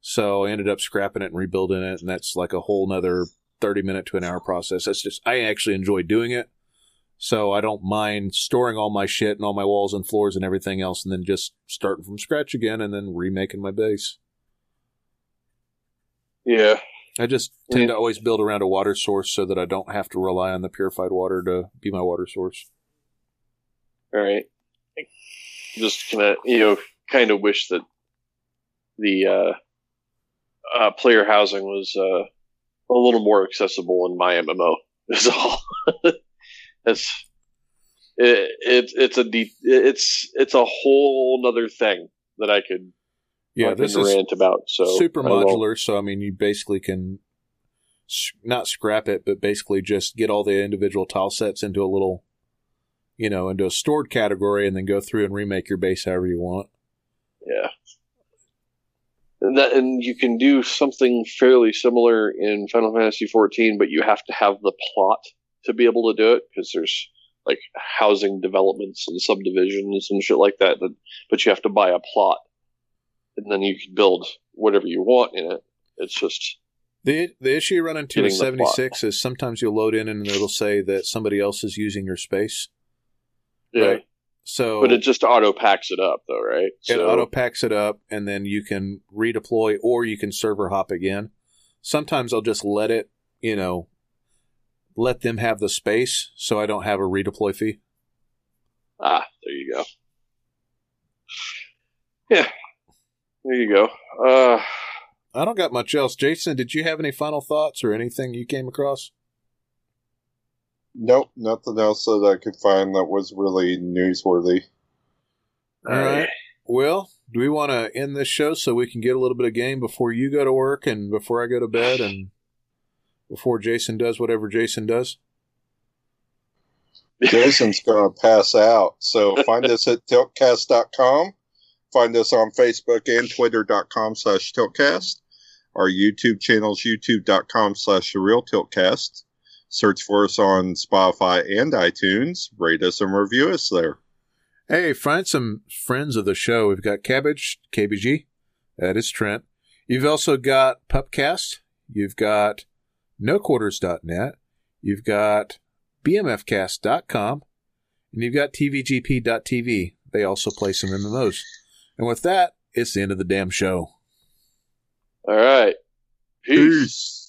So I ended up scrapping it and rebuilding it, and that's like a whole nother 30 minute to an hour process. That's just, I actually enjoy doing it. So I don't mind storing all my shit and all my walls and floors and everything else, and then just starting from scratch again and then remaking my base. Yeah, I just tend Yeah. to always build around a water source so that I don't have to rely on the purified water to be my water source. all right. Just kind of, you know, kind of wish that the uh, uh, player housing was uh, a little more accessible in my MMO. Is all. it's it, it it's a deep it's it's a whole other thing that I could Yeah, this is rant about. So super modular. So I mean, you basically can not scrap it, but basically just get all the individual tile sets into a little, you know, into a stored category, and then go through and remake your base however you want. Yeah. And that and you can do something fairly similar in Final Fantasy XIV, but you have to have the plot to be able to do it because there's like housing developments and subdivisions and shit like that, that. But you have to buy a plot, and then you can build whatever you want in it. It's just The the issue you run into with seventy six is sometimes you'll load in and it'll say that somebody else is using your space. yeah. Right. So But it just auto packs it up, though, right? It auto packs it up, and then you can redeploy or you can server hop again. Sometimes I'll just let it, you know, let them have the space so I don't have a redeploy fee. ah, there you go. Yeah, there you go. Uh, I don't got much else. Jason, did you have any final thoughts or anything you came across? Nope, nothing else that I could find that was really newsworthy. All right. Well, do we want to end this show so we can get a little bit of game before you go to work and before I go to bed and before Jason does whatever Jason does? Jason's going to pass out. So find us at tiltcast.com. Find us on Facebook and twitter.com slash tiltcast. Our YouTube channel is youtube.com slash the real tiltcast. Search for us on Spotify and iTunes. Rate us and review us there. Hey, find some friends of the show. We've got Cabbage, KBG. That is Trent. You've also got Pupcast. You've got NoQuarters.net. You've got BMFcast.com. And you've got TVGP.tv. They also play some MMOs. And with that, it's the end of the damn show. all right. Peace. Peace.